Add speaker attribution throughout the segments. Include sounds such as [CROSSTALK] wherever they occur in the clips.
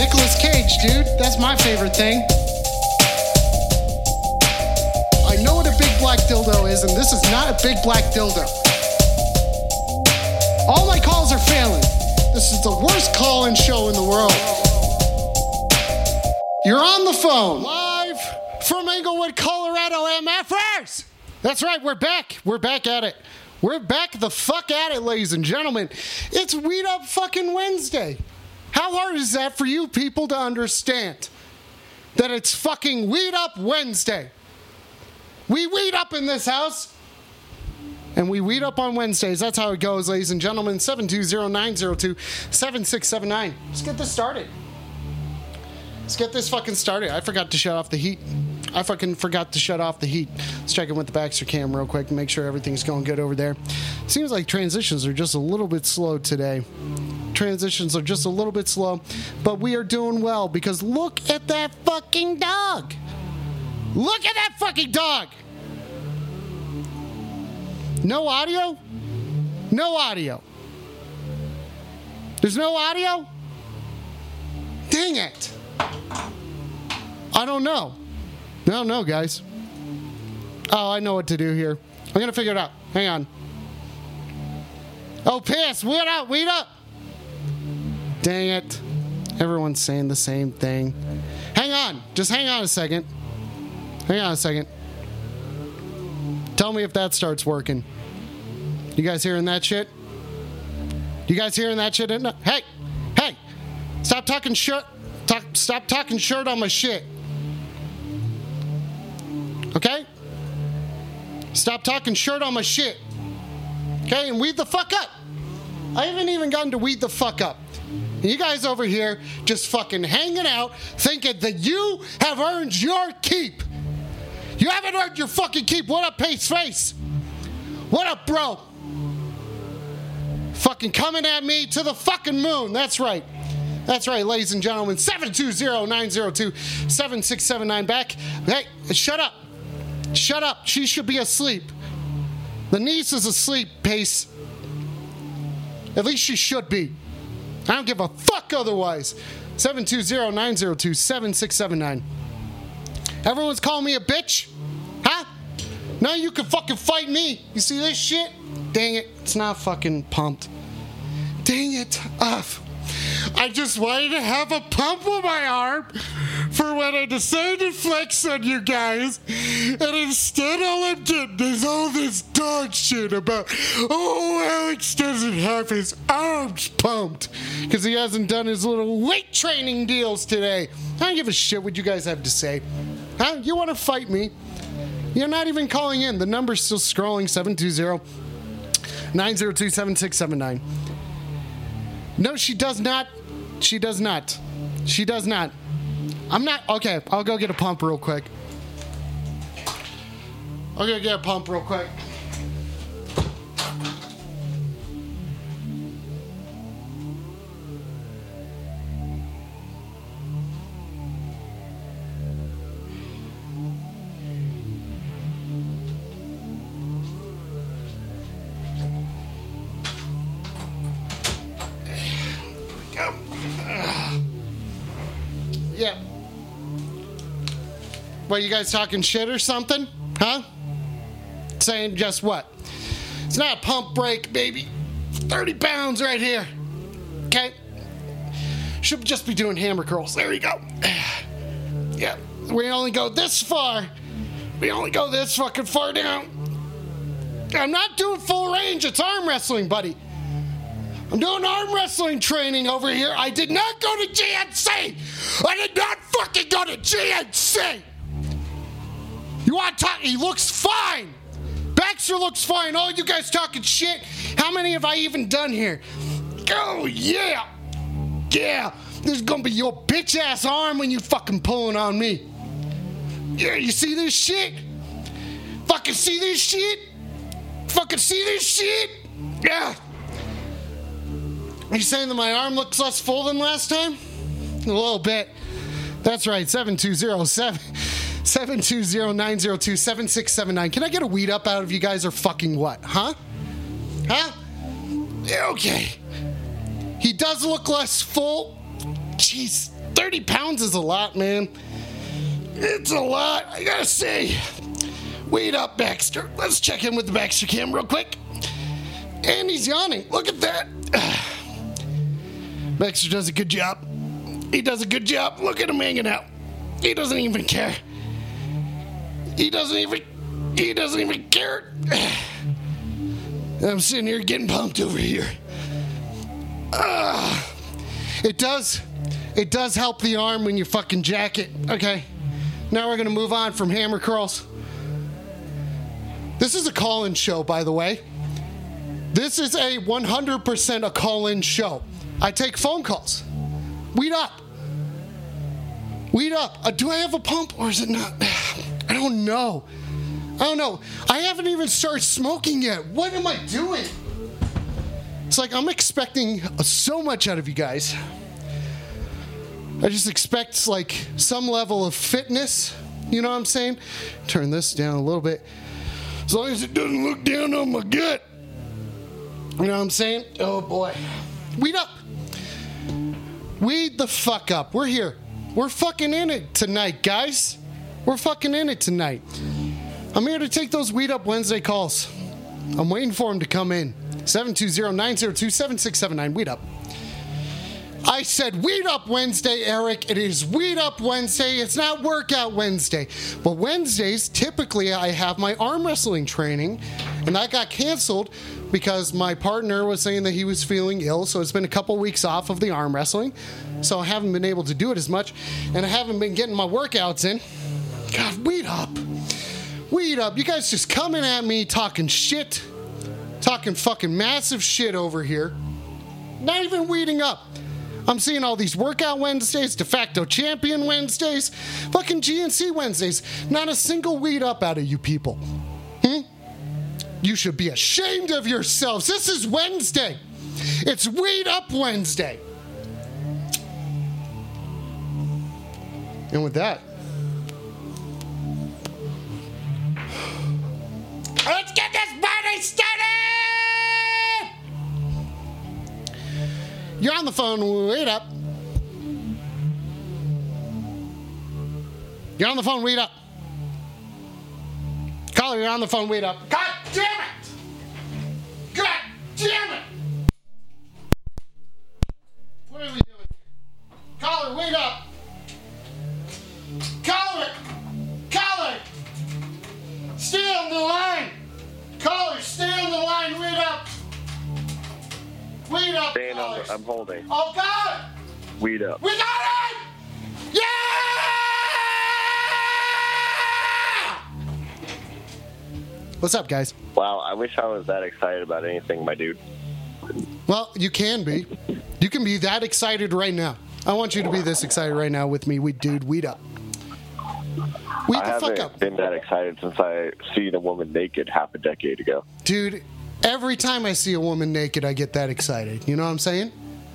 Speaker 1: Nicolas Cage, dude. That's my favorite thing. I know what a big black dildo is, and this is not a big black dildo. All my calls are failing. This is the worst call in show in the world. You're on the phone. Live from Englewood, Colorado, MFers. That's right, we're back. We're back at it. We're back the fuck at it, ladies and gentlemen. It's Weed Up fucking Wednesday. How hard is that for you people to understand? That it's fucking Weed Up Wednesday. We weed up in this house. And we weed up on Wednesdays. That's how it goes, ladies and gentlemen. 720-902-7679. Let's get this started. Let's get this fucking started. I forgot to shut off the heat. I fucking forgot to shut off the heat. Let's check in with the Baxter cam real quick and make sure everything's going good over there. Seems like transitions are just a little bit slow today. Transitions are just a little bit slow, but we are doing well because look at that fucking dog. Look at that fucking dog. No audio? No audio. There's no audio? Dang it. I don't know. Don't know, guys. Oh, I know what to do here. I'm going to figure it out. Hang on. Oh, piss. Weed up. Weed up. Dang it. Everyone's saying the same thing. Hang on. Just hang on a second. Hang on a second. Tell me if that starts working. You guys hearing that shit? You guys hearing that shit? Hey, hey, stop talking shirt. Talk, stop talking shirt on my shit. Okay? Stop talking shirt on my shit. Okay, and weed the fuck up. I haven't even gotten to weed the fuck up. You guys over here just fucking hanging out, thinking that you have earned your keep. You haven't earned your fucking keep. What up, Pace Face? What up, bro? Fucking coming at me to the fucking moon. That's right. That's right, ladies and gentlemen. 720-902-7679 back. Hey, shut up. Shut up. She should be asleep. The niece is asleep, Pace. At least she should be. I don't give a fuck otherwise. 720-902-7679. Everyone's calling me a bitch? Huh? Now you can fucking fight me. You see this shit? Dang it. It's not fucking pumped. Dang it. Ugh. I just wanted to have a pump on my arm for when I decided to flex on you guys. And instead, all I'm getting is all this dog shit about, oh, Alex doesn't have his arms pumped because he hasn't done his little weight training deals today. I don't give a shit what you guys have to say. Huh? You want to fight me? You're not even calling in. The number's still scrolling 720 902 7679. No, she does not. She does not. She does not. I'm not. Okay, I'll go get a pump real quick. I'll go get a pump real quick. What, you guys talking shit or something? Huh? Saying just what? It's not a pump break, baby. 30 pounds right here. Okay? Should just be doing hammer curls. There you go. [SIGHS] Yeah. We only go this far. We only go this fucking far down. I'm not doing full range. It's arm wrestling, buddy. I'm doing arm wrestling training over here. I did not go to GNC. I did not fucking go to GNC. You want to talk? He looks fine. Baxter looks fine. All you guys talking shit. How many have I even done here? Oh, yeah. Yeah, this is gonna be your bitch ass arm when you fucking pulling on me. Yeah, you see this shit? Fucking see this shit? Fucking see this shit? Yeah. Are you saying that my arm looks less full than last time? A little bit. That's right, 7207 720 7679 Can I get a weed up out of you guys or fucking what? Huh? Huh? Okay. He does look less full. Jeez, 30 pounds is a lot, man. It's a lot, I gotta say. Wait up, Baxter. Let's check in with the Baxter cam real quick. And he's yawning. Look at that. [SIGHS] Baxter does a good job. He does a good job. Look at him hanging out. He doesn't even care. He doesn't even. He doesn't even care. [SIGHS] I'm sitting here getting pumped over here. Ah, it does. It does help the arm when you fucking jack it. Okay. Now we're gonna move on from hammer curls. This is a call-in show, by the way. This is a 100% a call-in show. I take phone calls. Weed up. Weed up. Uh, do I have a pump or is it not? [SIGHS] I don't know. I don't know. I haven't even started smoking yet. What am I doing? It's like I'm expecting so much out of you guys. I just expect like some level of fitness. You know what I'm saying? Turn this down a little bit. As long as it doesn't look down on my gut. You know what I'm saying? Oh boy. Weed up. Weed the fuck up. We're here. We're fucking in it tonight, guys. We're fucking in it tonight. I'm here to take those Weed Up Wednesday calls. I'm waiting for them to come in. 720-902-7679. Weed Up. I said Weed Up Wednesday, Eric. It is Weed Up Wednesday. It's not Workout Wednesday. But Wednesdays, typically, I have my arm wrestling training, and that got canceled because my partner was saying that he was feeling ill. So it's been a couple weeks off of the arm wrestling. So I haven't been able to do it as much, and I haven't been getting my workouts in. God, Weed Up. Weed Up. You guys just coming at me talking shit, talking fucking massive shit over here. Not even weeding up. I'm seeing all these workout Wednesdays, de facto champion Wednesdays, fucking GNC Wednesdays. Not a single weed up out of you people. Hmm? You should be ashamed of yourselves. This is Wednesday. It's Weed Up Wednesday. And with that, let's get this party started! You're on the phone. Wait up. You're on the phone. Wait up. Caller, you're on the phone. Wait up. God damn it! God damn it! What are we doing? Caller, wait up. Caller! Caller! Stay on the line! Caller, stay on the line. Wait up. Wait up,
Speaker 2: Staying on
Speaker 1: callers.
Speaker 2: the, I'm holding.
Speaker 1: Oh God!
Speaker 2: Weed up.
Speaker 1: We got it! Yeah! What's up, guys?
Speaker 2: Wow, I wish I was that excited about anything, my dude.
Speaker 1: Well, you can be. You can be that excited right now. I want you to be this excited right now with me. We dude, weed up. Weed
Speaker 2: I
Speaker 1: the
Speaker 2: haven't
Speaker 1: up.
Speaker 2: been that excited since I seen a woman naked half a decade ago.
Speaker 1: Dude, every time I see a woman naked, I get that excited. You know what I'm saying?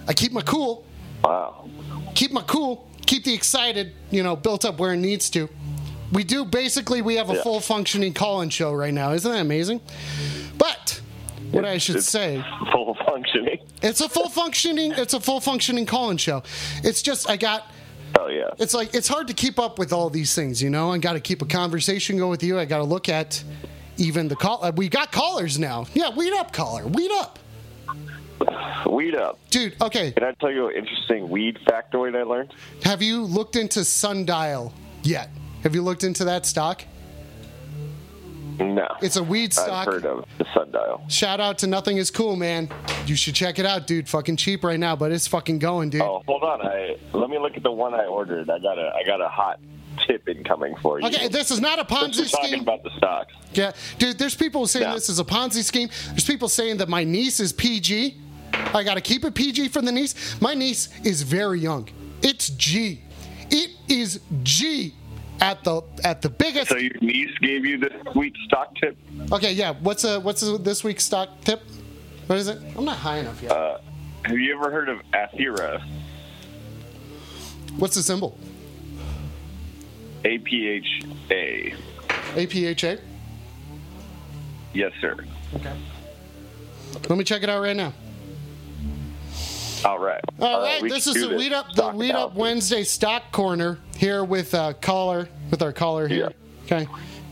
Speaker 1: I keep my cool.
Speaker 2: Wow.
Speaker 1: keep my cool, keep the excited, you know, built up where it needs to. We do basically we have a
Speaker 2: Yeah.
Speaker 1: full functioning call-in show right now. Isn't that amazing? But what I should
Speaker 2: It's
Speaker 1: say,
Speaker 2: Full functioning.
Speaker 1: it's a full functioning it's a full functioning call-in show. It's just I got
Speaker 2: Oh yeah.
Speaker 1: it's like it's hard to keep up with all these things, you know. I got to keep a conversation going with you. I got to look at even the call. uh, We got callers now. Yeah, weed up, caller, weed up,
Speaker 2: Weed up.
Speaker 1: dude. Okay,
Speaker 2: Can I tell you an interesting weed factoid I learned?
Speaker 1: have you looked into Sundial yet? Have you looked into that stock?
Speaker 2: No.
Speaker 1: It's a weed stock.
Speaker 2: I've heard of the sundial.
Speaker 1: Shout out to Nothing Is Cool, man. You should check it out, dude. Fucking cheap right now, but it's fucking going, dude.
Speaker 2: Oh, hold on. I let me look at the one I ordered. I got a I got a hot tip incoming for you.
Speaker 1: Okay, this is not a Ponzi scheme.
Speaker 2: We're talking about the stocks.
Speaker 1: Yeah, dude. There's people saying this is a Ponzi scheme. There's people saying that my niece is PG. I got to keep it PG for the niece. My niece is very young. It's G. It is G at the at the biggest.
Speaker 3: So your niece gave you this sweet stock tip?
Speaker 1: Okay, yeah. What's a what's a, this week's stock tip? What is it? I'm not high enough yet.
Speaker 3: Uh, have you ever heard of Aphria?
Speaker 1: what's the symbol?
Speaker 3: A P H A.
Speaker 1: APHA.
Speaker 3: Yes, sir.
Speaker 1: Okay. Let me check it out right now.
Speaker 3: All right.
Speaker 1: All right,
Speaker 3: we
Speaker 1: this is the Weed Up the
Speaker 3: Stock
Speaker 1: Weed Up
Speaker 3: analysis.
Speaker 1: Wednesday stock corner here with uh, caller with our caller here. Okay.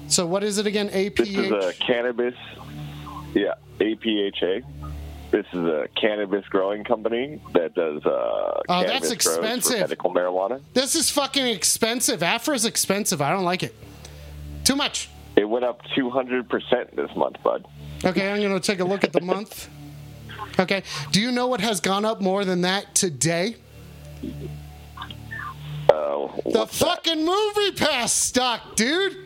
Speaker 1: So what is it again?
Speaker 3: This is a cannabis. Yeah, APHA. This is a cannabis growing company that does uh,
Speaker 1: Oh, that's expensive.
Speaker 3: medical marijuana.
Speaker 1: This is fucking expensive. Aphria's expensive. I don't like it. Too much.
Speaker 3: It went up 200% this month, bud.
Speaker 1: Okay, I'm gonna take a look at the month. [LAUGHS] Okay. Do you know what has gone up more than that today?
Speaker 3: Uh,
Speaker 1: The
Speaker 3: what's that?
Speaker 1: fucking movie pass stock, dude.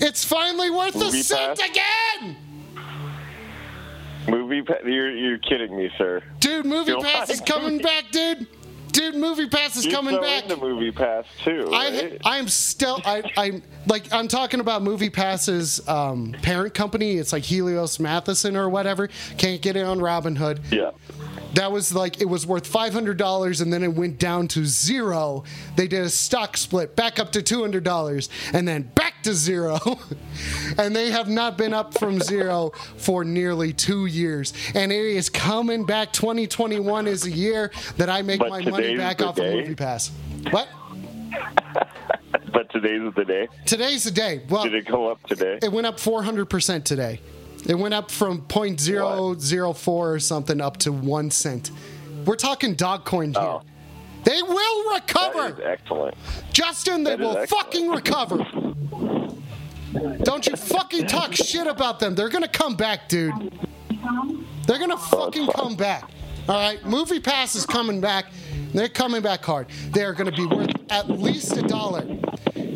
Speaker 1: It's finally worth a
Speaker 3: Movie
Speaker 1: cent
Speaker 3: Pass?
Speaker 1: again.
Speaker 3: Movie pa- you're, you're kidding me, sir.
Speaker 1: Dude, movie
Speaker 3: Feel
Speaker 1: pass is coming back, dude. Dude, movie pass is
Speaker 3: You're
Speaker 1: coming
Speaker 3: so
Speaker 1: back.
Speaker 3: into movie pass too,
Speaker 1: I
Speaker 3: right?
Speaker 1: I'm still I I'm like I'm talking about Movie Pass's um, parent company. It's like Helios Matheson or whatever. Can't get it on Robinhood.
Speaker 3: yeah.
Speaker 1: That was like it was worth five hundred dollars and then it went down to zero. They did a stock split back up to two hundred dollars and then back to zero. [LAUGHS] and they have not been up from zero for nearly two years. And it is coming back. 2021 is a year that I make
Speaker 3: But
Speaker 1: my money back off of
Speaker 3: day?
Speaker 1: Movie Pass. What? [LAUGHS]
Speaker 3: But today's the day.
Speaker 1: Today's the day. Well,
Speaker 3: Did it go up today?
Speaker 1: it went up 400% today. It went up from 0.004 or something up to one cent. We're talking Dogecoin here.
Speaker 3: Oh.
Speaker 1: They will recover.
Speaker 3: excellent.
Speaker 1: Justin, they
Speaker 3: that
Speaker 1: will fucking recover. Don't you fucking talk shit about them. They're going to come back, dude. They're going to fucking
Speaker 3: fine.
Speaker 1: come back. All right, Movie Pass is coming back. They're coming back hard. They're going to be worth at least a dollar.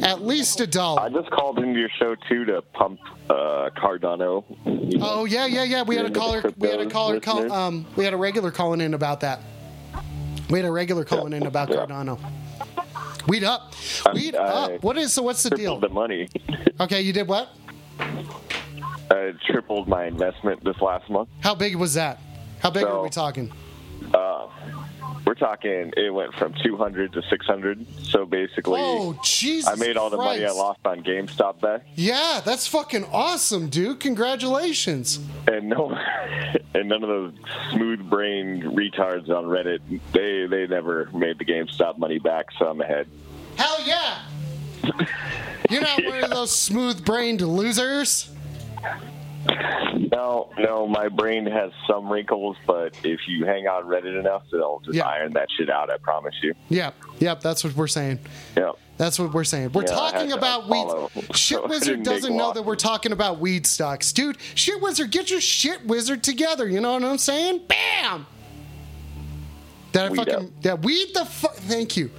Speaker 1: At least a dollar.
Speaker 3: I just called into your show too to pump uh, Cardano. You know,
Speaker 1: Oh yeah, yeah, yeah. We had a caller. We had a caller. Call, um, we had a regular calling in about that. We had a regular calling in about
Speaker 3: Yeah.
Speaker 1: Cardano. Weed up, weed
Speaker 3: I-
Speaker 1: up. What is so? What's the deal?
Speaker 3: the money.
Speaker 1: Okay, you did what?
Speaker 3: I tripled my investment this last month.
Speaker 1: How big was that? How big
Speaker 3: So-
Speaker 1: are we talking?
Speaker 3: We're talking. It went from 200 to 600. So basically,
Speaker 1: Oh Jesus!
Speaker 3: I made all the money I lost on GameStop back.
Speaker 1: Yeah, that's fucking awesome, dude. Congratulations.
Speaker 3: and no, [LAUGHS] and none of those smooth-brained retards on Reddit, they they never made the GameStop money back. So I'm ahead.
Speaker 1: Hell yeah! [LAUGHS] You're not one of those smooth-brained losers.
Speaker 3: No, no, my brain has some wrinkles, but if you hang on Reddit enough, they'll just
Speaker 1: Yeah.
Speaker 3: iron that shit out. I promise you.
Speaker 1: Yep, yep. That's what we're saying.
Speaker 3: Yeah.
Speaker 1: That's what we're saying. We're
Speaker 3: Yeah,
Speaker 1: talking about
Speaker 3: follow,
Speaker 1: weed. Shit [LAUGHS]
Speaker 3: I
Speaker 1: Wizard doesn't know that we're talking about weed stocks, dude. Shit Wizard, get your shit wizard together. You know what I'm saying? Bam. That I fucking
Speaker 3: up.
Speaker 1: yeah? Weed the fuck. Thank you,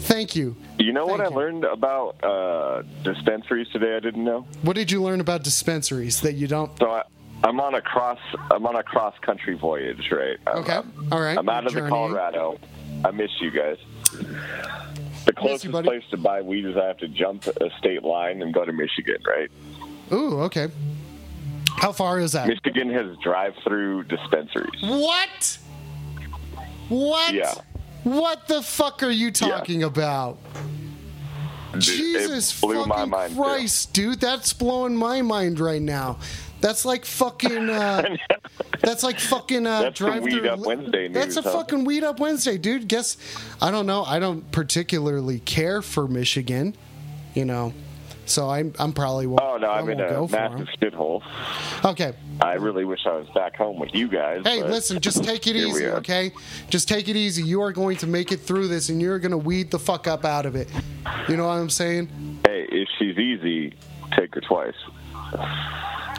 Speaker 1: thank you.
Speaker 3: You know what
Speaker 1: Thank
Speaker 3: I learned about uh, dispensaries today? I didn't know.
Speaker 1: What did you learn about dispensaries that you don't?
Speaker 3: So I, I'm on a cross. I'm on a cross country voyage, right? I'm-
Speaker 1: Okay,
Speaker 3: I'm,
Speaker 1: all right.
Speaker 3: I'm out of the Colorado. I miss you guys. The
Speaker 1: Miss you,
Speaker 3: closest place to buy weed is I have to jump a state line and go to Michigan, right?
Speaker 1: Ooh, okay. How far is that?
Speaker 3: Michigan has drive-through dispensaries.
Speaker 1: What? What?
Speaker 3: Yeah.
Speaker 1: What the fuck are you talking about?
Speaker 3: Dude,
Speaker 1: Jesus fucking
Speaker 3: my mind. too.
Speaker 1: Christ, dude, that's blowing my mind right now. That's like fucking. Uh, [LAUGHS] that's like fucking. Uh,
Speaker 3: That's
Speaker 1: drive
Speaker 3: Weed Up Wednesday
Speaker 1: That's a fucking weed up Wednesday, dude. Guess I don't know. I don't particularly care for Michigan, you know. So I'm I'm probably won't.
Speaker 3: Oh no,
Speaker 1: I
Speaker 3: I'm in a massive shithole.
Speaker 1: Okay.
Speaker 3: I really wish I was back home with you guys.
Speaker 1: Hey, listen, just take it easy, okay? Just take it easy. You are going to make it through this, and you're going to weed the fuck up out of it. You know what I'm saying?
Speaker 3: Hey, if she's easy, take her twice.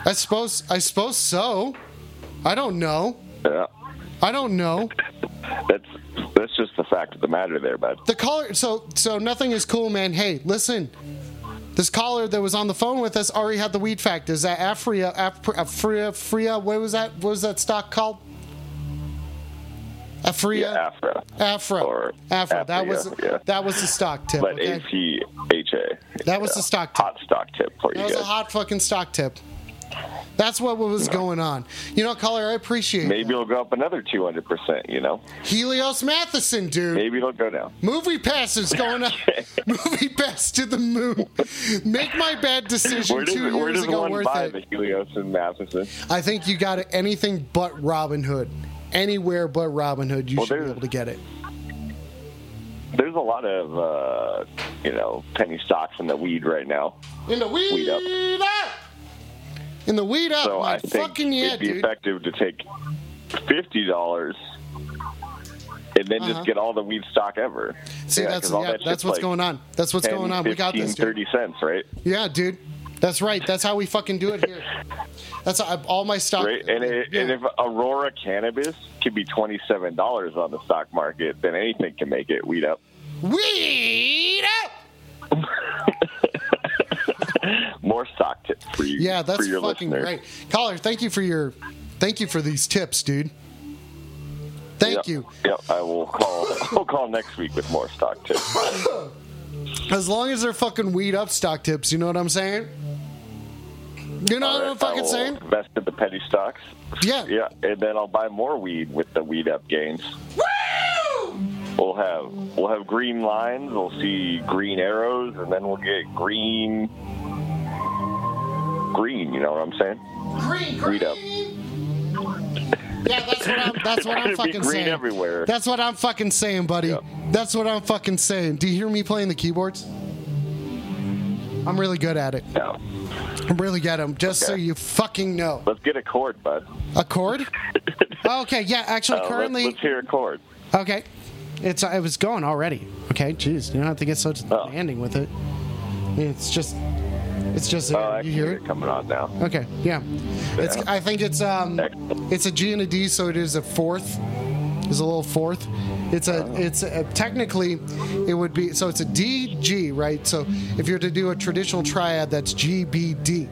Speaker 1: I suppose. I suppose so. I don't know.
Speaker 3: Yeah,
Speaker 1: I don't know.
Speaker 3: that's that's just the fact of the matter, there, bud.
Speaker 1: The caller. So so nothing is cool, man. Hey, listen. This caller that was on the phone with us already had the weed fact. Is that Aphria? Af- Aphria? Fria? What was that? What was that stock called? Aphria.
Speaker 3: Yeah, Afra.
Speaker 1: Afro.
Speaker 3: Or
Speaker 1: Afro. That was
Speaker 3: yeah.
Speaker 1: that was the stock tip.
Speaker 3: But
Speaker 1: okay?
Speaker 3: A P H A.
Speaker 1: That was the stock tip.
Speaker 3: Hot stock tip for
Speaker 1: That
Speaker 3: you
Speaker 1: was a
Speaker 3: guys.
Speaker 1: hot fucking stock tip. That's what was going on. You know, Color, I appreciate
Speaker 3: Maybe
Speaker 1: that.
Speaker 3: it'll go up another 200%, you know?
Speaker 1: Helios Matheson, dude.
Speaker 3: Maybe it'll go down.
Speaker 1: Movie pass is going up. [LAUGHS] Movie pass to the moon. Make my bad decision
Speaker 3: Where does,
Speaker 1: two
Speaker 3: where
Speaker 1: years
Speaker 3: does
Speaker 1: ago
Speaker 3: one buy the Helios and Matheson?
Speaker 1: I think you got it anything but Robinhood. Anywhere but Robinhood, you
Speaker 3: Well,
Speaker 1: should be able to get it.
Speaker 3: There's a lot of, uh, you know, penny stocks in the weed right now.
Speaker 1: In the weed,
Speaker 3: Weed up.
Speaker 1: up. In the weed up,
Speaker 3: So I think
Speaker 1: fucking yeah,
Speaker 3: it'd be
Speaker 1: dude.
Speaker 3: effective to take $50 and then
Speaker 1: Uh-huh.
Speaker 3: just get all the weed stock ever.
Speaker 1: See,
Speaker 3: Yeah,
Speaker 1: that's yeah,
Speaker 3: that
Speaker 1: that's what's
Speaker 3: like
Speaker 1: going on. That's what's
Speaker 3: 10,
Speaker 1: going on. We got this, dude.
Speaker 3: 30 cents, right?
Speaker 1: Yeah, dude. That's right. That's how we fucking do it here. That's how, all my stock.
Speaker 3: Right, and, it,
Speaker 1: yeah.
Speaker 3: and if Aurora Cannabis can be twenty seven dollars on the stock market, then anything can make it weed up.
Speaker 1: weed up. [LAUGHS] [LAUGHS]
Speaker 3: More stock tips for you.
Speaker 1: Yeah, that's fucking
Speaker 3: listeners.
Speaker 1: great. Caller, thank you for your, thank you for these tips, dude. Thank
Speaker 3: Yep,
Speaker 1: you.
Speaker 3: Yep, I will call. [LAUGHS] I'll call next week with more stock tips. [COUGHS]
Speaker 1: As long as they're fucking weed up stock tips, you know what I'm saying? You know what I'm fucking saying?
Speaker 3: Invest in the penny stocks.
Speaker 1: Yeah.
Speaker 3: Yeah, and then I'll buy more weed with the weed up gains. We'll have we'll have green lines. We'll see green arrows, and then we'll get green. Green, you know what I'm saying?
Speaker 1: Green,
Speaker 3: Weed up.
Speaker 1: green. Yeah, that's what I'm. That's what [LAUGHS] I'm fucking
Speaker 3: green
Speaker 1: saying.
Speaker 3: everywhere.
Speaker 1: That's what I'm fucking saying, buddy.
Speaker 3: Yep.
Speaker 1: That's what I'm fucking saying. Do you hear me playing the keyboards? I'm really good at it.
Speaker 3: No.
Speaker 1: I'm really good at them. Just so you fucking know.
Speaker 3: Let's get a chord, bud.
Speaker 1: A chord? [LAUGHS] okay, yeah. Actually,
Speaker 3: Uh, let's-
Speaker 1: currently,
Speaker 3: let's, hear a chord.
Speaker 1: okay. It's it was going already. Okay, jeez, you don't have to get so
Speaker 3: Oh.
Speaker 1: demanding with it. It's just, it's just.
Speaker 3: Oh,
Speaker 1: uh,
Speaker 3: I
Speaker 1: you hear it?
Speaker 3: coming on now.
Speaker 1: Okay, yeah. It's. I think it's um,
Speaker 3: Excellent.
Speaker 1: it's a G and a D, so it is a fourth. Is a little fourth. It's a.
Speaker 3: Oh.
Speaker 1: It's a, technically, it would be. So it's a D G, right? So if you're to do a traditional triad, that's G B D.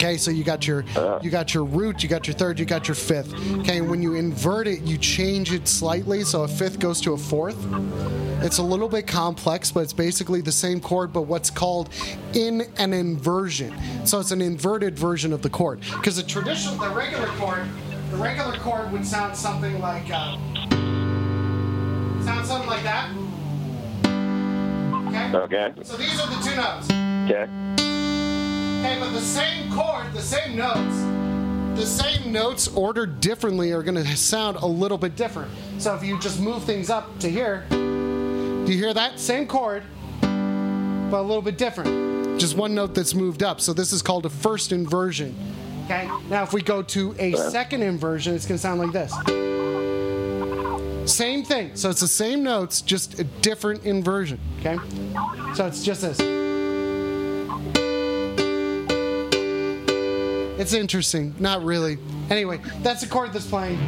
Speaker 1: Okay, so you got your
Speaker 3: Uh.
Speaker 1: you got your root, you got your third, you got your fifth. Okay, when you invert it, you change it slightly, so a fifth goes to a fourth. It's a little bit complex, but it's basically the same chord, but what's called in an inversion. So it's an inverted version of the chord. Because the traditional, the regular chord, the regular chord would sound something like, uh, sound something like that. Okay.
Speaker 3: Okay.
Speaker 1: So these are the two notes.
Speaker 3: Okay.
Speaker 1: The same chord, the same notes, the same notes ordered differently are going to sound a little bit different. So if you just move things up to here, do you hear that? Same chord, but a little bit different. Just one note that's moved up. So this is called a first inversion. Okay. Now if we go to a second inversion, it's going to sound like this. Same thing. So it's the same notes, just a different inversion. Okay. So it's just this. It's interesting. Not really. Anyway, that's the chord that's playing.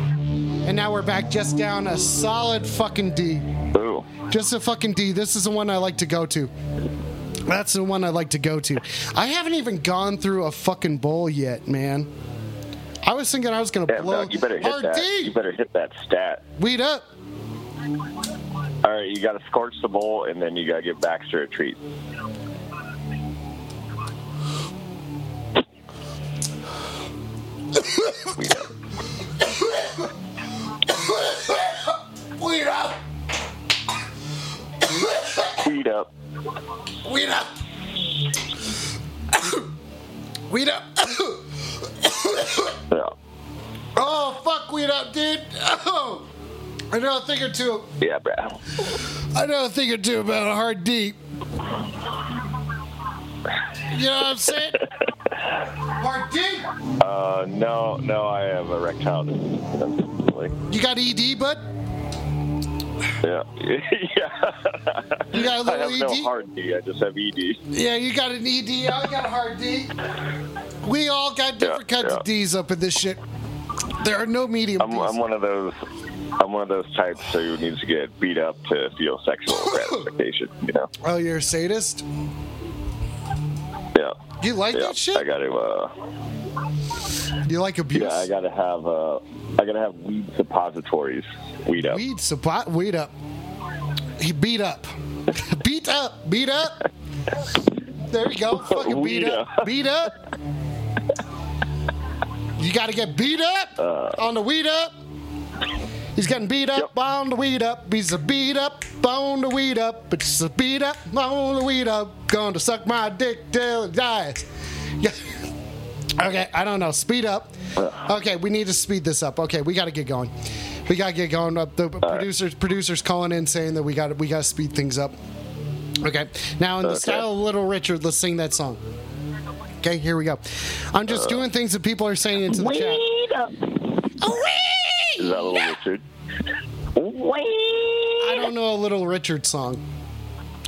Speaker 1: And now we're back just down a solid fucking D.
Speaker 3: Ooh.
Speaker 1: Just a fucking D. This is the one I like to go to. That's the one I like to go to. I haven't even gone through a fucking bowl yet, man. I was thinking I was gonna
Speaker 3: Damn,
Speaker 1: blow
Speaker 3: dog, you better hit that.
Speaker 1: D.
Speaker 3: You better hit that stat.
Speaker 1: Weed up.
Speaker 3: All right, you got to scorch the bowl, and then you got to give Baxter a treat. We got-
Speaker 1: Weed up.
Speaker 3: Speed up.
Speaker 1: Weed up. Weed up.
Speaker 3: Yeah.
Speaker 1: oh fuck, weed up, dude. Oh. I know a thing or two.
Speaker 3: Yeah, bro.
Speaker 1: I know a thing or two about a hard D. [LAUGHS] You know what I'm saying? hard D.
Speaker 3: Uh, no, no, I have erectile dysfunction.
Speaker 1: You got ED, bud?
Speaker 3: Yeah. [LAUGHS] yeah.
Speaker 1: You got a
Speaker 3: I
Speaker 1: little
Speaker 3: have no hard D. I just have ED.
Speaker 1: Yeah, you got an ED. I got a hard D. We all got different
Speaker 3: Yeah,
Speaker 1: kinds
Speaker 3: yeah.
Speaker 1: of D's up in this shit. There are no medium
Speaker 3: I'm,
Speaker 1: D's.
Speaker 3: I'm one of those. I'm one of those types who needs to get beat up to feel sexual [LAUGHS] gratification. You know.
Speaker 1: oh, you're a sadist?
Speaker 3: Yeah.
Speaker 1: Do You like
Speaker 3: yeah.
Speaker 1: that shit?
Speaker 3: I gotta. Uh,
Speaker 1: you like abuse?
Speaker 3: yeah, I gotta have. Uh, I gotta have weed suppositories. Weed up.
Speaker 1: Weed supply. Weed up. He beat up. [LAUGHS] beat up. Beat up. There you go. [LAUGHS] Fucking beat up.
Speaker 3: up.
Speaker 1: Beat up. You got to get beat up
Speaker 3: Uh.
Speaker 1: on the weed up. He's getting beat up
Speaker 3: Yep.
Speaker 1: on the weed up. He's a beat up on the weed up. It's a beat up on the weed up. Going to suck my dick till it dies. [LAUGHS] Yeah. Okay, I don't know. Speed up. Uh. Okay, we need to speed this up. Okay, we got to get going. We got to get going. Up the producers, producers calling in saying that we got we got to speed things up. Okay, now in the
Speaker 3: Okay.
Speaker 1: style of Little Richard, let's sing that song. Okay, here we go. I'm just uh. doing things that people are saying into the chat.
Speaker 3: Weed up. Is that Little Richard? Weed.
Speaker 1: I don't know a Little Richard song.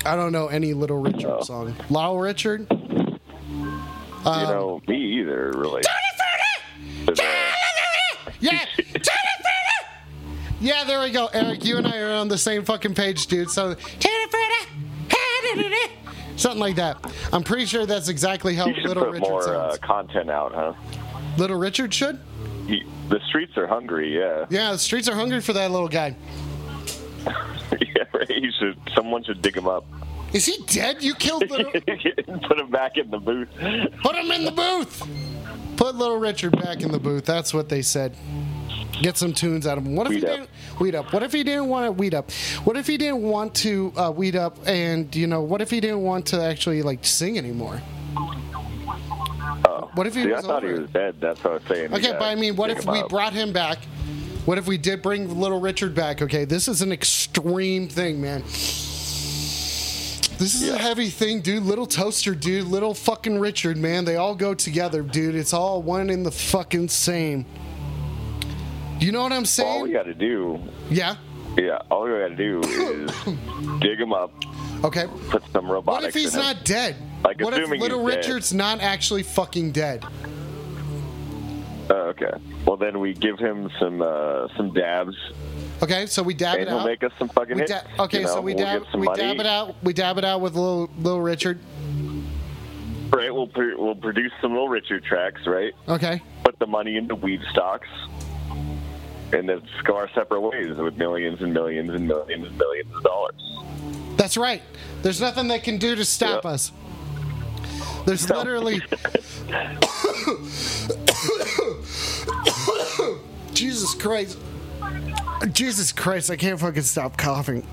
Speaker 1: I don't know any Little Richard
Speaker 3: Oh.
Speaker 1: song. Little Richard?
Speaker 3: you know me either, really. But,
Speaker 1: Yeah. [LAUGHS] yeah, there we go. Eric, you and I are on the same fucking page, dude. So something like that. I'm pretty sure that's exactly how
Speaker 3: you should
Speaker 1: Little
Speaker 3: put
Speaker 1: Richard
Speaker 3: more uh,
Speaker 1: sounds.
Speaker 3: content out, huh?
Speaker 1: Little Richard should?
Speaker 3: He, the streets are hungry. Yeah.
Speaker 1: Yeah, the streets are hungry for that little guy. [LAUGHS]
Speaker 3: yeah. Right. You should. Someone should dig him up.
Speaker 1: Is he dead? You killed Little. [LAUGHS]
Speaker 3: Put him back in the booth.
Speaker 1: Put him in the booth. Put Little Richard back in the booth. That's what they said. Get some tunes out of him. What if
Speaker 3: Weed
Speaker 1: he
Speaker 3: up.
Speaker 1: didn't weed up? What if he didn't want to weed up? What if he didn't want to uh, weed up? And you know, what if he didn't want to actually like sing anymore?
Speaker 3: Oh.
Speaker 1: What if he
Speaker 3: See,
Speaker 1: was
Speaker 3: I thought he was dead. That's what I was saying.
Speaker 1: Okay, but I mean, what if we brought him back? What if we did bring Little Richard back? Okay, this is an extreme thing, man. This is a heavy thing, dude. Little Toaster, dude. Little fucking Richard, man. They all go together, dude. It's all one in the fucking same. You know what I'm saying?
Speaker 3: All we got to do,
Speaker 1: Yeah.
Speaker 3: yeah, all we got to do is [COUGHS] dig him up,
Speaker 1: Okay.
Speaker 3: put some
Speaker 1: What if he's
Speaker 3: in him.
Speaker 1: not dead?
Speaker 3: Like,
Speaker 1: what if Little
Speaker 3: he's dead.
Speaker 1: Richard's not actually fucking dead?
Speaker 3: Oh, okay. Well, then we give him some uh, some dabs,
Speaker 1: Okay, so we dab
Speaker 3: and
Speaker 1: it
Speaker 3: he'll
Speaker 1: out.
Speaker 3: make us some fucking
Speaker 1: We
Speaker 3: hits.
Speaker 1: okay,
Speaker 3: you know?
Speaker 1: so we
Speaker 3: we'll
Speaker 1: dab we
Speaker 3: money.
Speaker 1: dab it out. We dab it out with little little Richard.
Speaker 3: Right, we'll pr- we'll produce some little Richard tracks, right?
Speaker 1: Okay.
Speaker 3: Put the money into weed stocks, and then go our separate ways with millions and millions and millions and millions of dollars.
Speaker 1: That's right. There's nothing they can do to stop us. There's
Speaker 3: No.
Speaker 1: literally. [LAUGHS] Jesus Christ. Jesus Christ, I can't fucking stop coughing.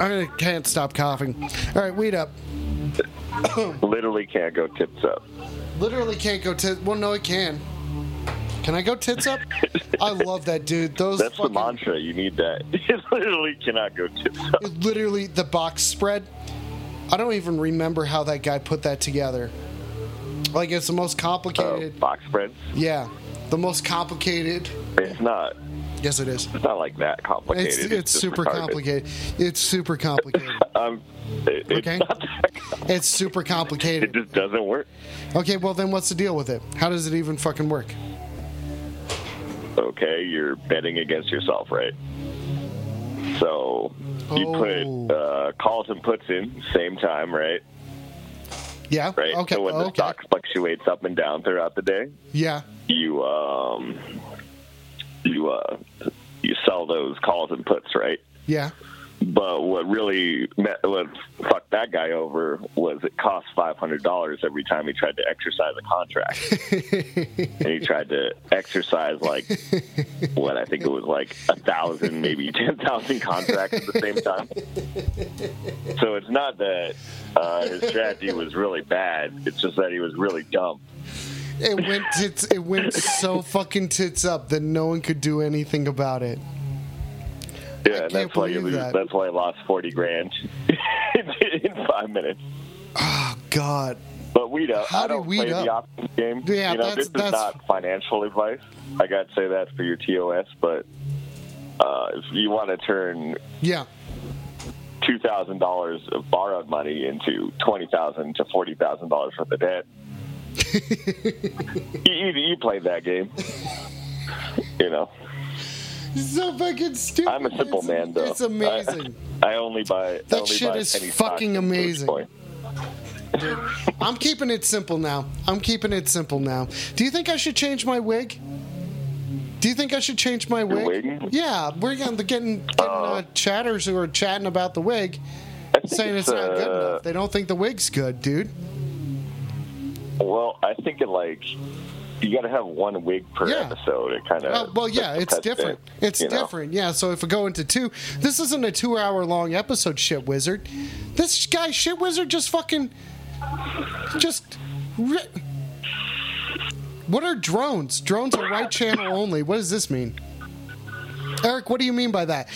Speaker 1: I can't stop coughing. All right, weed up.
Speaker 3: Literally can't go tits up.
Speaker 1: Literally can't go tits. Well, no, it can. Can I go tits up? I love that dude. Those
Speaker 3: That's the mantra. You need that. [LAUGHS] It literally cannot go tits up.
Speaker 1: literally the box spread. I don't even remember how that guy put that together. Like it's the most
Speaker 3: Uh,
Speaker 1: complicated.
Speaker 3: box spreads.
Speaker 1: Yeah, the most complicated.
Speaker 3: It's not.
Speaker 1: Yes, it is.
Speaker 3: It's not like that complicated.
Speaker 1: It's it's
Speaker 3: just
Speaker 1: super
Speaker 3: retarded.
Speaker 1: complicated. It's super complicated. [LAUGHS]
Speaker 3: Um, it, it's
Speaker 1: Okay.
Speaker 3: not that com-
Speaker 1: It's super [LAUGHS] complicated.
Speaker 3: It just doesn't work.
Speaker 1: Okay, well then what's the deal with it? How does it even fucking work?
Speaker 3: Okay, you're betting against yourself, right? So you
Speaker 1: Oh.
Speaker 3: put uh, calls and puts in same time, right?
Speaker 1: Yeah.
Speaker 3: Right.
Speaker 1: Okay.
Speaker 3: So when the
Speaker 1: okay.
Speaker 3: stock fluctuates up and down throughout the day,
Speaker 1: Yeah.
Speaker 3: you um you uh you sell those calls and puts, right?
Speaker 1: Yeah.
Speaker 3: But what really met, what fucked that guy over was it cost five hundred dollars every time he tried to exercise a contract, and he tried to exercise like what I think it was like a thousand, maybe ten thousand contracts at the same time. So it's not that uh, his strategy was really bad; it's just that he was really dumb.
Speaker 1: It went tits. It went so fucking tits up that no one could do anything about it.
Speaker 3: Yeah, that's why you
Speaker 1: believe
Speaker 3: lose.
Speaker 1: that.
Speaker 3: That's why I lost forty grand [LAUGHS] in five minutes.
Speaker 1: Oh God.
Speaker 3: But we don't.
Speaker 1: How
Speaker 3: I
Speaker 1: do
Speaker 3: don't
Speaker 1: weed
Speaker 3: play the option game.
Speaker 1: Yeah,
Speaker 3: you know,
Speaker 1: that's-
Speaker 3: this is
Speaker 1: that's-
Speaker 3: not financial advice. I got to say that for your TOS, but uh, if you want to turn
Speaker 1: Yeah.
Speaker 3: two thousand dollars of borrowed money into twenty thousand to forty thousand dollars worth of debt, [LAUGHS] you, you, you played that game. you know,
Speaker 1: So fucking stupid.
Speaker 3: I'm a simple
Speaker 1: It's-
Speaker 3: man, though.
Speaker 1: It's amazing.
Speaker 3: I, I only buy.
Speaker 1: That
Speaker 3: only
Speaker 1: shit
Speaker 3: buy
Speaker 1: is fucking amazing. Dude. I'm keeping it simple now. I'm keeping it simple now. Do you think I should change my wig? Do you think I should change my wig?
Speaker 2: wig?
Speaker 1: Yeah, we're getting getting, getting uh, chatters who are chatting about the wig, saying it's, not good
Speaker 2: uh,
Speaker 1: enough. They don't think the wig's good, dude.
Speaker 2: Well, I think it like you got to have one wig per
Speaker 1: Yeah.
Speaker 2: episode. It kind of
Speaker 1: Uh, well, yeah, it's different. It's different. Yeah, so if we go into two, this isn't a two-hour-long episode, shit wizard. This guy, shit wizard, just fucking, just. Ri- what are drones? Drones are right channel only. What does this mean? Eric, what do you mean by that?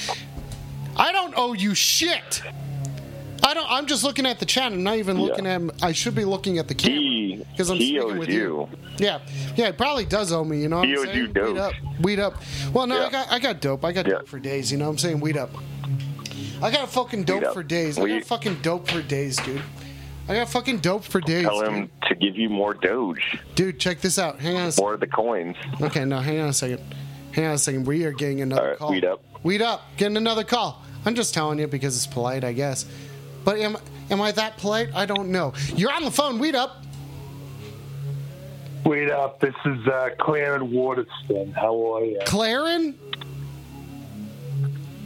Speaker 1: I don't owe you shit. I don't. I'm just looking at the chat. I'm not even looking
Speaker 2: Yeah.
Speaker 1: at. I should be looking at the camera because I'm
Speaker 2: he
Speaker 1: speaking
Speaker 2: owes
Speaker 1: with
Speaker 2: you.
Speaker 1: yeah, yeah, it probably does owe me. You know, what
Speaker 2: He
Speaker 1: I'm
Speaker 2: owes
Speaker 1: saying?
Speaker 2: you
Speaker 1: Weed up, weed up. Well, no, I got, I got dope. I got
Speaker 2: Yeah.
Speaker 1: dope for days. You know, what I'm saying weed up. I got fucking dope for days. I
Speaker 2: We-
Speaker 1: got fucking dope for days, dude. I got fucking dope for days,
Speaker 2: Tell
Speaker 1: dude.
Speaker 2: him to give you more Doge,
Speaker 1: Dude, check this out. Hang on
Speaker 2: more of the coins.
Speaker 1: Okay, no, hang on a second. Hang on a second. We are getting another
Speaker 2: right,
Speaker 1: call.
Speaker 2: weed up.
Speaker 1: Weed up. Getting another call. I'm just telling you because it's polite, I guess. But am am I that polite? I don't know. You're on the phone. Weed up.
Speaker 4: Wait up, this is uh, Clarence Waterston. How are you?
Speaker 1: Claren?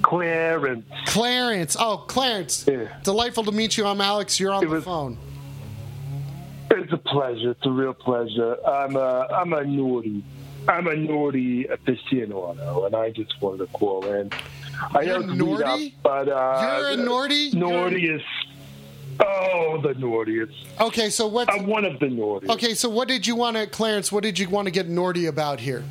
Speaker 4: Clarence.
Speaker 1: Clarence. Oh, Clarence.
Speaker 4: Yeah.
Speaker 1: Delightful to meet you. I'm Alex. You're on
Speaker 4: It
Speaker 1: the
Speaker 4: was-
Speaker 1: phone.
Speaker 4: It's a pleasure. It's a real pleasure. I'm a, I'm a naughty. I'm a naughty aficionado, and I just wanted to call in. I
Speaker 1: You're
Speaker 4: know it's weed up, but uh,
Speaker 1: You're a naughty?
Speaker 4: Naughtiest. Oh, the naughtiest.
Speaker 1: Okay, so what's
Speaker 4: I'm one of the naughtiest.
Speaker 1: okay? So what did you want to, Clarence? What did you want to get Nordy about here?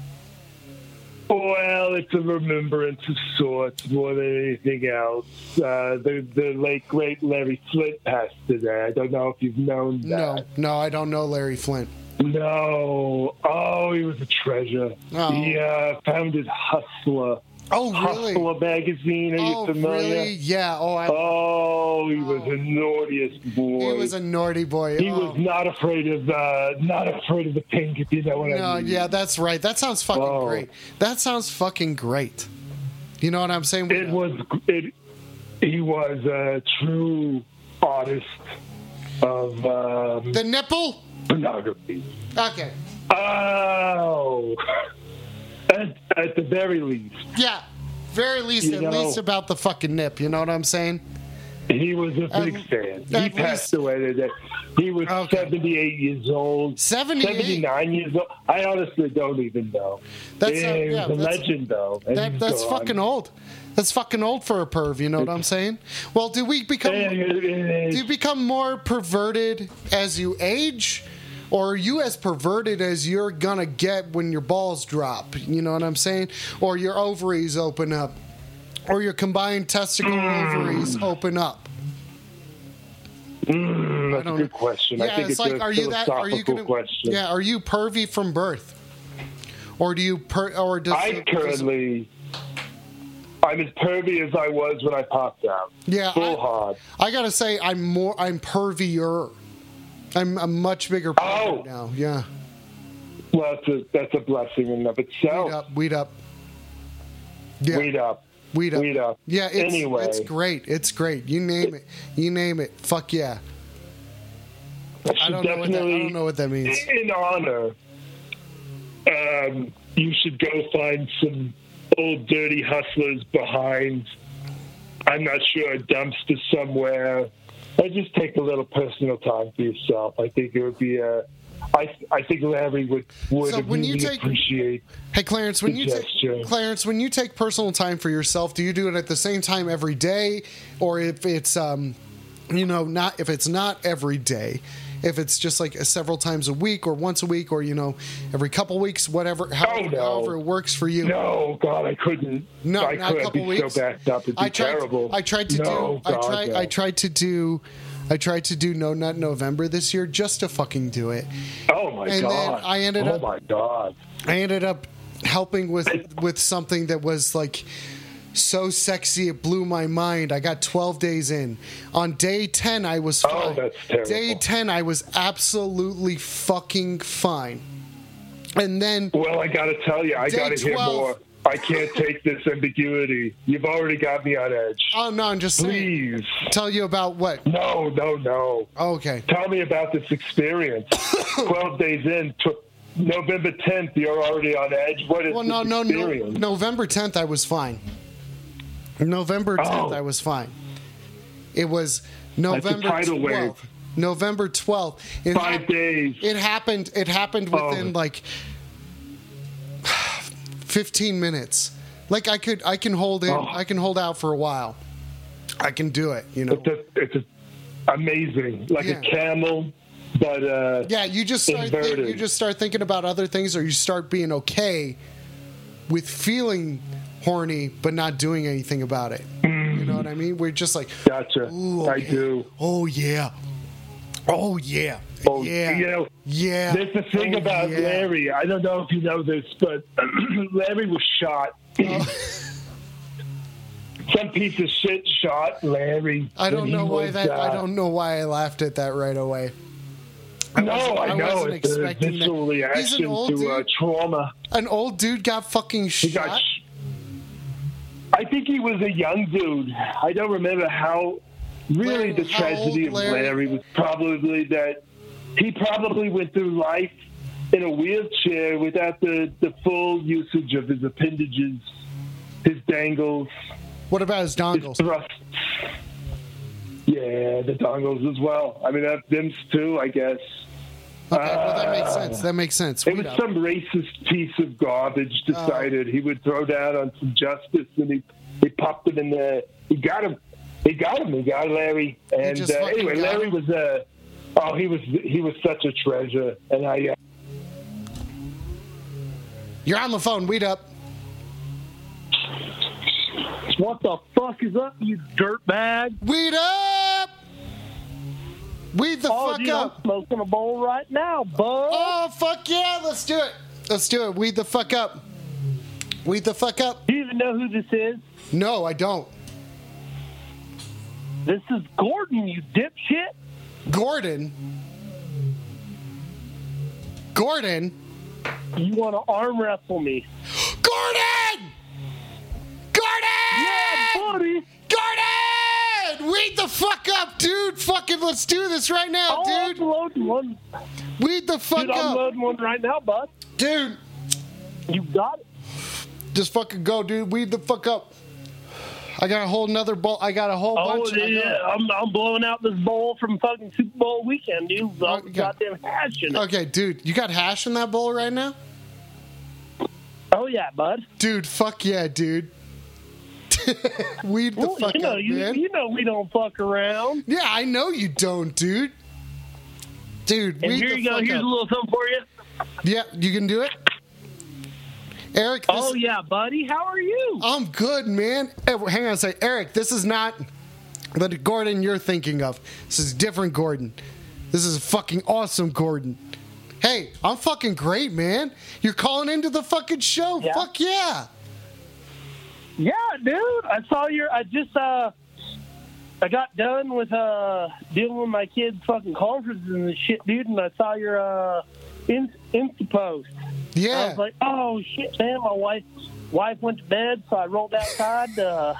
Speaker 4: Well, it's a remembrance of sorts more than anything else. Uh, the the late great Larry Flynt passed today. I don't know if you've known
Speaker 1: No,
Speaker 4: that.
Speaker 1: no, I don't know Larry Flynt.
Speaker 4: No. Oh, he was a treasure.
Speaker 1: Oh.
Speaker 4: He uh, founded Hustler.
Speaker 1: Oh, really?
Speaker 4: Hustler magazine. Are you
Speaker 1: Oh,
Speaker 4: familiar?
Speaker 1: really? Yeah. Oh, I,
Speaker 4: Oh, he was the naughtiest boy.
Speaker 1: he was a naughty boy.
Speaker 4: He
Speaker 1: oh.
Speaker 4: was not afraid of uh, not afraid of the pink, if you know what
Speaker 1: No,
Speaker 4: I mean.
Speaker 1: yeah, that's right. That sounds fucking
Speaker 4: Oh.
Speaker 1: great. That sounds fucking great. You know what I'm saying?
Speaker 4: It was it. He was a true artist of um,
Speaker 1: the nipple.
Speaker 4: pornography.
Speaker 1: Okay.
Speaker 4: Oh, [LAUGHS] at, at the very least,
Speaker 1: Yeah. Very least,
Speaker 4: You
Speaker 1: at
Speaker 4: know-
Speaker 1: least about the fucking nip. You know what I'm saying?
Speaker 4: he was a big fan. He
Speaker 1: at
Speaker 4: passed away today. He was
Speaker 1: Okay.
Speaker 4: 78 years old.
Speaker 1: 78?
Speaker 4: 79 years old. I honestly don't even know.
Speaker 1: That's, uh,
Speaker 4: yeah, was
Speaker 1: yeah,
Speaker 4: a
Speaker 1: that's-
Speaker 4: legend, though.
Speaker 1: That, that's
Speaker 4: gone.
Speaker 1: fucking old. That's fucking old for a perv. You know what I'm saying? Well, do we become
Speaker 4: And it- it-
Speaker 1: do you become more perverted as you age, or are you as perverted as you're gonna get when your balls drop? You know what I'm saying? Or your ovaries open up, or your combined testicle ovaries open up.
Speaker 4: Mm, that's a good question.
Speaker 1: Yeah,
Speaker 4: I think
Speaker 1: it's like,
Speaker 4: a
Speaker 1: are you that? Are you gonna?
Speaker 4: question.
Speaker 1: Yeah, are you pervy from birth, or do you per? Or does
Speaker 4: I currently? I'm as pervy as I was when I popped out.
Speaker 1: Yeah,
Speaker 4: full
Speaker 1: I-
Speaker 4: hard.
Speaker 1: I gotta say, I'm more. I'm pervier. I'm a much bigger pervert
Speaker 4: Oh.
Speaker 1: now. Yeah.
Speaker 4: Well, that's a that's a blessing in and of
Speaker 1: Weed
Speaker 4: itself.
Speaker 1: up. Weed up. Yeah.
Speaker 4: Weed up.
Speaker 1: Weed up.
Speaker 4: Weed up.
Speaker 1: Yeah. It's,
Speaker 4: Anyway.
Speaker 1: it's great. It's great. You name it. You name it. Fuck yeah.
Speaker 4: I
Speaker 1: don't know what that. I don't know what that means.
Speaker 4: in honor, um, you should go find some old dirty hustlers behind. I'm not sure a dumpster somewhere. Or just take a little personal time for yourself. I think it would be a. I I think Larry would would
Speaker 1: So when you
Speaker 4: really
Speaker 1: take-
Speaker 4: appreciate.
Speaker 1: Hey Clarence, when you
Speaker 4: Suggestion.
Speaker 1: take Clarence, when you take personal time for yourself, do you do it at the same time every day, or if it's um, you know, not if it's not every day, if it's just like several times a week or once a week or you know every couple weeks, whatever, however,
Speaker 4: Oh, no.
Speaker 1: however it works for you.
Speaker 4: No, God, I couldn't.
Speaker 1: No,
Speaker 4: I
Speaker 1: not a
Speaker 4: couldn't
Speaker 1: couple
Speaker 4: be
Speaker 1: weeks.
Speaker 4: so backed up. It'd be
Speaker 1: I tried.
Speaker 4: terrible.
Speaker 1: I tried to
Speaker 4: no,
Speaker 1: do.
Speaker 4: God,
Speaker 1: I tried.
Speaker 4: no.
Speaker 1: I tried to do. I tried to do no nut November this year just to fucking do it.
Speaker 4: Oh my
Speaker 1: and then
Speaker 4: God!
Speaker 1: I ended
Speaker 4: oh
Speaker 1: up- Oh
Speaker 4: my God!
Speaker 1: I ended up helping with with something that was like so sexy it blew my mind. I got 12 days in. On day 10 I was
Speaker 4: Oh,
Speaker 1: fine.
Speaker 4: that's terrible.
Speaker 1: Day 10 I was absolutely fucking fine. And then
Speaker 4: Well, I got to tell you, I got to hear more. I can't take this ambiguity. You've already got me on edge.
Speaker 1: Oh no, I'm just saying.
Speaker 4: Please.
Speaker 1: Tell you about what?
Speaker 4: No, no, no.
Speaker 1: Oh, okay.
Speaker 4: Tell me about this experience. [COUGHS] 12 days in, tw- November 10th, you're already on edge. What is
Speaker 1: Well, no, no, no. November 10th, I was fine. November 10th,
Speaker 4: Oh.
Speaker 1: I was fine. It was November
Speaker 4: tidal
Speaker 1: 12th.
Speaker 4: wave.
Speaker 1: November 12th. It
Speaker 4: Five days.
Speaker 1: It happened. It happened within
Speaker 4: Oh.
Speaker 1: like 15 minutes. Like I could, I can hold it.
Speaker 4: Oh.
Speaker 1: I can hold out for a while. I can do it. You know.
Speaker 4: It's, a, it's amazing. Like
Speaker 1: Yeah.
Speaker 4: a camel, but uh,
Speaker 1: Yeah, you just start
Speaker 4: Inverted.
Speaker 1: you just start thinking about other things, or you start being okay with feeling horny but not doing anything about it. You know what I mean? We're just like,
Speaker 4: gotcha.
Speaker 1: Ooh,
Speaker 4: I do.
Speaker 1: oh yeah, oh yeah,
Speaker 4: Oh,
Speaker 1: yeah,
Speaker 4: You know,
Speaker 1: yeah.
Speaker 4: there's the thing
Speaker 1: oh,
Speaker 4: about
Speaker 1: yeah.
Speaker 4: Larry. I don't know if you know this, but [CLEARS THROAT] Larry was shot.
Speaker 1: Oh.
Speaker 4: Some piece of shit shot Larry.
Speaker 1: I don't know why that. I
Speaker 4: uh,
Speaker 1: don't know why I laughed at that right away.
Speaker 4: no,
Speaker 1: wasn't-
Speaker 4: I
Speaker 1: I
Speaker 4: know.
Speaker 1: wasn't
Speaker 4: It's a
Speaker 1: expecting that.
Speaker 4: visceral
Speaker 1: He's an
Speaker 4: reaction
Speaker 1: old
Speaker 4: to uh,
Speaker 1: dude.
Speaker 4: trauma.
Speaker 1: An old dude got fucking
Speaker 4: He
Speaker 1: shot.
Speaker 4: got. Sh- I think he was a young dude. I don't remember how. Really,
Speaker 1: Larry-
Speaker 4: the tragedy of
Speaker 1: Larry?
Speaker 4: Larry was probably that he probably went through life in a wheelchair without the, the full usage of his appendages, his dangles,
Speaker 1: what about his
Speaker 4: his
Speaker 1: dongles?
Speaker 4: thrusts. Yeah, the dongles as well. I mean, that them's too, I guess.
Speaker 1: Okay, well that makes sense. That makes sense.
Speaker 4: It
Speaker 1: Wait
Speaker 4: was
Speaker 1: up.
Speaker 4: some racist piece of garbage decided he would throw down on some justice, and he he popped him in the. He got him. He got him. He got Larry. And uh, anyway, Larry
Speaker 1: him?
Speaker 4: was a. oh, he was he was such a treasure, and I. Uh,
Speaker 1: You're on the phone. Weed up.
Speaker 5: What the fuck is up, you dirtbag?
Speaker 1: Weed up. Weed the
Speaker 5: Oh,
Speaker 1: fuck up.
Speaker 5: I'm smoking a bowl right now, bud.
Speaker 1: Oh fuck yeah! Let's do it. Let's do it. Weed the fuck up. Weed the fuck up.
Speaker 5: Do you even know who this is?
Speaker 1: No, I don't.
Speaker 5: This is Gordon, you dipshit.
Speaker 1: Gordon. Gordon.
Speaker 5: You want to arm wrestle me?
Speaker 1: Gordon. Gordon.
Speaker 5: Yeah, buddy.
Speaker 1: Gordon. Weed the fuck up, dude. Fucking let's do this right now,
Speaker 5: I'm
Speaker 1: dude.
Speaker 5: one.
Speaker 1: Weed the fuck
Speaker 5: Dude, I'm
Speaker 1: up,
Speaker 5: loading one right now, bud.
Speaker 1: dude.
Speaker 5: You got it.
Speaker 1: Just fucking go, dude. Weed the fuck up. I got a whole another bowl. I got a whole
Speaker 5: Oh,
Speaker 1: bunch.
Speaker 5: Yeah, I'm, I'm blowing out this bowl from fucking Super Bowl weekend, dude. The
Speaker 1: Okay.
Speaker 5: goddamn hash in it.
Speaker 1: Okay, dude, you got hash in that bowl right now?
Speaker 5: Oh, yeah, bud.
Speaker 1: Dude, fuck yeah, dude. [LAUGHS] Weed the
Speaker 5: Well,
Speaker 1: fuck
Speaker 5: you know,
Speaker 1: up,
Speaker 5: you,
Speaker 1: man.
Speaker 5: you know we don't fuck around.
Speaker 1: Yeah, I know you don't, dude. Dude,
Speaker 5: And here you go. Here's
Speaker 1: up.
Speaker 5: a little something for you.
Speaker 1: Yeah, you can do it. Eric,
Speaker 5: Oh, yeah, buddy. How are you?
Speaker 1: I'm good, man. Eh, Hang on a second, Eric. This is not the Gordon you're thinking of. This is different Gordon. This is a fucking awesome Gordon. Hey, I'm fucking great, man. You're calling into the fucking show.
Speaker 5: Yeah.
Speaker 1: Fuck yeah.
Speaker 5: Yeah, dude. I saw your. I just uh, I got done with uh dealing with my kids' fucking conferences and shit, dude. And I saw your uh, in, Insta post.
Speaker 1: Yeah.
Speaker 5: I was like, oh shit, man. My wife wife went to bed, so I rolled outside to uh,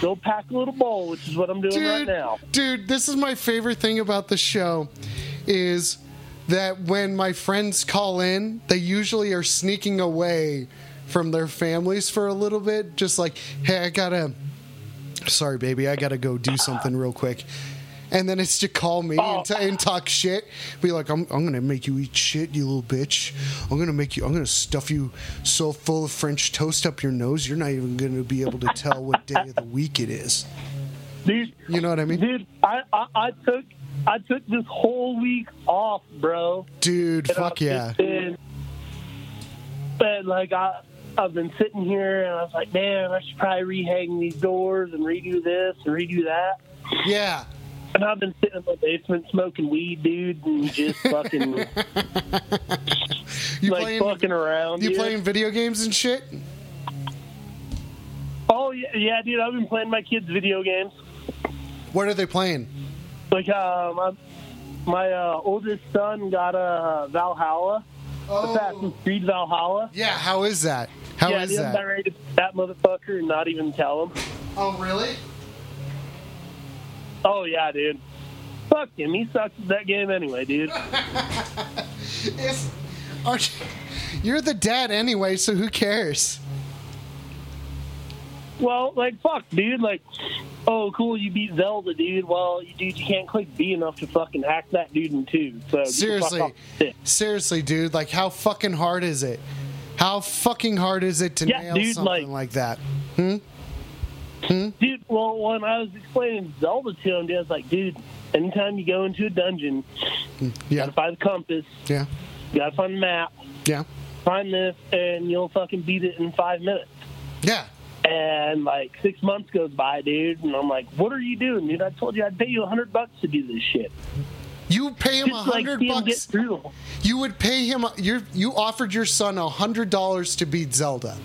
Speaker 5: go pack a little bowl, which is what I'm doing right now.
Speaker 1: dude, this is my favorite thing about the show is that when my friends call in, they usually are sneaking away from their families for a little bit, just like, hey, I gotta, sorry, baby, I gotta go do something real quick. And then it's to call me and, t- and talk shit. Be like, I'm, I'm gonna make you eat shit, you little bitch. I'm gonna make you, I'm gonna stuff you so full of French toast up your nose, you're not even gonna be able to tell what day of the week it is.
Speaker 5: Dude,
Speaker 1: You know what I mean?
Speaker 5: dude, I, I, I took I took this whole week off, bro.
Speaker 1: Dude,
Speaker 5: And
Speaker 1: fuck yeah.
Speaker 5: been- but like I, I've been sitting here and I was like, man, I should probably rehang these doors and redo this and redo that.
Speaker 1: Yeah.
Speaker 5: And I've been sitting in my basement smoking weed, dude, and just fucking [LAUGHS]
Speaker 1: You
Speaker 5: like
Speaker 1: playing
Speaker 5: fucking around.
Speaker 1: you
Speaker 5: dude.
Speaker 1: playing video games and shit?
Speaker 5: Oh yeah, yeah, dude. I've been playing my kids' video games.
Speaker 1: What are they playing?
Speaker 5: Like, uh, my my uh, oldest son got a uh, Valhalla,
Speaker 1: Oh.
Speaker 5: Assassin's Creed Valhalla.
Speaker 1: Yeah, how is that? How
Speaker 5: yeah,
Speaker 1: is
Speaker 5: dude, I'm
Speaker 1: that?
Speaker 5: about ready to that motherfucker and not even tell him.
Speaker 1: Oh, really?
Speaker 5: Oh yeah, dude. Fuck him. He sucks at that game anyway, dude. [LAUGHS]
Speaker 1: If, are, you're the dad anyway, so who cares?
Speaker 5: Well, like fuck, dude. Like, oh, cool, you beat Zelda, dude. Well, you, dude, you can't click B enough to fucking hack that dude in two. So get the fuck
Speaker 1: Seriously,
Speaker 5: off the stick.
Speaker 1: seriously, dude. Like, how fucking hard is it? How fucking hard is it to
Speaker 5: Yeah,
Speaker 1: nail
Speaker 5: dude,
Speaker 1: something
Speaker 5: like-
Speaker 1: like, that? Hmm? Hmm?
Speaker 5: Dude, well, when I was explaining Zelda to him, dude, I was like, dude, anytime you go into a dungeon, hmm.
Speaker 1: you
Speaker 5: gotta find the compass,
Speaker 1: yeah,
Speaker 5: you gotta find the map,
Speaker 1: yeah,
Speaker 5: find this, and you'll fucking beat it in five minutes.
Speaker 1: yeah.
Speaker 5: And like six months goes by, dude, and I'm like, "What are you doing, dude? I told you I'd pay you a hundred bucks to do this shit.
Speaker 1: You pay him a
Speaker 5: like
Speaker 1: hundred
Speaker 5: him
Speaker 1: bucks. You would pay him. You you offered your son a hundred dollars to beat Zelda,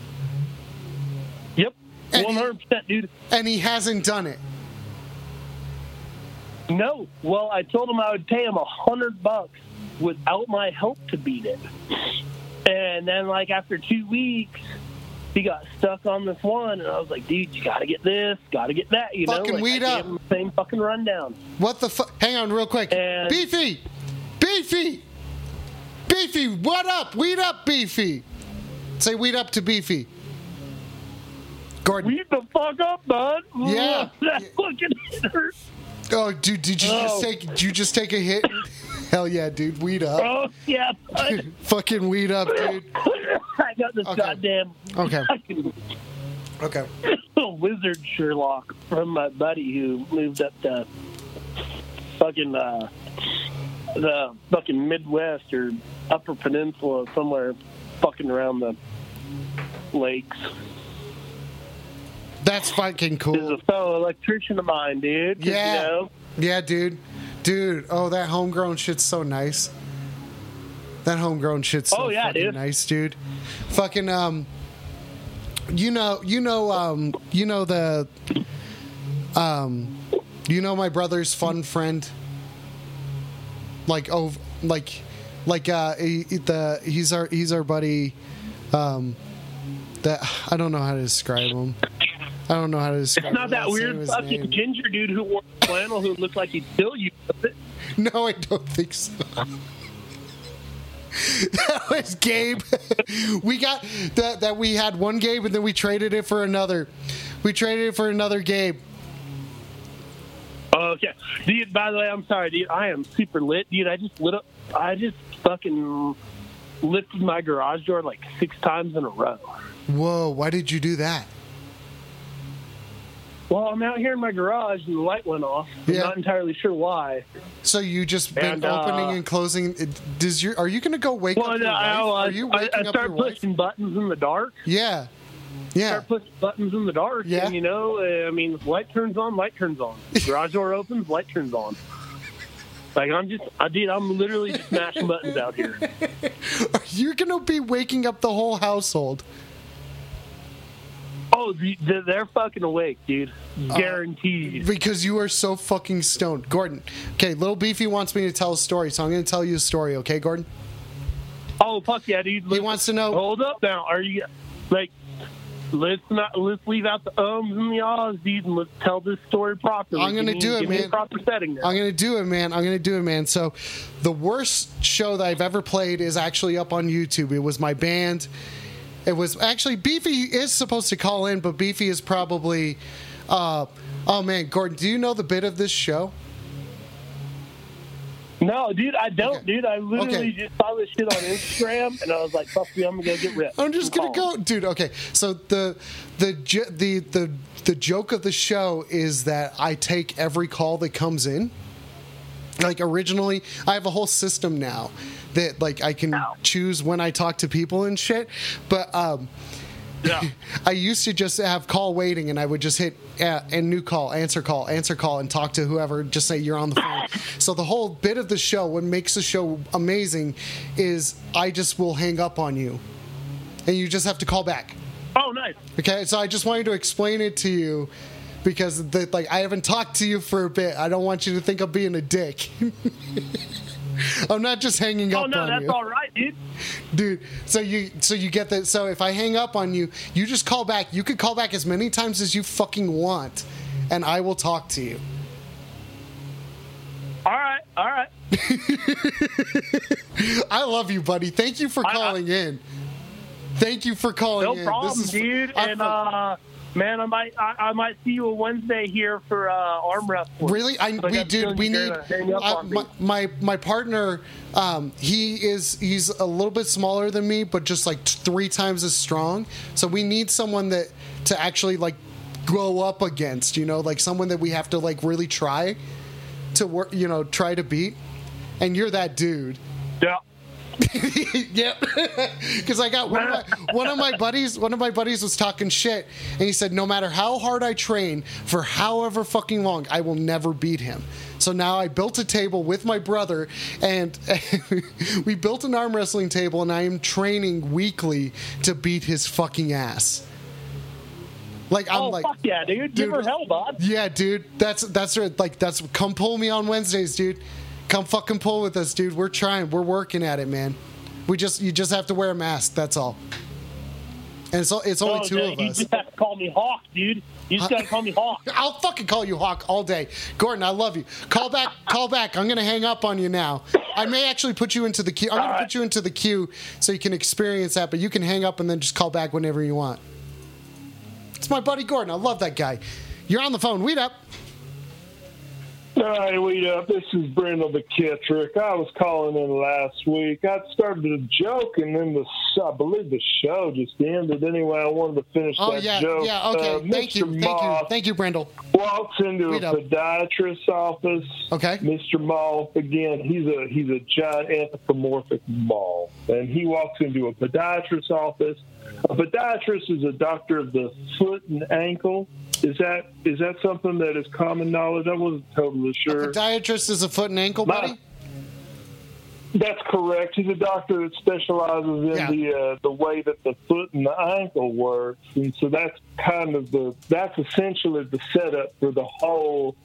Speaker 5: Yep, one hundred percent, dude.
Speaker 1: and he hasn't done it.
Speaker 5: No, well, I told him I would pay him a hundred bucks without my help to beat it. And then, like after two weeks, he got stuck on this one, and I was like, "Dude, you got to get this, got to get that." You
Speaker 1: Fucking
Speaker 5: know, like,
Speaker 1: weed up.
Speaker 5: gave him the same fucking rundown.
Speaker 1: What the fuck? Hang on, real quick.
Speaker 5: And-
Speaker 1: Beefy, Beefy, Beefy. What up? Weed up, Beefy. Say weed up to Beefy. Gordon.
Speaker 5: Weed the fuck up, bud.
Speaker 1: Yeah. [LAUGHS]
Speaker 5: that fucking hurt.
Speaker 1: Oh, dude, did you just
Speaker 5: Oh.
Speaker 1: take? Did you just take a hit? [LAUGHS] Hell yeah, dude. Weed up.
Speaker 5: Oh yeah, bud. [LAUGHS]
Speaker 1: Fucking weed up, dude. [LAUGHS]
Speaker 5: I got this
Speaker 1: Okay.
Speaker 5: goddamn
Speaker 1: Okay.
Speaker 5: fucking
Speaker 1: Okay. [LAUGHS]
Speaker 5: wizard Sherlock from my buddy who moved up to fucking uh, the fucking Midwest or Upper Peninsula somewhere, fucking around the lakes.
Speaker 1: That's fucking cool.
Speaker 5: He's a fellow electrician of mine, dude.
Speaker 1: Yeah.
Speaker 5: You know,
Speaker 1: Yeah, dude. Dude, oh, that homegrown shit's so nice. That homegrown shit's so
Speaker 5: Oh, yeah,
Speaker 1: fucking
Speaker 5: dude.
Speaker 1: nice, dude. Fucking um you know, you know um you know the um you know my brother's fun friend like oh like like uh he, the he's our he's our buddy um that I don't know how to describe him. I don't know how to describe
Speaker 5: it's not that weird fucking ginger dude who wore flannel who looked like he'd kill you.
Speaker 1: No, I don't think so. [LAUGHS] that was Gabe. [LAUGHS] we got that that we had one Gabe and then we traded it for another. We traded it for another Gabe.
Speaker 5: Oh, okay. Dude, by the way, I'm sorry, dude. I am super lit, dude. I just lit up. I just fucking lifted my garage door like six times in a row.
Speaker 1: Whoa, why did you do that?
Speaker 5: Well, I'm out here in my garage and the light went off. I'm
Speaker 1: Yeah.
Speaker 5: not entirely sure why.
Speaker 1: So you just been
Speaker 5: And, uh,
Speaker 1: opening and closing. Does your are you gonna go wake
Speaker 5: Well,
Speaker 1: up your
Speaker 5: no,
Speaker 1: wife?
Speaker 5: I,
Speaker 1: Are
Speaker 5: I,
Speaker 1: you
Speaker 5: I,
Speaker 1: waking
Speaker 5: I
Speaker 1: up your
Speaker 5: start
Speaker 1: wife?
Speaker 5: pushing buttons in the dark.
Speaker 1: Yeah, yeah.
Speaker 5: Start pushing buttons in the dark,
Speaker 1: Yeah.
Speaker 5: and you know, uh, I mean, light turns on, light turns on. [LAUGHS] Garage door opens, light turns on. Like I'm just, I did. I'm literally smashing buttons out here. [LAUGHS]
Speaker 1: You're gonna be waking up the whole household.
Speaker 5: Oh, the- the- they're fucking awake, dude.
Speaker 1: Uh,
Speaker 5: Guaranteed.
Speaker 1: Because you are so fucking stoned. Gordon. Okay, little Beefy wants me to tell a story, so I'm going to tell you a story, okay, Gordon?
Speaker 5: Oh fuck yeah, dude!
Speaker 1: He wants to know.
Speaker 5: Hold up now. Are you like? Let's not. Let's leave out the ums and the ahs, dude, and let's tell this story properly.
Speaker 1: I'm gonna
Speaker 5: Give
Speaker 1: do it,
Speaker 5: me
Speaker 1: man.
Speaker 5: proper setting now.
Speaker 1: I'm going to do it, man. I'm going to do it, man. So, the worst show that I've ever played is actually up on YouTube. It was my band. It was actually Beefy is supposed to call in, but Beefy is probably. Uh, oh, man. Gordon, do you know the bit of this show?
Speaker 5: no, dude, I don't,
Speaker 1: Okay.
Speaker 5: dude. I literally
Speaker 1: Okay.
Speaker 5: just saw this shit on Instagram, and I was like, "Fuck you, I'm gonna get ripped."
Speaker 1: I'm just gonna go, dude. Okay, so the the the the the joke of the show is that I take every call that comes in. Like originally, I have a whole system now that like I can choose when I talk to people and shit. But um,
Speaker 5: Yeah. [LAUGHS]
Speaker 1: I used to just have call waiting, and I would just hit uh, and new call, answer call, answer call, and talk to whoever. Just say you're on the phone. so the whole bit of the show, what makes the show amazing, is I just will hang up on you, and you just have to call back.
Speaker 5: Oh, nice.
Speaker 1: Okay, so I just wanted to explain it to you because the, like I haven't talked to you for a bit. I don't want you to think I'm being a dick. [LAUGHS] [LAUGHS] I'm not just hanging up
Speaker 5: no,
Speaker 1: on you.
Speaker 5: Oh no, that's all right, dude.
Speaker 1: dude. So you so you get that. So if I hang up on you, you just call back. You could call back as many times as you fucking want, and I will talk to you.
Speaker 5: All right, all right. [LAUGHS]
Speaker 1: I love you, buddy. Thank you for
Speaker 5: I- I-
Speaker 1: calling in. Thank you for calling
Speaker 5: No
Speaker 1: in.
Speaker 5: problem,
Speaker 1: This is-
Speaker 5: dude.
Speaker 1: I
Speaker 5: and uh, man, I might I, I might see you on Wednesday here for uh, arm wrestling.
Speaker 1: Really, I,
Speaker 5: So
Speaker 1: we dude, we need
Speaker 5: gonna hang up
Speaker 1: I-
Speaker 5: on me.
Speaker 1: my, my my partner. Um, he is he's a little bit smaller than me, but just like t- three times as strong. So we need someone that to actually like grow up against. You know, like someone that we have to like really try to work. You know, try to beat. And you're that dude. [LAUGHS] Yep. [LAUGHS] Because I got one of, my, one of my buddies. One of my buddies was talking shit, and he said, "No matter how hard I train for however fucking long, I will never beat him." So now I built a table with my brother, and [LAUGHS] we built an arm wrestling table, and I am training weekly to beat his fucking ass. Like I'm
Speaker 5: oh
Speaker 1: like,
Speaker 5: fuck yeah, dude! Give
Speaker 1: Dude,
Speaker 5: her hell, bud.
Speaker 1: yeah, dude. That's that's right. Like that's come pull me on Wednesdays, dude. Come fucking pull with us, dude. We're trying. We're working at it, man. We just you just have to wear a mask. That's all. And it's it's only
Speaker 5: Oh,
Speaker 1: two of
Speaker 5: you
Speaker 1: us.
Speaker 5: You just have to call me Hawk, dude. You just gotta call me Hawk. [LAUGHS]
Speaker 1: I'll fucking call you Hawk all day, Gordon. I love you. Call back, call back. I'm gonna hang up on you now. I may actually put you into the queue. I'm gonna
Speaker 5: right.
Speaker 1: put you into the queue so you can experience that. But you can hang up and then just call back whenever you want. It's my buddy Gordon. I love that guy. You're on the phone. Weed up.
Speaker 4: Hi, wait up. This is Brandon McKittrick. I was calling in last week. I started a joke, and then the I believe the show just ended. Anyway, I wanted to finish
Speaker 1: Oh
Speaker 4: that
Speaker 1: yeah,
Speaker 4: joke.
Speaker 1: yeah. Okay.
Speaker 4: Uh,
Speaker 1: thank
Speaker 4: Mr.
Speaker 1: you, thank you, thank you, Brendel.
Speaker 4: walks into
Speaker 1: Wait
Speaker 4: a
Speaker 1: up.
Speaker 4: podiatrist's office.
Speaker 1: Okay.
Speaker 4: Mr. Moth again. He's a he's a giant anthropomorphic moth, and he walks into a podiatrist's office. A podiatrist is a doctor of the foot and ankle. Is that is that something that is common knowledge? I wasn't totally sure.
Speaker 1: A Podiatrist is a foot and ankle,
Speaker 4: My-
Speaker 1: buddy.
Speaker 4: That's correct. He's a doctor that specializes in
Speaker 1: Yeah.
Speaker 4: the uh, the way that the foot and the ankle works, and so that's kind of the that's essentially the setup for the whole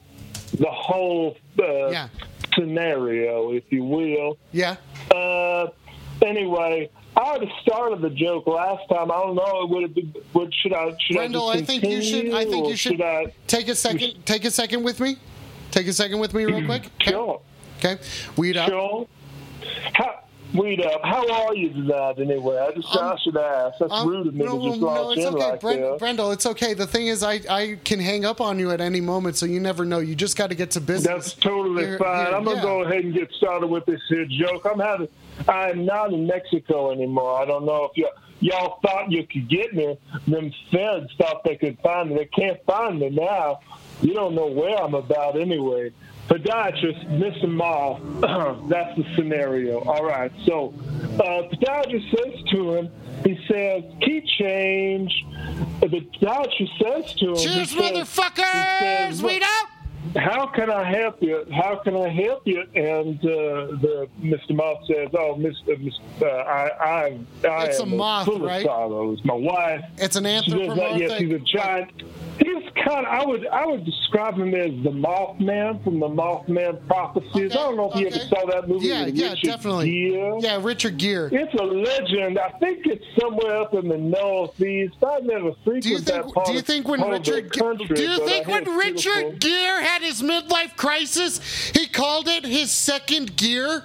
Speaker 4: the whole uh,
Speaker 1: Yeah.
Speaker 4: scenario, if you will.
Speaker 1: Yeah.
Speaker 4: Uh, anyway, I already started the joke last time. I don't know. Would it be? Would should I? Should
Speaker 1: Brendel,
Speaker 4: I,
Speaker 1: I think you should. I think you should
Speaker 4: I,
Speaker 1: take a second. Take a second with me. Take a second with me, real quick. [CLEARS THROAT] Okay.
Speaker 4: sure.
Speaker 1: Okay. Weed up.
Speaker 4: Sure. How, Weed up. How are you tonight, anyway? I just I should ask. That's
Speaker 1: Um,
Speaker 4: rude of me
Speaker 1: no,
Speaker 4: to just
Speaker 1: no,
Speaker 4: launch
Speaker 1: it's
Speaker 4: in
Speaker 1: okay,
Speaker 4: like
Speaker 1: Brend-
Speaker 4: that.
Speaker 1: Brendel. It's okay. The thing is, I I can hang up on you at any moment, so you never know. You just got to get to business.
Speaker 4: That's totally
Speaker 1: Here-
Speaker 4: fine.
Speaker 1: here,
Speaker 4: I'm gonna
Speaker 1: yeah.
Speaker 4: go ahead and get started with this here joke. I'm having. I'm not in Mexico anymore. I don't know if you y'all thought you could get me. Them feds thought they could find me. They can't find me now. You don't know where I'm about anyway. Podiatrist, Mr. Ma, [CLEARS THROAT] that's the scenario. All right. So, uh, podiatrist says to him, he says, key change. The podiatrist says to him, he
Speaker 1: Cheers, motherfuckers!
Speaker 4: says,
Speaker 1: Weed up.
Speaker 4: How can I help you? How can I help you? And uh, the Mr. Moth says, "Oh, Mr. Mr. Uh, I, I, I
Speaker 1: It's a moth,
Speaker 4: full
Speaker 1: right?
Speaker 4: of sorrows. My wife,
Speaker 1: It's an
Speaker 4: that. Yes, he's a
Speaker 1: anthropomorphic.
Speaker 4: giant. He's kind of. I would. I would describe him as the Mothman from the Mothman prophecies. I don't know if you ever saw that movie.
Speaker 1: Yeah, yeah,
Speaker 4: Richard
Speaker 1: definitely.
Speaker 4: Gere.
Speaker 1: Yeah, Richard Gere.
Speaker 4: It's a legend. I think it's somewhere up in the northeast. I never frequent
Speaker 1: Do you think?
Speaker 4: that part
Speaker 1: Do you think when
Speaker 4: part of the
Speaker 1: Richard?
Speaker 4: Country,
Speaker 1: do you think when. Richard Gere had his midlife crisis, he called it his second gear?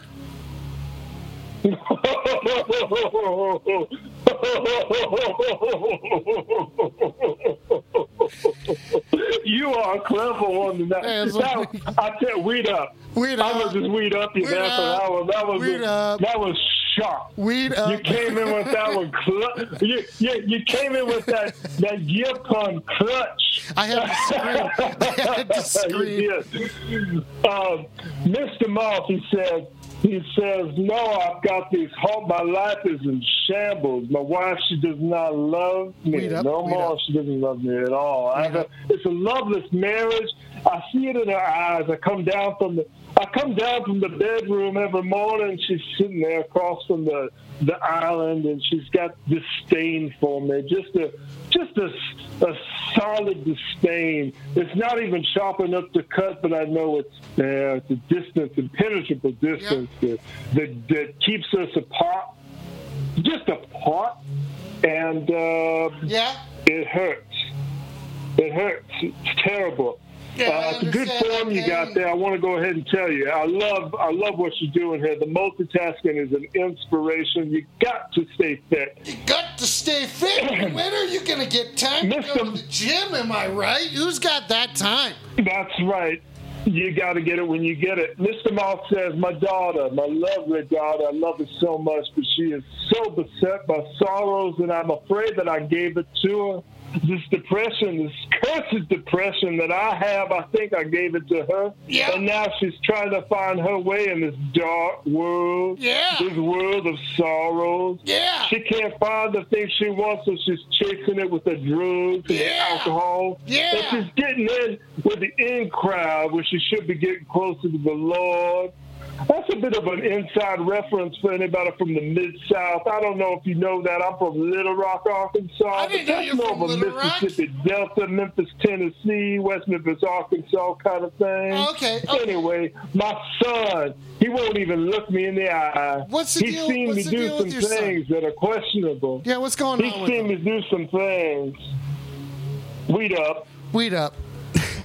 Speaker 1: [LAUGHS] [LAUGHS]
Speaker 4: you are a clever one.
Speaker 1: Hey, it's
Speaker 4: That- I tell weed up.
Speaker 1: Weed up.
Speaker 4: gonna just weed up you
Speaker 1: Weed
Speaker 4: there for that one. That was
Speaker 1: Weed up.
Speaker 4: that was sharp.
Speaker 1: Weed up.
Speaker 4: You came in with that one. [LAUGHS] Cl- you, you, you came in with that that gear pun clutch.
Speaker 1: I had to scream. [LAUGHS] I had to scream.
Speaker 4: Did. Um, Mr. Moth, he said, he says, no, I've got these whole, my life is in shambles. My wife, she does not love me.
Speaker 1: Up,
Speaker 4: no more,
Speaker 1: up.
Speaker 4: she doesn't love me at all. I it's a loveless marriage. I see it in her eyes. I come down from the, I come down from the bedroom every morning. She's sitting there across from the, the island, and she's got disdain for me. Just a, just a, a solid disdain. It's not even sharp enough to cut, but I know it's there. It's a distance, impenetrable distance that, that that keeps us apart, just apart, and uh,
Speaker 1: Yeah.
Speaker 4: it hurts. It hurts. It's terrible.
Speaker 1: Yeah,
Speaker 4: uh, it's a good form you got there. I want to go ahead and tell you, I love, I love what you're doing here. The multitasking is an inspiration. You got to stay fit.
Speaker 1: You got to stay fit. when are [CLEARS THROAT] you gonna get time to go to the gym? Am I right? Who's got that time?
Speaker 4: That's right. You got to get it when you get it. Mr. Moth says, My daughter, my lovely daughter, I love her so much, but she is so beset by sorrows, and I'm afraid that I gave it to her. This depression, this cursed depression that I have, I think I gave it to her.
Speaker 1: Yeah.
Speaker 4: And now she's trying to find her way in this dark world.
Speaker 1: Yeah.
Speaker 4: This world of sorrows.
Speaker 1: Yeah.
Speaker 4: She can't find the thing she wants, so she's chasing it with the drugs and the alcohol.
Speaker 1: Yeah.
Speaker 4: And she's getting in with the in crowd where she should be getting closer to the Lord. That's a bit of an inside reference for anybody from the Mid South. I don't know if you know that. I'm from Little Rock, Arkansas.
Speaker 1: I didn't know
Speaker 4: that's
Speaker 1: you're
Speaker 4: more
Speaker 1: from
Speaker 4: of a
Speaker 1: Little Rock.
Speaker 4: Mississippi Delta, Memphis, Tennessee, West Memphis, Arkansas kind of thing.
Speaker 1: Oh, okay, okay.
Speaker 4: Anyway, my son, he won't even look me in the eye.
Speaker 1: What's the
Speaker 4: He's
Speaker 1: deal-
Speaker 4: seen
Speaker 1: what's
Speaker 4: me do some
Speaker 1: your son?
Speaker 4: things that are questionable.
Speaker 1: Yeah, what's going
Speaker 4: He's
Speaker 1: on with
Speaker 4: seen me do some things. Weed up.
Speaker 1: Weed up.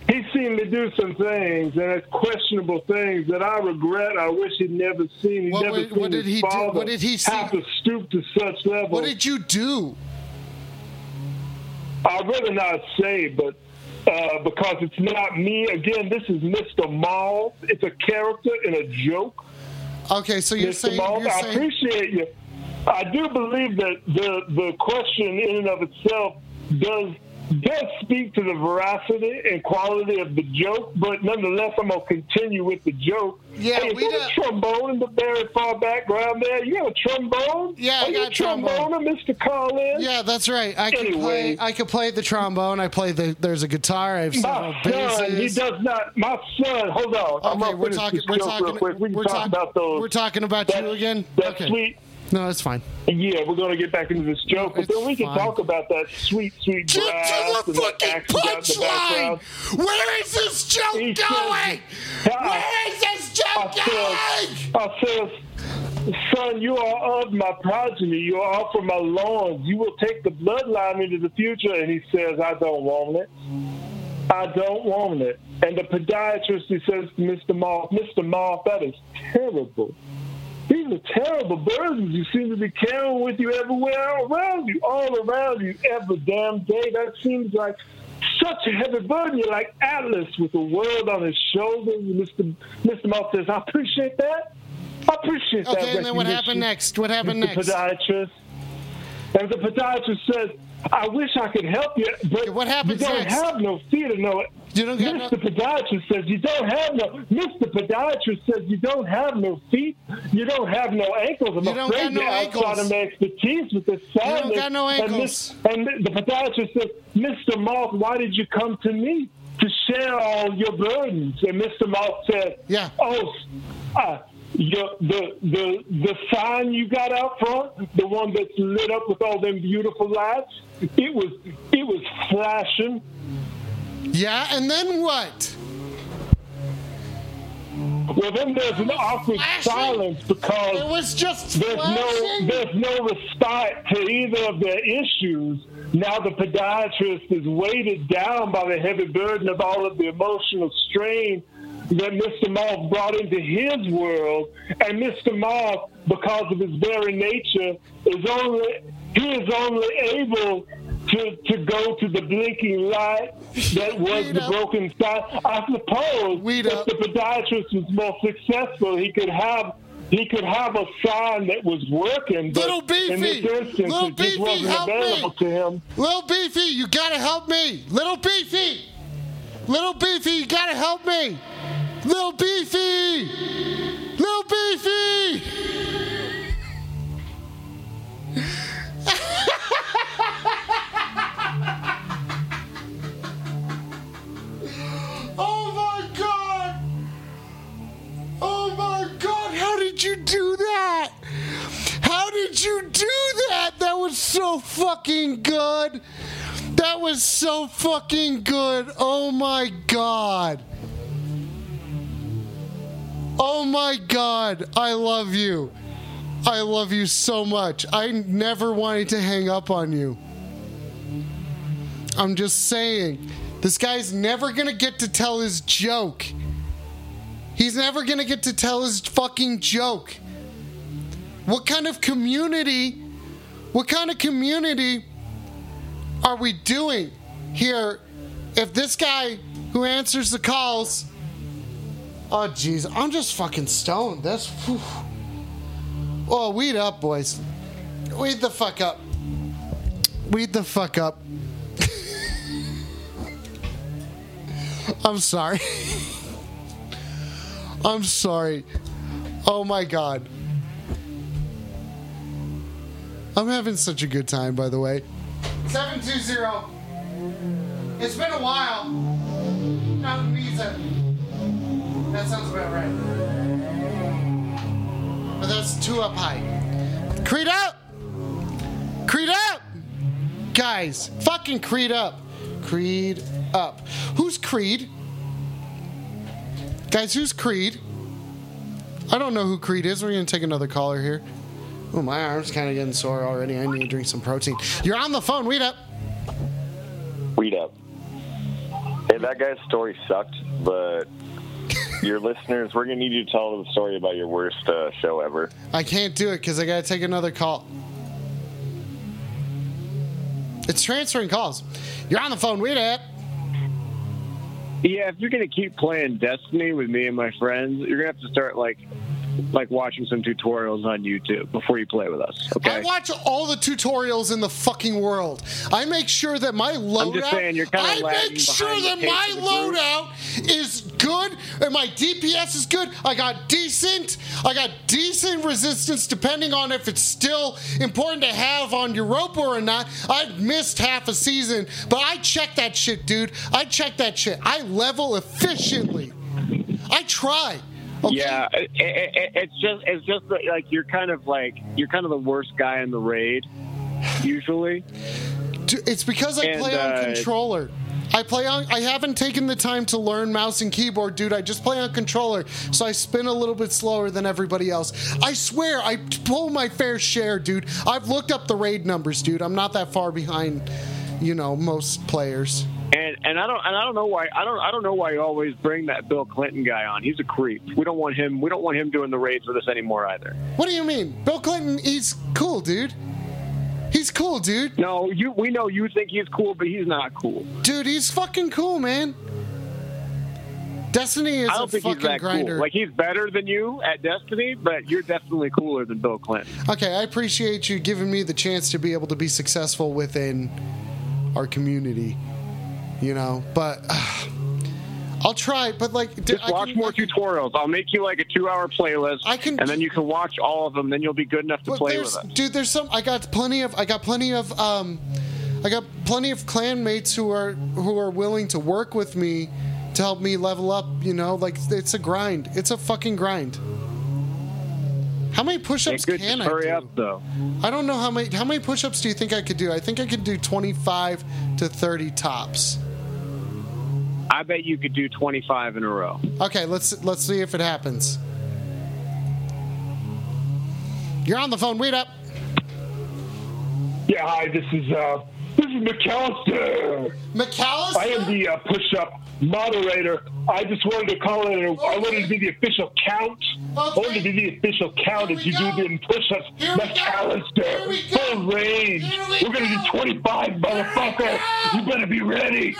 Speaker 4: He's seen me do some things, and it's questionable things that I regret. I wish he'd never seen. He
Speaker 1: What
Speaker 4: never
Speaker 1: would-
Speaker 4: seen
Speaker 1: what did
Speaker 4: his
Speaker 1: he do?
Speaker 4: father
Speaker 1: What did he see?
Speaker 4: have to stoop to such levels.
Speaker 1: What did you do?
Speaker 4: I'd rather not say, but uh, because it's not me. Again, this is Mr. Maul. It's a character and a joke.
Speaker 1: Okay, so you're
Speaker 4: Mr.
Speaker 1: saying
Speaker 4: Maul,
Speaker 1: you're
Speaker 4: I
Speaker 1: saying
Speaker 4: appreciate you. I do believe that the the question in and of itself does does speak to the veracity and quality of the joke, but nonetheless, I'm gonna continue with the joke.
Speaker 1: Yeah,
Speaker 4: hey,
Speaker 1: we
Speaker 4: is that a trombone in the very far background there? You got a trombone?
Speaker 1: Yeah, I
Speaker 4: Are you
Speaker 1: got
Speaker 4: a
Speaker 1: a trombone.
Speaker 4: Mr. Collins?
Speaker 1: Yeah, that's right. I can
Speaker 4: Anyway.
Speaker 1: play. I can play the trombone. I play the. There's a guitar. I have several
Speaker 4: My son, he does not. My son, hold on. I'm
Speaker 1: Okay, we're talking. We're talking.
Speaker 4: We can
Speaker 1: we're
Speaker 4: talk
Speaker 1: talk-
Speaker 4: about those.
Speaker 1: We're talking about
Speaker 4: that,
Speaker 1: you again.
Speaker 4: That
Speaker 1: okay.
Speaker 4: sweet.
Speaker 1: No, that's fine.
Speaker 4: Yeah, we're gonna get back into this joke, but then we can
Speaker 1: fine.
Speaker 4: talk about that sweet, sweet
Speaker 1: Get to the fucking punchline. Where is this joke
Speaker 4: He says-
Speaker 1: going?
Speaker 4: Yeah.
Speaker 1: Where is this joke
Speaker 4: I says,
Speaker 1: going?
Speaker 4: I says, son, you are of my progeny. You are from my loins. You will take the bloodline into the future. And he says, I don't want it. I don't want it. And the podiatrist, he says to Mr. Moth, Mr. Moth, that is terrible. These are terrible burdens you seem to be carrying with you everywhere around you, all around you, every damn day. That seems like such a heavy burden. You're like Atlas with the world on his shoulders. Mr. Mr. Says, I appreciate that. I appreciate that.
Speaker 1: Okay, and then what happened next? What happened
Speaker 4: Mr.
Speaker 1: next?
Speaker 4: Podiatrist. And the podiatrist says, I wish I could help you, but
Speaker 1: What happens
Speaker 4: you don't
Speaker 1: next?
Speaker 4: have no feet or no.
Speaker 1: You don't got no-
Speaker 4: Mr. Podiatrist says you don't have no. Mr. Podiatrist says you don't have no feet. You don't have no ankles. I'm
Speaker 1: You don't
Speaker 4: afraid
Speaker 1: no
Speaker 4: you're outside of my expertise with this sadness.
Speaker 1: got no
Speaker 4: And,
Speaker 1: ankles.
Speaker 4: this- and the podiatrist says, Mr. Moth, why did you come to me to share all your burdens? And Mr. Moth said,
Speaker 1: Yeah.
Speaker 4: Oh, uh, your, the the the sign you got out front, the one that's lit up with all them beautiful lights, it was it was flashing.
Speaker 1: Yeah, and then what?
Speaker 4: Well, then there's an awkward
Speaker 1: Flashing?
Speaker 4: silence because It
Speaker 1: was just
Speaker 4: there's no there's no respite to either of their issues. Now the podiatrist is weighted down by the heavy burden of all of the emotional strain that Mr. Moth brought into his world, and Mr. Moth, because of his very nature, is only he is only able to, to go to the blinking light that [LAUGHS] was
Speaker 1: Weed
Speaker 4: the
Speaker 1: up.
Speaker 4: broken sign. I suppose
Speaker 1: Weed
Speaker 4: if
Speaker 1: up.
Speaker 4: the podiatrist was more successful, he could have he could have a sign that was working. But
Speaker 1: Little Beefy!
Speaker 4: in this instance,
Speaker 1: Little
Speaker 4: it just
Speaker 1: Beefy,
Speaker 4: wasn't
Speaker 1: help me!
Speaker 4: available to him.
Speaker 1: Little Beefy, you gotta help me. Little Beefy. Little Beefy, you gotta help me. Little Beefy. Little Beefy. [LAUGHS] oh my god. Oh my god, how did you do that? How did you do that? That was so fucking good. That was so fucking good. Oh my god. Oh my god. I love you. I love you so much. I never wanted to hang up on you. I'm just saying. This guy's never gonna get to tell his joke. He's never gonna get to tell his fucking joke. What kind of community, what kind of community are we doing here if this guy who answers the calls. Oh, jeez, I'm just fucking stoned. That's. Whew. Oh, weed up, boys. Weed the fuck up. Weed the fuck up. [LAUGHS] I'm sorry. [LAUGHS] I'm sorry. Oh my god. I'm having such a good time, by the way. 720. It's been a while. Not visa. That sounds about right. But that's two up high. Creed up! Creed up! Guys, fucking Creed up. Creed up. Who's Creed? Guys, who's Creed? I don't know who Creed is. We're gonna take another caller here. Oh, my arm's kind of getting sore already. I need to drink some protein. You're on the phone. Weed up.
Speaker 2: Weed up. Hey, that guy's story sucked, but [LAUGHS] your listeners, we're gonna need you to tell the story about your worst uh, show ever.
Speaker 1: I can't do it because I gotta take another call. It's transferring calls. You're on the phone. Weed up.
Speaker 6: Yeah, if you're gonna keep playing Destiny with me and my friends, you're gonna have to start like like watching some tutorials on YouTube before you play with us. Okay.
Speaker 1: I watch all the tutorials in the fucking world. I make sure that my loadout.
Speaker 6: saying,
Speaker 1: I make sure that my
Speaker 6: group.
Speaker 1: loadout is good and my DPS is good. I got decent. I got decent resistance, depending on if it's still important to have on Europa or not. I've missed half a season, but I check that shit, dude. I check that shit. I level efficiently. I try. Okay?
Speaker 6: Yeah, it, it, it- it's just it's just like you're kind of like you're kind of the worst guy in the raid usually.
Speaker 1: It's because I
Speaker 6: And,
Speaker 1: play on
Speaker 6: uh,
Speaker 1: controller. I play on. I haven't taken the time to learn mouse and keyboard, dude. I just play on controller, so I spin a little bit slower than everybody else. I swear, I pull my fair share, dude. I've looked up the raid numbers, dude. I'm not that far behind, you know, most players.
Speaker 6: And and I don't and I don't know why I don't I don't know why you always bring that Bill Clinton guy on. He's a creep. We don't want him. We don't want him doing the raids with us anymore either.
Speaker 1: What do you mean, Bill Clinton? He's cool, dude. He's cool, dude.
Speaker 6: No, you we know you think he's cool, but he's not cool.
Speaker 1: Dude, he's fucking cool, man. Destiny is
Speaker 6: I
Speaker 1: a
Speaker 6: don't think
Speaker 1: fucking
Speaker 6: he's that
Speaker 1: grinder.
Speaker 6: cool. Like he's better than you at Destiny, but you're definitely cooler than Bill Clinton.
Speaker 1: Okay, I appreciate you giving me the chance to be able to be successful within our community. You know, but uh, I'll try. But like,
Speaker 6: Just
Speaker 1: I
Speaker 6: watch
Speaker 1: can-
Speaker 6: more tutorials. I'll make you like a two-hour playlist,
Speaker 1: I can-
Speaker 6: and then you can watch all of them. Then you'll be good enough to play with us.
Speaker 1: dude. There's some. I got plenty of. I got plenty of. Um, I got plenty of clan mates who are who are willing to work with me to help me level up. You know, like it's a grind. It's a fucking grind. How many push-ups can I
Speaker 6: hurry
Speaker 1: do?
Speaker 6: up, though.
Speaker 1: I don't know how many how many push-ups do you think I could do? I think I could do 25 to 30 tops.
Speaker 6: I bet you could do 25 in a row.
Speaker 1: Okay, let's let's see if it happens. You're on the phone. Wait up.
Speaker 4: Yeah, hi, this is uh, this is McAllister.
Speaker 1: McAllister.
Speaker 4: I am the uh, push-up moderator. I just wanted to call it. I wanted to be the official count. I wanted to be the official count
Speaker 1: Here
Speaker 4: as
Speaker 1: we
Speaker 4: you do the push-ups.
Speaker 1: Here we go. Here
Speaker 4: McAllister,
Speaker 1: we go.
Speaker 4: full range.
Speaker 1: Here we
Speaker 4: We're gonna
Speaker 1: go.
Speaker 4: do 25, motherfucker. You better be ready.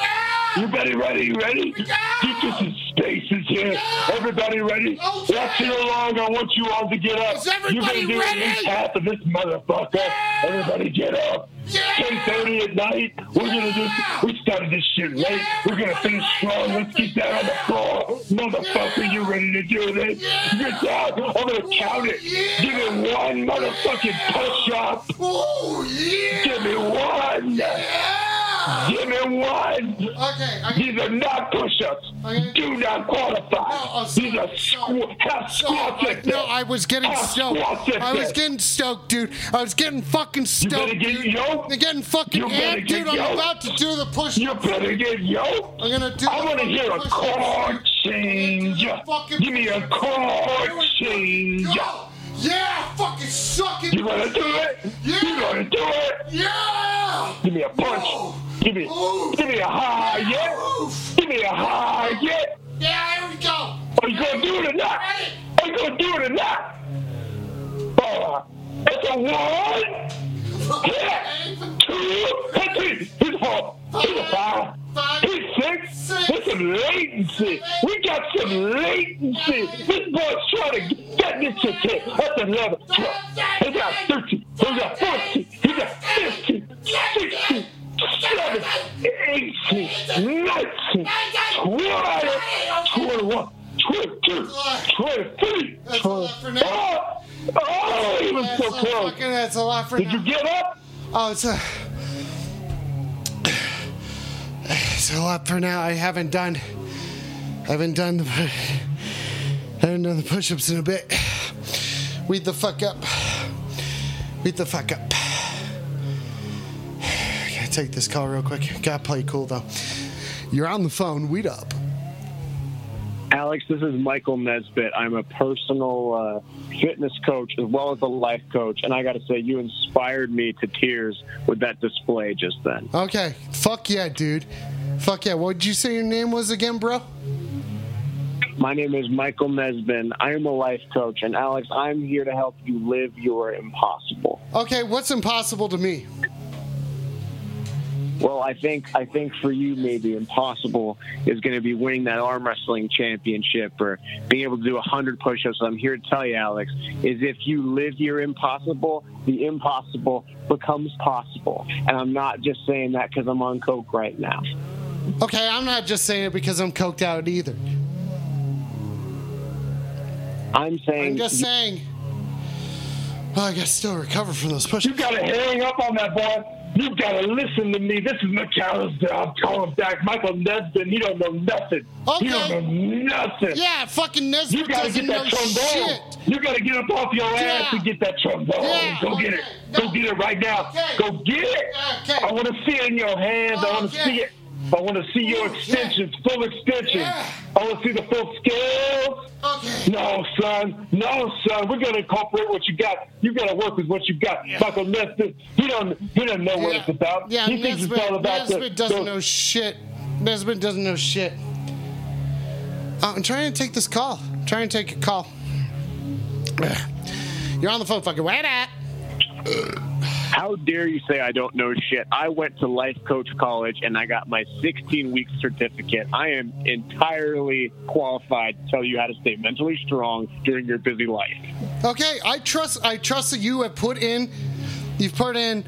Speaker 4: You ready, ready. Ready? Get to some spaces here. Everybody ready?
Speaker 1: Oh, okay.
Speaker 4: Watching along. I want you all to get up.
Speaker 1: Is everybody
Speaker 4: You're gonna do
Speaker 1: ready?
Speaker 4: at least half of this motherfucker. Everybody get up.
Speaker 1: Yeah.
Speaker 4: 10:30 at night. We're gonna do. We started this shit late. We're gonna finish strong. Let's get down on the floor, motherfucker. You ready to do this? Get down. I'm gonna count it. Give me one motherfucking push up.
Speaker 1: Oh yeah.
Speaker 4: Give me one. Give me one.
Speaker 1: Okay, I
Speaker 4: These are not push-ups.
Speaker 1: Okay.
Speaker 4: Do not qualify.
Speaker 1: No, oh,
Speaker 4: These are squ- half
Speaker 1: So,
Speaker 4: squats.
Speaker 1: I, no. I was getting
Speaker 4: Half
Speaker 1: stoked. I was getting stoked, dude. I was getting fucking stoked,
Speaker 4: get
Speaker 1: dude.
Speaker 4: yoked.
Speaker 1: I'm getting fucking
Speaker 4: You
Speaker 1: amped, dude. I'm
Speaker 4: yoked.
Speaker 1: about to do the push.
Speaker 4: You better get yoked.
Speaker 1: I'm gonna do.
Speaker 4: I want to hear a chord change. Give me a chord change.
Speaker 1: Go. Yeah, fucking suck it.
Speaker 4: You gonna do it?
Speaker 1: Yeah.
Speaker 4: You gonna do it?
Speaker 1: Yeah.
Speaker 4: Give me a punch.
Speaker 1: Ooh.
Speaker 4: Give me,
Speaker 1: Ooh.
Speaker 4: give me a high, yeah.
Speaker 1: Oof.
Speaker 4: Give me a high, yeah.
Speaker 1: Yeah, here we go.
Speaker 4: Are you gonna do it or not?
Speaker 1: Ready?
Speaker 4: Are you gonna do it or not? It's a one. Six. There's some latency. We got some latency. This boy's trying to get this ten. That's eleven. Twelve. He got thirteen. He got fourteen. He got fifteen. Sixteen. 17, 18, 19, 20, 21, 22, 23,
Speaker 1: That's a lot for now.
Speaker 4: Oh, oh, he was
Speaker 1: That's
Speaker 4: so close.
Speaker 1: fucking. That's a lot for
Speaker 4: Did
Speaker 1: now.
Speaker 4: you get up?
Speaker 1: Oh, it's a. It's a lot for now. I haven't done. I haven't done the. I haven't done the push-ups in a bit. Weed the fuck up. Weed the fuck up. [SIGHS] Gotta take this call real quick. Gotta play cool though. You're on the phone. Weed up.
Speaker 6: Alex, this is Michael Nesbitt. I'm a personal uh, fitness coach as well as a life coach, and I got to say, you inspired me to tears with that display just then.
Speaker 1: Okay. Fuck yeah, dude. Fuck yeah. What did you say your name was again, bro?
Speaker 6: My name is Michael Nesbitt. I am a life coach, and Alex, I'm here to help you live your impossible.
Speaker 1: Okay. What's impossible to me?
Speaker 6: Well, I think I think for you, maybe impossible is going to be winning that arm wrestling championship or being able to do 100 push-ups. I'm here to tell you, Alex, is if you live your impossible, the impossible becomes possible. And I'm not just saying that because I'm on coke right now.
Speaker 1: Okay, I'm not just saying it because I'm coked out either.
Speaker 6: I'm saying
Speaker 1: I'm just saying. Well, I gotta still recover from those push-ups.
Speaker 4: You gotta hang up on that boy. You gotta listen to me. This is McAllister. I'm calling back. Michael Nesbitt. He don't know nothing.
Speaker 1: Okay.
Speaker 4: He don't know nothing.
Speaker 1: Yeah, fucking Nesbitt
Speaker 4: You
Speaker 1: gotta
Speaker 4: get that trombone.
Speaker 1: shit.
Speaker 4: You gotta get up off your ass and get that trombone.
Speaker 1: Yeah,
Speaker 4: Go get it. Go
Speaker 1: No.
Speaker 4: get it right now.
Speaker 1: Okay.
Speaker 4: Go get it.
Speaker 1: Okay.
Speaker 4: I want to see it in your hands. I want to see it. I want to see your
Speaker 1: Ooh,
Speaker 4: extensions, full extensions.
Speaker 1: Yeah.
Speaker 4: I want to see the full scale.
Speaker 1: Okay.
Speaker 4: No, son. No, son. We're gonna incorporate what you got. You gotta work with what you got. Michael Nesbitt, he don't he doesn't know what
Speaker 1: Yeah,
Speaker 4: it's about.
Speaker 1: yeah
Speaker 4: he thinks
Speaker 1: Nesbitt,
Speaker 4: it's all about the,
Speaker 1: doesn't
Speaker 4: the-
Speaker 1: know shit. Nesbitt doesn't know shit. Uh, I'm trying to take this call. I'm trying to take a call. You're on the phone, fucking. Wait up.
Speaker 6: How dare you say I don't know shit? I went to Life Coach College and I got my 16 week certificate. I am entirely qualified to tell you how to stay mentally strong during your busy life.
Speaker 1: Okay, I trust. I trust that you have put in. You've put in.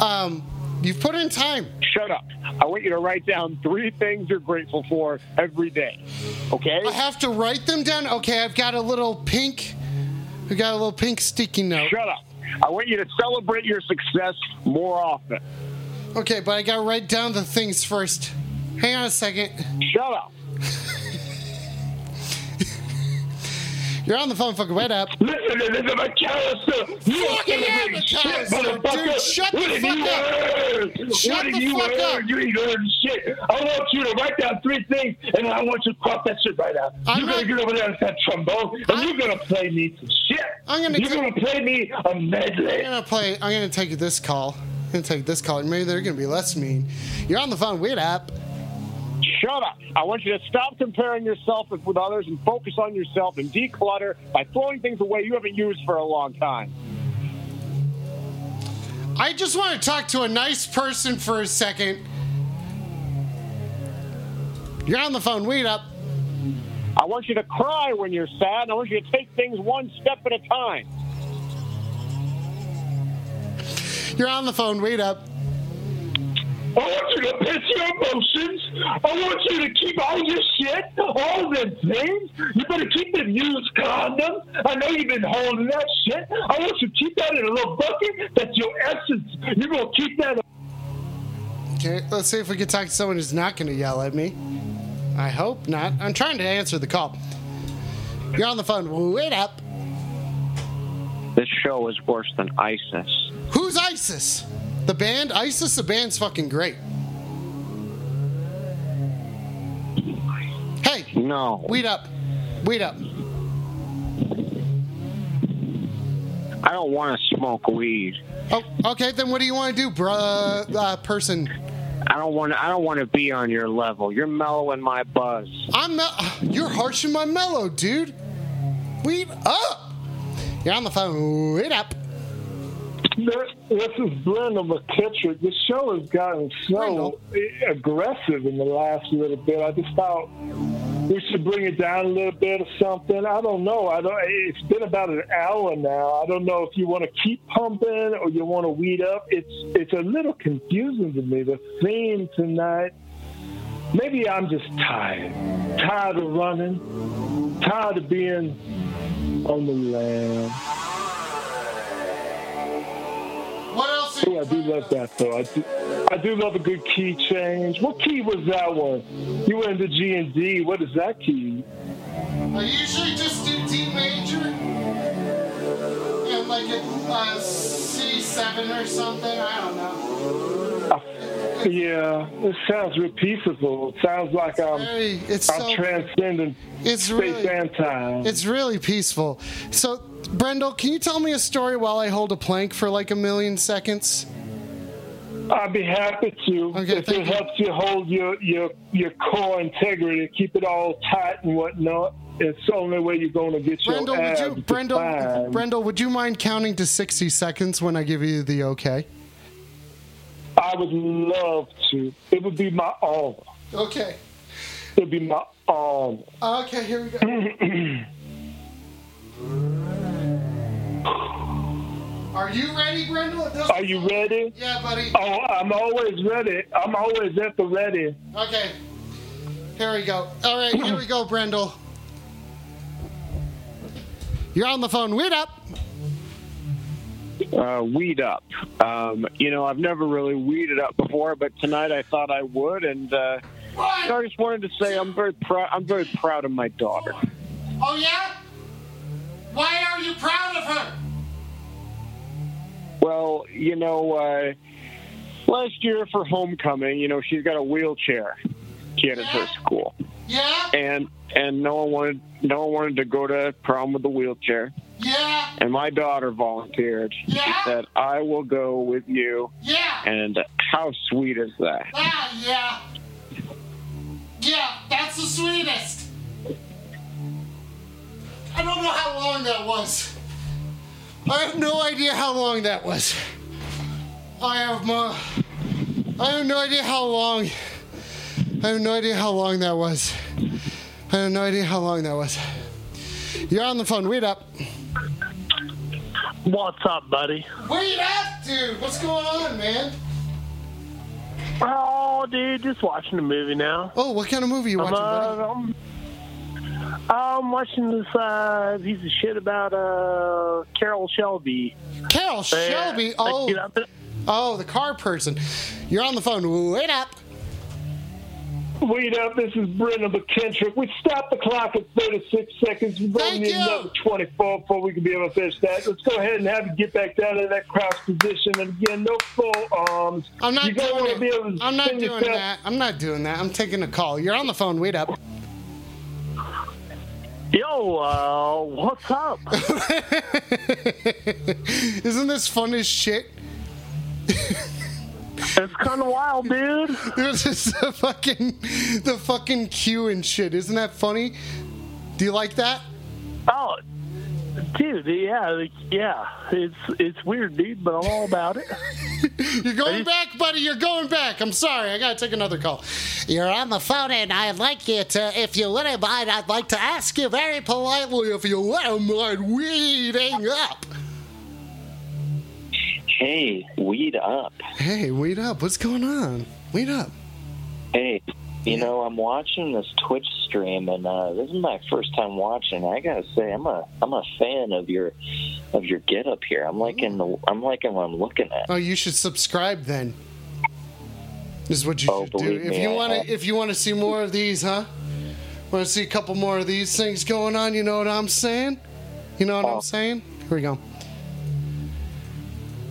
Speaker 1: Um, you've put in time.
Speaker 6: Shut up. I want you to write down three things you're grateful for every day. Okay?
Speaker 1: I have to write them down. Okay, I've got a little pink. We got a little pink sticky note.
Speaker 6: Shut up. I want you to celebrate your success more often.
Speaker 1: Okay, but I gotta write down the things first. Hang on a second.
Speaker 6: Shut up. [LAUGHS]
Speaker 1: You're on the phone, fucking wait up.
Speaker 4: Listen to this McAllister. You
Speaker 1: Fucking McAllister,
Speaker 4: motherfucker.
Speaker 1: dude, shut
Speaker 4: what
Speaker 1: the fuck up.
Speaker 4: learn?
Speaker 1: Shut
Speaker 4: what
Speaker 1: the
Speaker 4: you
Speaker 1: fuck up.
Speaker 4: You ain't learned shit. I want you to write down three things, and I want you to cross that shit right out.
Speaker 1: I'm
Speaker 4: you're gonna get over there and that trombone, and
Speaker 1: I'm-
Speaker 4: you're gonna play me some shit.
Speaker 1: I'm gonna
Speaker 4: You're
Speaker 1: ta-
Speaker 4: gonna play me a medley.
Speaker 1: I'm gonna play. I'm gonna take this call. I'm gonna take this call. Maybe they're gonna be less mean. You're on the phone. Wait up.
Speaker 6: Shut up. I want you to stop comparing yourself with, others and focus on yourself and declutter by throwing things away you haven't used for a long time.
Speaker 1: I just want to talk to a nice person for a second. You're on the phone. Wait up.
Speaker 6: I want you to cry when you're sad. I want you to take things one step at a time.
Speaker 1: You're on the phone. Wait up.
Speaker 4: I want you to pitch your emotions. I want you to keep all your shit, all them things. You better keep them used condoms. I know you've been holding that shit. I want you to keep that in a little bucket. That's your essence. You're going to keep that
Speaker 1: Okay, let's see if we can talk to someone who's not going to yell at me. I hope not. I'm trying to answer the call. You're on the phone. Wait up.
Speaker 6: This show is worse than ISIS.
Speaker 1: Who's ISIS? The band? ISIS? The band's fucking great. Hey,
Speaker 6: No,
Speaker 1: weed up. Weed up.
Speaker 6: I don't want to smoke weed.
Speaker 1: Oh, okay, then what do you want to do, bruh, uh, person?
Speaker 6: I don't want. I don't want to be on your level. You're mellowing my buzz.
Speaker 1: I'm mel- [SIGHS] You're harshing my mellow, dude. Weed up. You're on the phone. Weed up.
Speaker 4: This is Brendan McKittrick. The show has gotten so aggressive in the last little bit. I just thought we should bring it down a little bit or something. I don't know. I don't. It's been about an hour now. I don't know if you want to keep pumping or you want to weed up. It's it's a little confusing to me. The theme tonight. Maybe I'm just tired. Tired of running. Tired of being on the land. Oh, I do love that though. I do, I do love a good key change. What key was that one? You went into G and D. What is that key?
Speaker 1: I usually just do D major and like a uh, C7 or something. I don't know.
Speaker 4: Yeah, it sounds repeatable. It sounds like I'm
Speaker 1: Very, it's
Speaker 4: I'm
Speaker 1: so,
Speaker 4: transcending
Speaker 1: it's
Speaker 4: space
Speaker 1: really,
Speaker 4: and time.
Speaker 1: it's really peaceful. So, Brendel, can you tell me a story while I hold a plank for like a million seconds?
Speaker 4: I'd be happy to
Speaker 1: Okay,
Speaker 4: if it
Speaker 1: you.
Speaker 4: helps you hold your your your core integrity, keep it all tight and whatnot. It's the only way you're going to get your
Speaker 1: Brendel, would
Speaker 4: abs
Speaker 1: you, Brendel,
Speaker 4: defined.
Speaker 1: Brendel, would you mind counting to 60 seconds when I give you the okay?
Speaker 4: I would love to. It would be my honor.
Speaker 1: Okay.
Speaker 4: It would be my honor.
Speaker 1: Okay, here we go. [CLEARS THROAT] Are you ready, Brendel?
Speaker 4: Are you ready?
Speaker 1: Yeah, buddy.
Speaker 4: Oh, I'm always ready. I'm always at the ready.
Speaker 1: Okay. Here we go. All right, here we go, [CLEARS THROAT] Brendel. You're on the phone. Wait up.
Speaker 6: Uh, weed up. Um, you know, I've never really weeded up before, but tonight I thought I would, and uh? I just wanted to say I'm very proud. I'm very proud of my daughter.
Speaker 1: Oh, yeah? Why are you proud of her?
Speaker 6: Well, you know, uh, last year for homecoming, you know, she's got a wheelchair kid at her school,
Speaker 1: Yeah?
Speaker 6: and and no one wanted no one wanted to go to prom with a wheelchair.
Speaker 1: Yeah?
Speaker 6: And my daughter volunteered. She
Speaker 1: Yeah?
Speaker 6: said, "I will go with you."
Speaker 1: Yeah?
Speaker 6: And how sweet is that?
Speaker 1: Ah, yeah. Yeah, that's the sweetest. I don't know how long that was. I have no idea how long that was. I have my. I have no idea how long. I have no idea how long that was. I have no idea how long that was. You're on the phone. Wait up.
Speaker 5: What's up, buddy?
Speaker 1: Wait up, dude. What's going on, man?
Speaker 5: Oh, dude, just watching a movie now.
Speaker 1: Oh, what kind of movie you watching, buddy?
Speaker 5: uh, I'm, I'm watching this uh, piece of shit about uh, Carroll Shelby.
Speaker 1: Carroll Shelby. Oh,
Speaker 5: you
Speaker 1: Oh, the car person. You're on the phone. Wait up.
Speaker 4: Wait up, this is Brendan McKentrick. We stopped the clock at 36 seconds. We
Speaker 1: Thank
Speaker 4: only need another 24 before we can be able to finish that. Let's go ahead and have you get back down to that cross position. And again, no full arms.
Speaker 1: I'm not
Speaker 4: You're gonna
Speaker 1: doing
Speaker 4: be
Speaker 1: it.
Speaker 4: able to
Speaker 1: I'm not doing
Speaker 4: yourself-
Speaker 1: that. I'm not doing that. I'm taking a call. You're on the phone. Wait up.
Speaker 5: Yo, uh, what's up? [LAUGHS] [LAUGHS]
Speaker 1: Isn't this fun as shit?
Speaker 5: it's kind of wild, dude. [LAUGHS]
Speaker 1: This is the fucking the fucking cue and shit. Isn't that funny? Do you like that?
Speaker 5: Oh, dude, yeah, yeah. It's it's weird, dude, but I'm all about it. [LAUGHS]
Speaker 1: You're going back, buddy. You're going back. I'm sorry. I gotta take another call. You're on the phone, and I'd like you to, if you wouldn't mind, I'd like to ask you very politely if you wouldn't mind weeding up.
Speaker 3: Hey, weed up.
Speaker 1: Hey, weed up. What's going on? Weed up.
Speaker 3: Hey, you know, I'm watching this Twitch stream, and uh, this is my first time watching. I gotta say, I'm a I'm a fan of your of your get up here. I'm liking the I'm liking what I'm looking at.
Speaker 1: Oh, you should subscribe then. This is what you
Speaker 3: Oh,
Speaker 1: should do. If you want to, if you want to see more of these, huh? Want to see a couple more of these things going on? You know what I'm saying? You know what
Speaker 3: Oh.
Speaker 1: I'm saying? Here we go.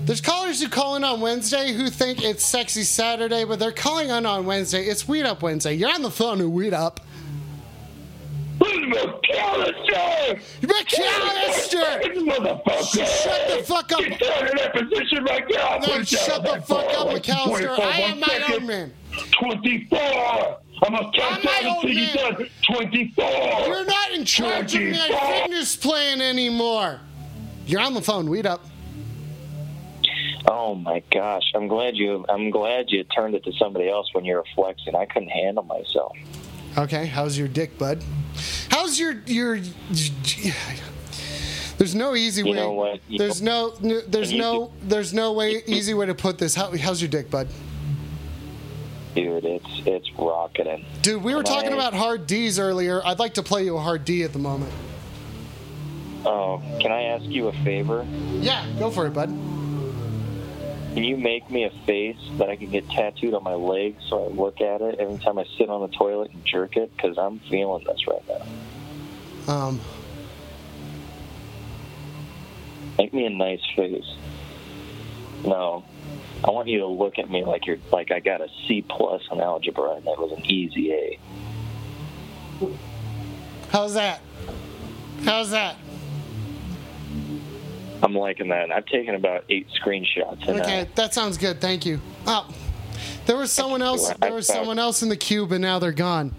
Speaker 1: There's callers who call in on Wednesday who think it's Sexy Saturday, but they're calling in on Wednesday. It's Weed Up Wednesday. You're on the phone with Weed Up.
Speaker 4: McAllister!
Speaker 1: McAllister!
Speaker 4: Motherfucker!
Speaker 1: Shut the fuck up!
Speaker 4: Get down in that position right now!
Speaker 1: No, shut the fuck up, McAllister. I am my
Speaker 4: second.
Speaker 1: own man.
Speaker 4: 24! I'm gonna count down
Speaker 1: own
Speaker 4: until done. 24!
Speaker 1: You're not in charge of my fitness plan anymore. You're on the phone. Weed Up.
Speaker 3: Oh my gosh! I'm glad you. I'm glad you turned it to somebody else when you were flexing. I couldn't handle myself.
Speaker 1: Okay, how's your dick, bud? How's your your? There's no easy
Speaker 3: You
Speaker 1: way.
Speaker 3: know what? You-
Speaker 1: There's no, no there's no there's no way easy way to put this. How, how's your dick, bud?
Speaker 3: Dude, it's it's rocketing.
Speaker 1: Dude, we were talking
Speaker 3: I-
Speaker 1: about hard D's earlier. I'd like to play you a hard D at the moment.
Speaker 3: Oh, can I ask you a favor?
Speaker 1: Yeah, go for it, bud.
Speaker 3: Can you make me a face that I can get tattooed on my leg so I look at it every time I sit on the toilet and jerk it? Because I'm feeling this right now.
Speaker 1: Um,
Speaker 3: Make me a nice face. No, I want you to look at me like you're like I got a C plus on algebra and that was an easy A.
Speaker 1: how's that? How's that?
Speaker 3: I'm liking that. I've taken about eight screenshots and
Speaker 1: Okay, that sounds good. Thank you. Oh, there was someone else. There was someone else in the queue, but now they're gone.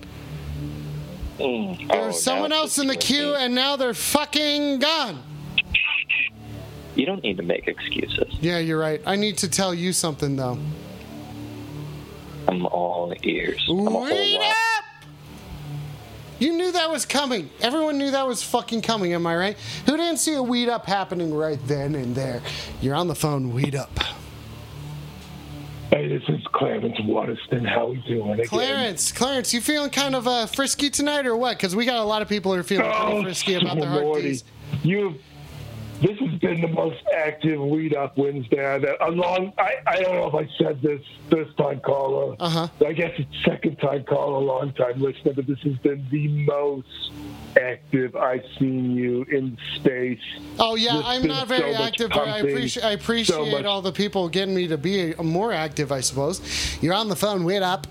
Speaker 3: mm,
Speaker 1: There
Speaker 3: oh,
Speaker 1: was
Speaker 3: now
Speaker 1: someone else in the queue, and now they're fucking gone.
Speaker 3: You don't need to make excuses.
Speaker 1: Yeah, you're right. I need to tell you something though.
Speaker 3: I'm all ears. I'm a whole
Speaker 1: Wait! You knew that was coming. Everyone knew that was fucking coming. Am I right? Who didn't see a weed up happening right then and there? You're on the phone. Weed up.
Speaker 4: Hey, this is Clarence Waterston. How we doing again?
Speaker 1: Clarence, Clarence, you feeling kind of uh, frisky tonight or what? Because we got a lot of people who are feeling
Speaker 4: Oh,
Speaker 1: frisky about their heart [LAUGHS]
Speaker 4: Lordy.
Speaker 1: D's.
Speaker 4: You've this has been the most active lead up Wednesday. I've had. Along, I, I don't know if I said this first time caller.
Speaker 1: Uh-huh.
Speaker 4: I guess it's second time caller, long time listener, but this has been the most active I've seen you in space.
Speaker 1: Oh yeah,
Speaker 4: There's
Speaker 1: I'm not very
Speaker 4: so much
Speaker 1: active, but I appreciate I appreciate
Speaker 4: much-
Speaker 1: all the people getting me to be more active. I suppose. You're on the phone. Wait up.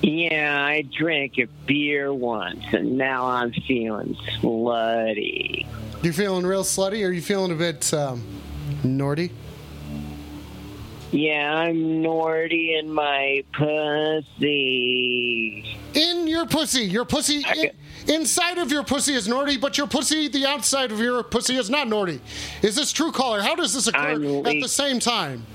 Speaker 6: Yeah, I drank a beer once, and now I'm feeling slutty.
Speaker 1: You feeling real slutty, or you feeling a bit um, naughty?
Speaker 6: Yeah, I'm naughty in my pussy.
Speaker 1: In your pussy, your pussy. In, inside of your pussy is naughty, but your pussy, the outside of your pussy, is not naughty. Is this true, caller? How does this occur
Speaker 6: I'm
Speaker 1: at the same time?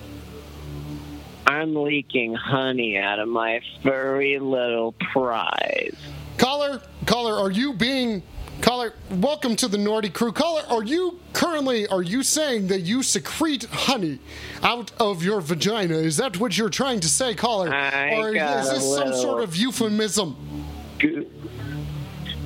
Speaker 6: I'm leaking honey out of my furry little prize.
Speaker 1: Caller, caller, are you being caller? Welcome to the naughty crew. Caller, are you currently are you saying that you secrete honey out of your vagina? Is that what you're trying to say, caller?
Speaker 6: I
Speaker 1: or is this some sort of euphemism?
Speaker 6: Goo-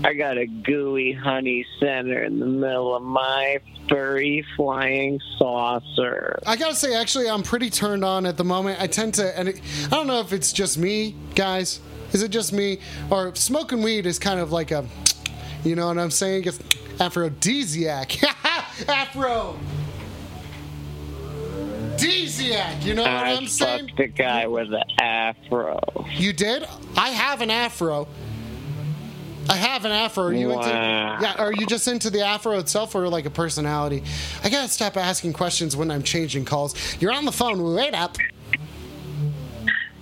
Speaker 6: I got a gooey honey center in the middle of my furry flying saucer.
Speaker 1: I gotta say, actually, I'm pretty turned on at the moment. I tend to, and it, I don't know if it's just me, guys. Is it just me, or smoking weed is kind of like a, you know what I'm saying? It's aphrodisiac. [LAUGHS] Afro. Disiac, you know what
Speaker 6: I
Speaker 1: I'm saying?
Speaker 6: fucked a guy with the afro.
Speaker 1: You did? I have an afro. I have an afro. Are you into? Yeah. Are you just into the afro itself, or like a personality? I gotta stop asking questions when I'm changing calls. You're on the phone. Wait up.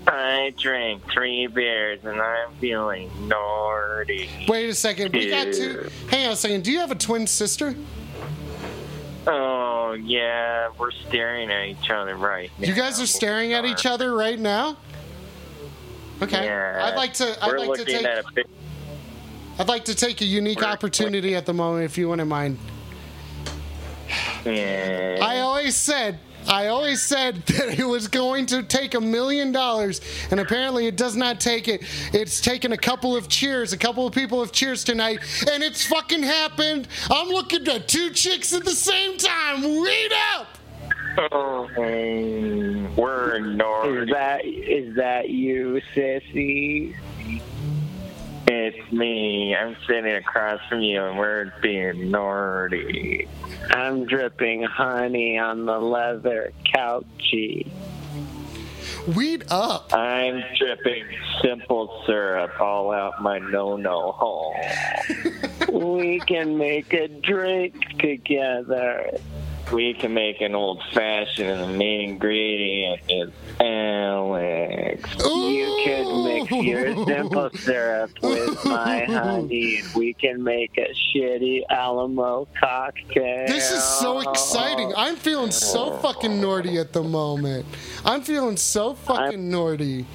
Speaker 3: I drank three beers and I'm feeling naughty.
Speaker 1: Wait a second. We got two. Hang on a second. Do you have a twin sister?
Speaker 3: Oh yeah, we're staring at each other right now.
Speaker 1: You guys are staring at each other right now. Okay.
Speaker 3: Yeah.
Speaker 1: I'd like to. I'd
Speaker 3: We're
Speaker 1: like to
Speaker 3: looking
Speaker 1: take.
Speaker 3: at a pic-
Speaker 1: I'd like to take a unique
Speaker 3: We're-
Speaker 1: opportunity at the moment, if you wouldn't mind.
Speaker 3: Yeah.
Speaker 1: I always said, I always said [LAUGHS] that it was going to take a million dollars, and apparently it does not take it. It's taken a couple of cheers, a couple of people have cheers tonight, and it's fucking happened. I'm looking at two chicks at the same time. Read up!
Speaker 3: Oh, We're
Speaker 6: Is
Speaker 3: Nordy.
Speaker 6: that is that you, sissy?
Speaker 3: It's me. I'm sitting across from you, and we're being Nordy.
Speaker 6: I'm dripping honey on the leather couchy.
Speaker 1: Weed up.
Speaker 3: I'm dripping simple syrup all out my no-no hole. [LAUGHS]
Speaker 6: We can make a drink together.
Speaker 3: We can make an old fashioned, and the main ingredient is Alex.
Speaker 6: You can mix your simple syrup with my [LAUGHS] honey, we can make a shitty Alamo cocktail.
Speaker 1: This is so exciting. I'm feeling so fucking Nordy at the moment. I'm feeling so fucking Nordy.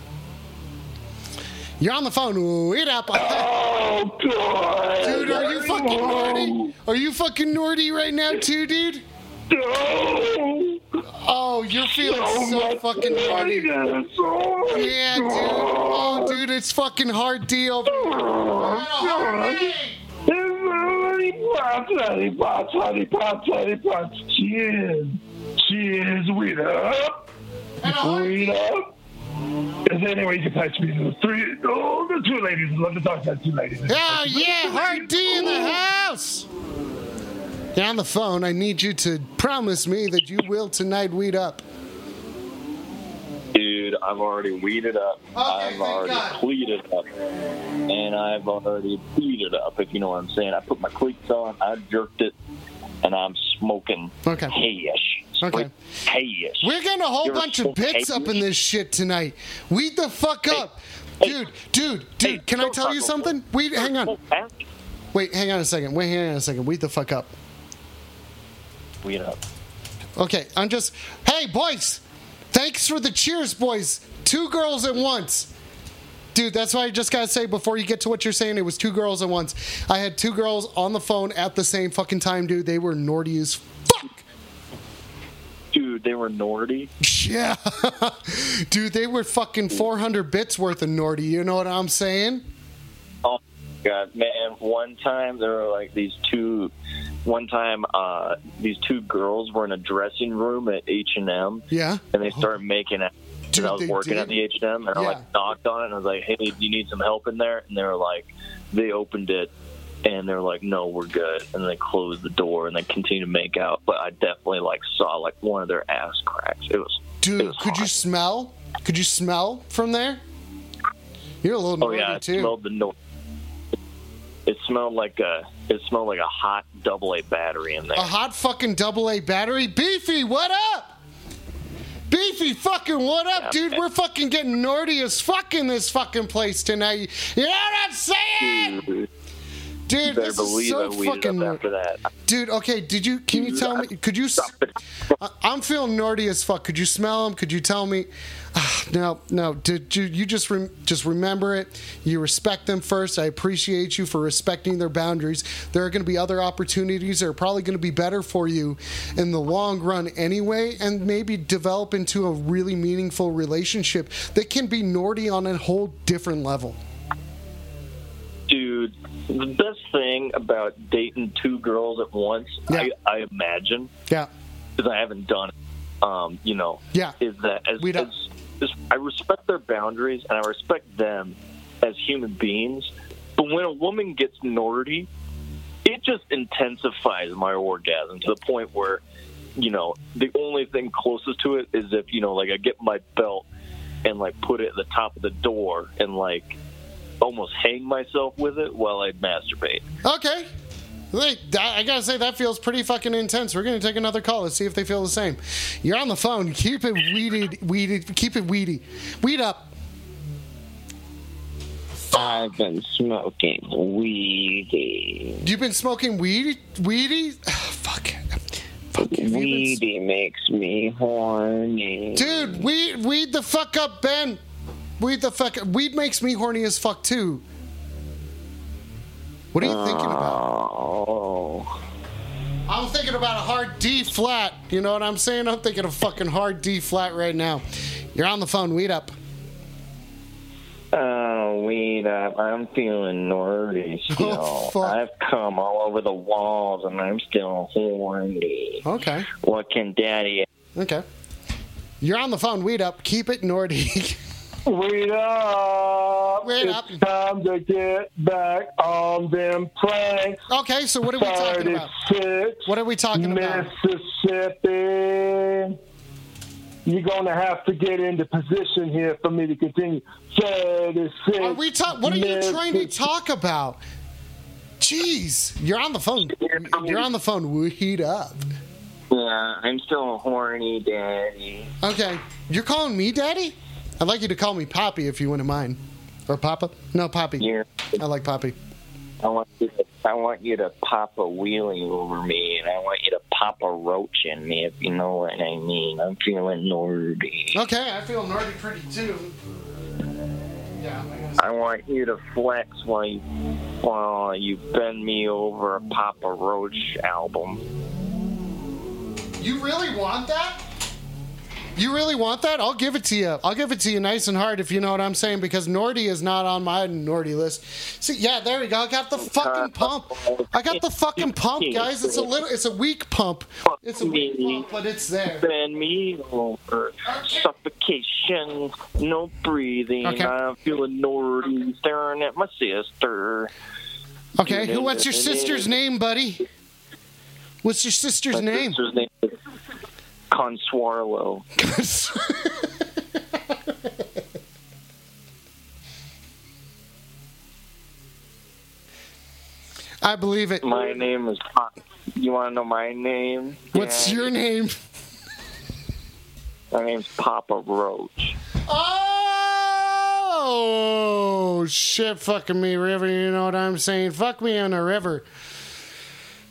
Speaker 1: You're on the phone. Weed up.
Speaker 4: Oh, God.
Speaker 1: Dude, are you fucking Nordy? Are you fucking Nordy right now, too, dude?
Speaker 4: No.
Speaker 1: Oh, you're feeling oh so fucking Nordy. Yeah, dude. Oh, dude, it's fucking hard D over oh, here.
Speaker 4: Honey pots, honey pots, honey pots, honey pots. Cheers. Cheers. Weed up.
Speaker 1: Hard
Speaker 4: up. Is there any way you can patch me the three? Oh, the two ladies. Love to talk to the two ladies.
Speaker 1: Oh, yeah, hard D in the oh. house. You're on the phone. I need you to promise me that you will tonight weed up.
Speaker 3: Dude, I've already weeded up. I've already
Speaker 1: God.
Speaker 3: pleated up. And I've already pleated up, if you know what I'm saying. I put my cleats on, I jerked it, and I'm smoking
Speaker 1: Okay.
Speaker 3: hayish.
Speaker 1: Okay.
Speaker 3: Hayish.
Speaker 1: We're getting a whole
Speaker 3: You're
Speaker 1: bunch of bits up in this shit tonight. Weed the fuck up.
Speaker 3: Hey.
Speaker 1: Dude, dude, dude,
Speaker 3: Hey,
Speaker 1: can I tell you something? Wait, hang on. Wait, hang on a second. Wait, hang on a second. Weed the fuck up.
Speaker 3: Weed up.
Speaker 1: Okay, I'm just. Hey, boys! Thanks for the cheers, boys. Two girls at once. Dude, that's why I just gotta say before you get to what you're saying, it was two girls at once. I had two girls on the phone at the same fucking time, dude. They were naughty as fuck.
Speaker 3: Dude, they were Nordy.
Speaker 1: Yeah. [LAUGHS] dude, they were fucking 400 bits worth of naughty. You know what I'm saying?
Speaker 3: God, man! One time there were like these two. One time, uh, these two girls were in a dressing room at H and M,
Speaker 1: Yeah.
Speaker 3: and they started making out.
Speaker 1: Dude,
Speaker 3: And I was working
Speaker 1: did?
Speaker 3: at the H and M, and I like knocked on it, and I was like, "Hey, do you need some help in there?" And they were like, they opened it, and they were like, "No, we're good," and they closed the door, and they continued to make out. But I definitely like saw like one of their ass cracks. It was, it
Speaker 1: Dude,
Speaker 3: was
Speaker 1: could you smell? Could you smell from there? You're a little
Speaker 3: Oh yeah, it
Speaker 1: too.
Speaker 3: smelled the no. It smelled like a. It smelled like a hot double A battery in there.
Speaker 1: A hot fucking double A battery. Beefy, what up? Beefy, fucking what up,
Speaker 3: Yeah,
Speaker 1: dude?
Speaker 3: man.
Speaker 1: We're fucking getting nerdy as fuck in this fucking place tonight. You know what I'm saying?
Speaker 3: Dude,
Speaker 1: Dude, this is so fucking.
Speaker 3: after that.
Speaker 1: Dude, okay, did you, can you tell me, could you, s-
Speaker 3: Stop it.
Speaker 1: I- I'm feeling naughty as fuck. Could you smell them? Could you tell me? Ah, no, no. Did you, you just rem, just remember it? You respect them first. I appreciate you for respecting their boundaries. There are going to be other opportunities that are probably going to be better for you in the long run anyway, and maybe develop into a really meaningful relationship that can be naughty on a whole different level.
Speaker 3: Dude, the best thing about dating two girls at once,
Speaker 1: Yeah.
Speaker 3: I, I imagine,
Speaker 1: Yeah,
Speaker 3: because I haven't done it, um, you know,
Speaker 1: yeah.
Speaker 3: is that as,
Speaker 1: We don't-
Speaker 3: as, as I respect their boundaries and I respect them as human beings, but when a woman gets naughty, it just intensifies my orgasm to the point where, you know, the only thing closest to it is if you know, like I get my belt and like put it at the top of the door and like almost hang myself with it while I masturbate.
Speaker 1: Okay. I gotta say that feels pretty fucking intense. We're gonna take another call. Let's see if they feel the same. You're on the phone. Keep it weeded, weeded. Keep it weedy. Weed up.
Speaker 6: I've been smoking weedy.
Speaker 1: You've been smoking weed, weedy. Fuck. Fuck. you been
Speaker 6: Weedy makes me horny.
Speaker 1: Dude, weed, weed the fuck up, Ben. Weed the fuck. Weed makes me horny as fuck too. What are you thinking about?
Speaker 6: Oh.
Speaker 1: I'm thinking about a hard D flat. You know what I'm saying? I'm thinking a fucking hard D flat right now. You're on the phone. Weed up.
Speaker 3: Oh, weed up. I'm feeling naughty oh, still.
Speaker 1: Oh, fuck.
Speaker 3: I've come all over the walls and I'm still horny.
Speaker 1: Okay.
Speaker 3: What can daddy
Speaker 1: Okay. You're on the phone. Weed up. Keep it, Nordy. [LAUGHS]
Speaker 4: Wait up.
Speaker 1: Wait
Speaker 4: it's
Speaker 1: up.
Speaker 4: time to get back on them planks.
Speaker 1: okay, so what are we talking about? What are we talking about?
Speaker 4: Mississippi. You're going to have to get into position here for me to continue. 36.
Speaker 1: Are we talk? What are you trying to talk about? Jeez, you're on the phone. You're on the phone. We heat up.
Speaker 3: Yeah, I'm still horny, daddy.
Speaker 1: Okay, you're calling me daddy? I'd like you to call me Poppy if you wouldn't mind. Or Papa? No, Poppy.
Speaker 3: Yeah,
Speaker 1: I like Poppy.
Speaker 3: I want you to, I want you to pop a wheelie over me, and I want you to pop a roach in me, if you know what I mean. I'm feeling nerdy.
Speaker 1: Okay, I feel nerdy pretty too. Yeah, I.
Speaker 3: I want you to flex while you, while you bend me over a Papa Roach album.
Speaker 1: You really want that? You really want that? I'll give it to you. I'll give it to you nice and hard if you know what I'm saying because Nordy is not on my Nordy list. See, yeah, there we go. I got the fucking uh, pump. I got the fucking pump, guys. It's a little it's a weak pump. It's a weak pump, but it's there.
Speaker 3: Bend me over. Suffocation, no breathing.
Speaker 1: Okay.
Speaker 3: I'm feeling Nordy staring at my sister.
Speaker 1: Okay, who what's your sister's name, buddy? What's your sister's
Speaker 3: My
Speaker 1: name?
Speaker 3: sister's name Consuarlo.
Speaker 1: I believe it.
Speaker 3: My name is. Pa- You want to know my name?
Speaker 1: What's
Speaker 3: Yeah.
Speaker 1: your name?
Speaker 3: My name's Papa Roach.
Speaker 1: Oh shit! Fucking me, river. You know what I'm saying? Fuck me on a river.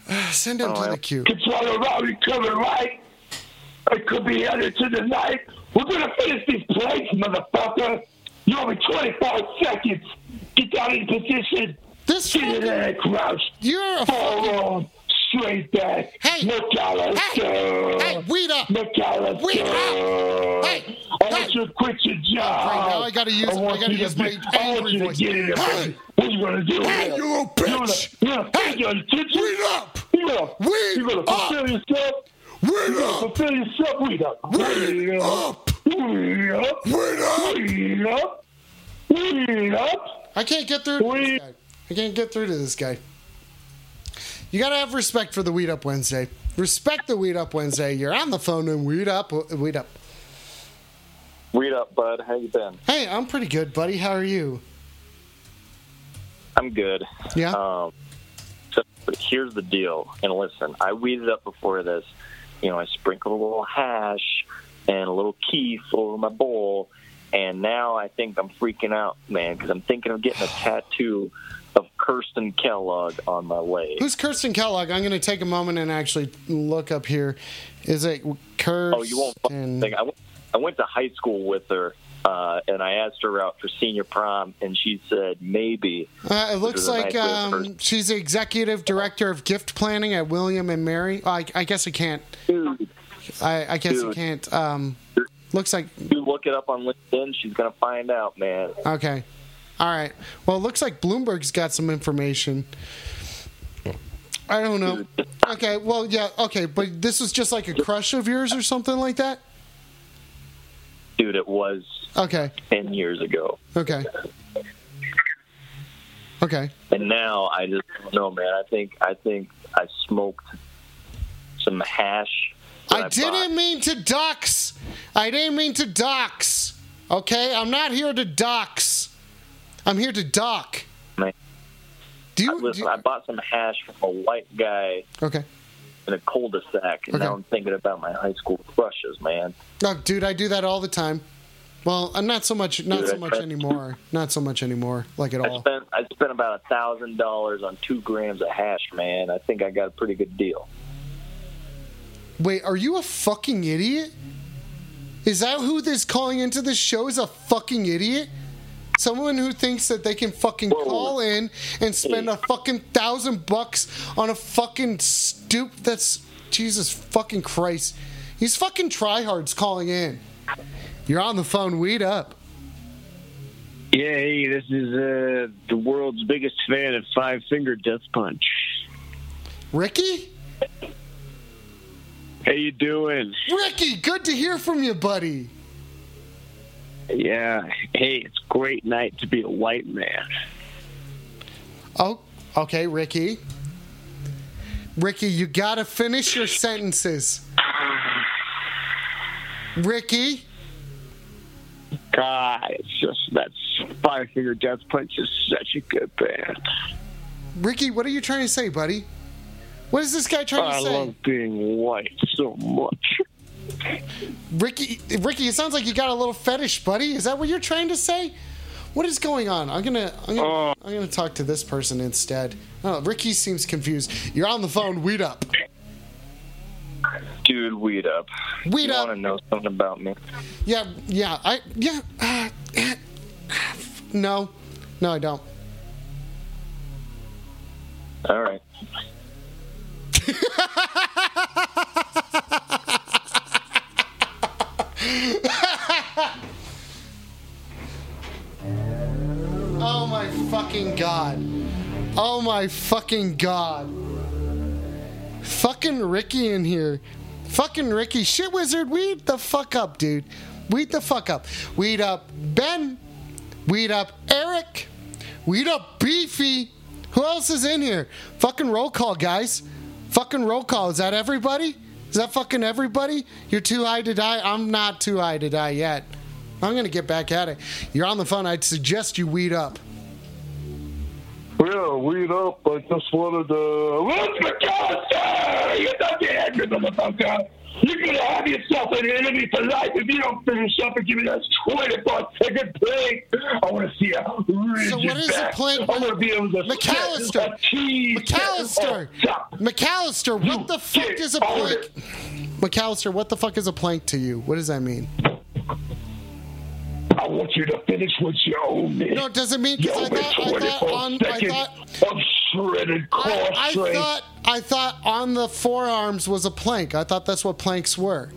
Speaker 1: [SIGHS] Send him oh, to the queue.
Speaker 4: Controller Rowdy coming right. It could be headed to the night. We're gonna finish these plates, motherfucker. You only 25 seconds. Get down in position.
Speaker 1: This
Speaker 4: Get in there, crouch.
Speaker 1: you're a fucking.
Speaker 4: Straight back.
Speaker 1: Hey.
Speaker 4: McAllister.
Speaker 1: Hey, weed up.
Speaker 4: McAllister.
Speaker 1: Weed up. Hey,
Speaker 4: I
Speaker 1: hey.
Speaker 4: want you to quit your job.
Speaker 1: Right, now I gotta use-
Speaker 4: want
Speaker 1: I gotta use my
Speaker 4: I want
Speaker 1: angry
Speaker 4: you to
Speaker 1: voice.
Speaker 4: get in there.
Speaker 1: Hey.
Speaker 4: What you gonna do?
Speaker 1: Hey, you little bitch.
Speaker 4: You're gonna,
Speaker 1: Hey.
Speaker 4: hey, your attention.
Speaker 1: Weed up.
Speaker 4: You gonna,
Speaker 1: Weed
Speaker 4: you gonna
Speaker 1: up.
Speaker 4: yourself.
Speaker 1: Weed up.
Speaker 4: fulfill yourself. Weed up.
Speaker 1: Weed up.
Speaker 4: Weed up.
Speaker 1: Weed up.
Speaker 4: Weed up. Weed up.
Speaker 1: I can't get through to this guy. I can't get through to this guy. You gotta have respect for the Weed Up Wednesday. Respect the Weed Up Wednesday. You're on the phone and Weed Up. Weed Up.
Speaker 3: Read up, bud. How you been?
Speaker 1: Hey, I'm pretty good, buddy. How are you?
Speaker 3: I'm good.
Speaker 1: Yeah.
Speaker 3: Um, so but here's the deal. And listen, I weeded up before this. You know, I sprinkled a little hash and a little keef over my bowl, and now I think I'm freaking out, man, because I'm thinking of getting a [SIGHS] tattoo of Kirsten Kellogg on my leg.
Speaker 1: Who's Kirsten Kellogg? I'm gonna take a moment and actually look up here. Is it Kirsten?
Speaker 3: Oh, you won't think. I went, I went to high school with her, uh, and I asked her out for senior prom, and she said maybe.
Speaker 1: Uh, it looks like
Speaker 3: nice
Speaker 1: um, she's the executive director of gift planning at William and Mary. Oh, I, I guess I can't.
Speaker 3: Dude,
Speaker 1: I, I guess I can't. Um, looks like
Speaker 3: you look it up on LinkedIn. She's gonna find out, man.
Speaker 1: okay. All right. Well, it looks like Bloomberg's got some information. I don't know. Okay. Well, yeah. Okay, but this was just like a crush of yours or something like that.
Speaker 3: Dude, it was
Speaker 1: Okay.
Speaker 3: ten years ago,
Speaker 1: Okay. Okay.
Speaker 3: and now I just don't know, man. I think I think I smoked some hash. that
Speaker 1: I didn't
Speaker 3: bought.
Speaker 1: mean to dox. I didn't mean to dox. Okay, I'm not here to dox. I'm here to dock.
Speaker 3: Man,
Speaker 1: Do
Speaker 3: I, listen,
Speaker 1: do-
Speaker 3: I bought some hash from a white guy
Speaker 1: okay.
Speaker 3: In a cul-de-sac, and
Speaker 1: Okay.
Speaker 3: now I'm thinking about my high school crushes, man.
Speaker 1: No, dude, I do that all the time. Well, uh, not so much. Not
Speaker 3: Dude,
Speaker 1: so
Speaker 3: I
Speaker 1: much
Speaker 3: tried-
Speaker 1: anymore. Not so much anymore. Like at
Speaker 3: I
Speaker 1: all.
Speaker 3: spent I spent about a thousand dollars on two grams of hash, man. I think I got a pretty good deal.
Speaker 1: Wait, are you a fucking idiot? Is that who this calling into this show is a fucking idiot? Someone who thinks that they can fucking
Speaker 3: Whoa.
Speaker 1: call in and spend a fucking thousand bucks on a fucking stoop that's Jesus fucking Christ. He's fucking tryhards calling in. You're on the phone, weed up.
Speaker 6: Yeah, hey, this is uh, the world's biggest fan of Five Finger Death Punch.
Speaker 1: Ricky?
Speaker 6: How you doing?
Speaker 1: Ricky, good to hear from you, buddy.
Speaker 6: Yeah. Hey, it's a great night to be a white man.
Speaker 1: Oh, okay, Ricky. Ricky, you gotta finish your sentences. Ricky,
Speaker 6: God, it's just that Five Finger Death Punch is such a good band.
Speaker 1: Ricky, what are you trying to say, buddy? What is this guy trying
Speaker 6: I
Speaker 1: to say?
Speaker 6: I love being white so much.
Speaker 1: Ricky, Ricky, it sounds like you got a little fetish, buddy. Is that what you're trying to say? What is going on? I'm gonna, I'm gonna,
Speaker 6: Oh.
Speaker 1: I'm gonna talk to this person instead. Oh, Ricky seems confused. You're on the phone. Weed up.
Speaker 3: Dude, weed up.
Speaker 1: Weed
Speaker 3: you
Speaker 1: up.
Speaker 3: want to know something about me?
Speaker 1: Yeah, yeah, I, yeah. Uh, no, no, I don't.
Speaker 3: All right. [LAUGHS] [LAUGHS]
Speaker 1: Oh my fucking god. Oh my fucking god. Fucking Ricky in here. Fucking Ricky. Shit wizard, weed the fuck up, dude. Weed the fuck up. Weed up Ben. Weed up Eric. Weed up Beefy. Who else is in here? Fucking roll call, guys. Fucking roll call. Is that everybody? Is that fucking everybody? You're too high to die? I'm not too high to die yet. I'm gonna get back at it. You're on the phone. I'd suggest you weed up.
Speaker 4: Yeah, weed up. I just wanted to. What's McAllister? You don't get angry, motherfucker. You're gonna have yourself an enemy for life if you don't finish up and give me that 24 second plank. I want to see a rigid
Speaker 1: So what is a
Speaker 4: back.
Speaker 1: plank?
Speaker 4: I want to be able to
Speaker 1: McAllister.
Speaker 4: set a cheese
Speaker 1: McAllister. McAllister, what the fuck is a plank?
Speaker 4: it.
Speaker 1: McAllister, what the fuck is a plank to you? What does that mean?
Speaker 4: I want you to finish what you owe me.
Speaker 1: No, doesn't mean? Because I thought, I thought on, I thought,
Speaker 4: of shredded core
Speaker 1: I, I thought, I thought on the forearms was a plank. I thought that's what planks were.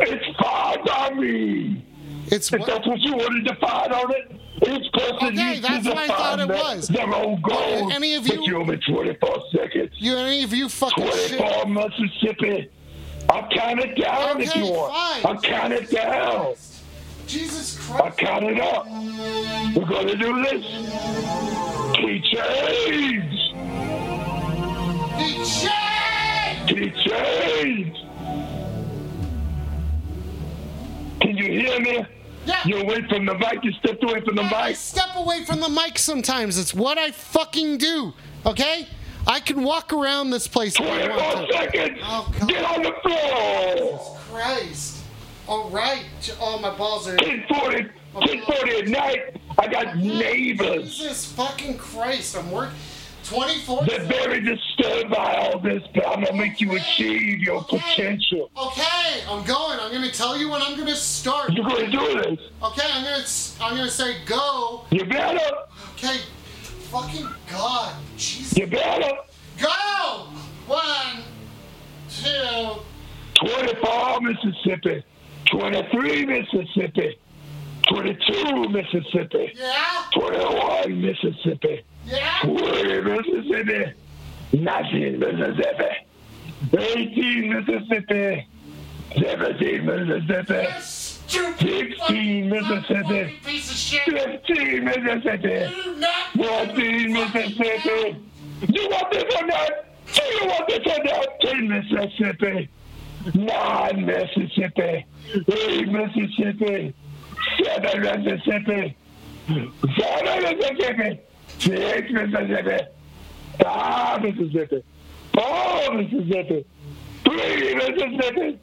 Speaker 4: It's me.
Speaker 1: It's
Speaker 4: If
Speaker 1: what?
Speaker 4: that's what you wanted to find on it, each person
Speaker 1: Okay, that's what I thought it was.
Speaker 4: their own goals.
Speaker 1: any of you-
Speaker 4: you owe me 24 seconds.
Speaker 1: You any of you fucking 24 shit?
Speaker 4: 24 Mississippi. I'll count it down if you want.
Speaker 1: fine.
Speaker 4: I'll count it down.
Speaker 1: Jesus Christ!
Speaker 4: count it up. We're going to do this. Key change.
Speaker 1: He changed!
Speaker 4: Change. Can you hear me?
Speaker 1: Yeah.
Speaker 4: You away from the mic. You stepped away from the
Speaker 1: I
Speaker 4: mic.
Speaker 1: step away from the mic sometimes. It's what I fucking do. Okay? I can walk around this place
Speaker 4: 24 seconds.
Speaker 1: Oh,
Speaker 4: Get on the floor.
Speaker 1: Jesus Christ. All right. Oh, my balls are.
Speaker 4: 1040, 1040 at night. I got neighbors.
Speaker 1: Jesus fucking Christ. I'm working 24.
Speaker 4: They're very disturbed by all this, but I'm gonna make you achieve your potential.
Speaker 1: Okay, I'm going. I'm gonna tell you when I'm gonna start.
Speaker 4: You're gonna do this.
Speaker 1: Okay, I'm gonna I'm gonna say go.
Speaker 4: You better.
Speaker 1: Okay, fucking God, Jesus,
Speaker 4: You better.
Speaker 1: go. One, two,
Speaker 4: 24 Mississippi. 23 Mississippi. 22 Mississippi.
Speaker 1: yeah,
Speaker 4: 21 Mississippi.
Speaker 1: yeah.
Speaker 4: 20 Mississippi. 19 Mississippi. 18 Mississippi. 17 Mississippi. 16 Mississippi.
Speaker 1: piece of shit.
Speaker 4: 15 Mississippi.
Speaker 1: Do not
Speaker 4: 14 Mississippi. You want this or not? Do you want this or not? 10 Mississippi. 9 Mississippi. 8 Mississippi. 7 Mississippi. 7 Mississippi. 6 Mississippi. 5 Mississippi. 4 Mississippi. 3 Mississippi.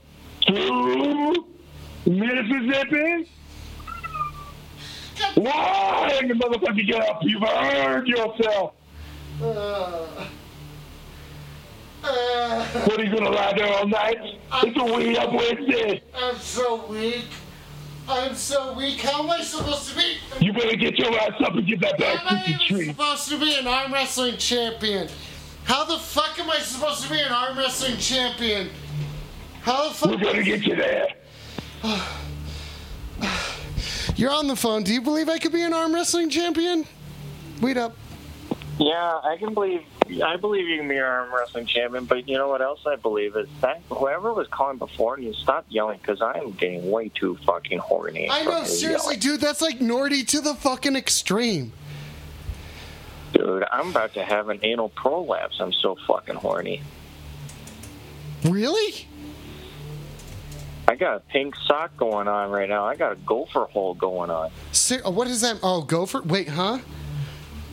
Speaker 4: 2 Mississippi. Why, you motherfucker, get up? You've earned yourself.
Speaker 1: Uh, uh,
Speaker 4: What are you gonna lie there all night? It's a weed up Wednesday.
Speaker 1: I'm so weak. I'm so weak. How am I supposed to be?
Speaker 4: You better get your ass up and get that back
Speaker 1: How am I
Speaker 4: to the
Speaker 1: even supposed to be an arm wrestling champion? How the fuck am I supposed to be an arm wrestling champion? How the fuck?
Speaker 4: We're gonna get you there. [SIGHS]
Speaker 1: You're on the phone. Do you believe I could be an arm wrestling champion? Wait up.
Speaker 3: Yeah, I can believe. I believe you can be an arm wrestling champion, but you know what else I believe is that whoever was calling before you stop yelling because I am getting way too fucking horny.
Speaker 1: I know, seriously,
Speaker 3: yelling.
Speaker 1: dude. That's like Nordy to the fucking extreme.
Speaker 3: dude. I'm about to have an anal prolapse. I'm so fucking horny.
Speaker 1: Really?
Speaker 3: I got a pink sock going on right now. I got a gopher hole going on.
Speaker 1: Ser- uh, what is that? Oh, Gopher. Wait, huh?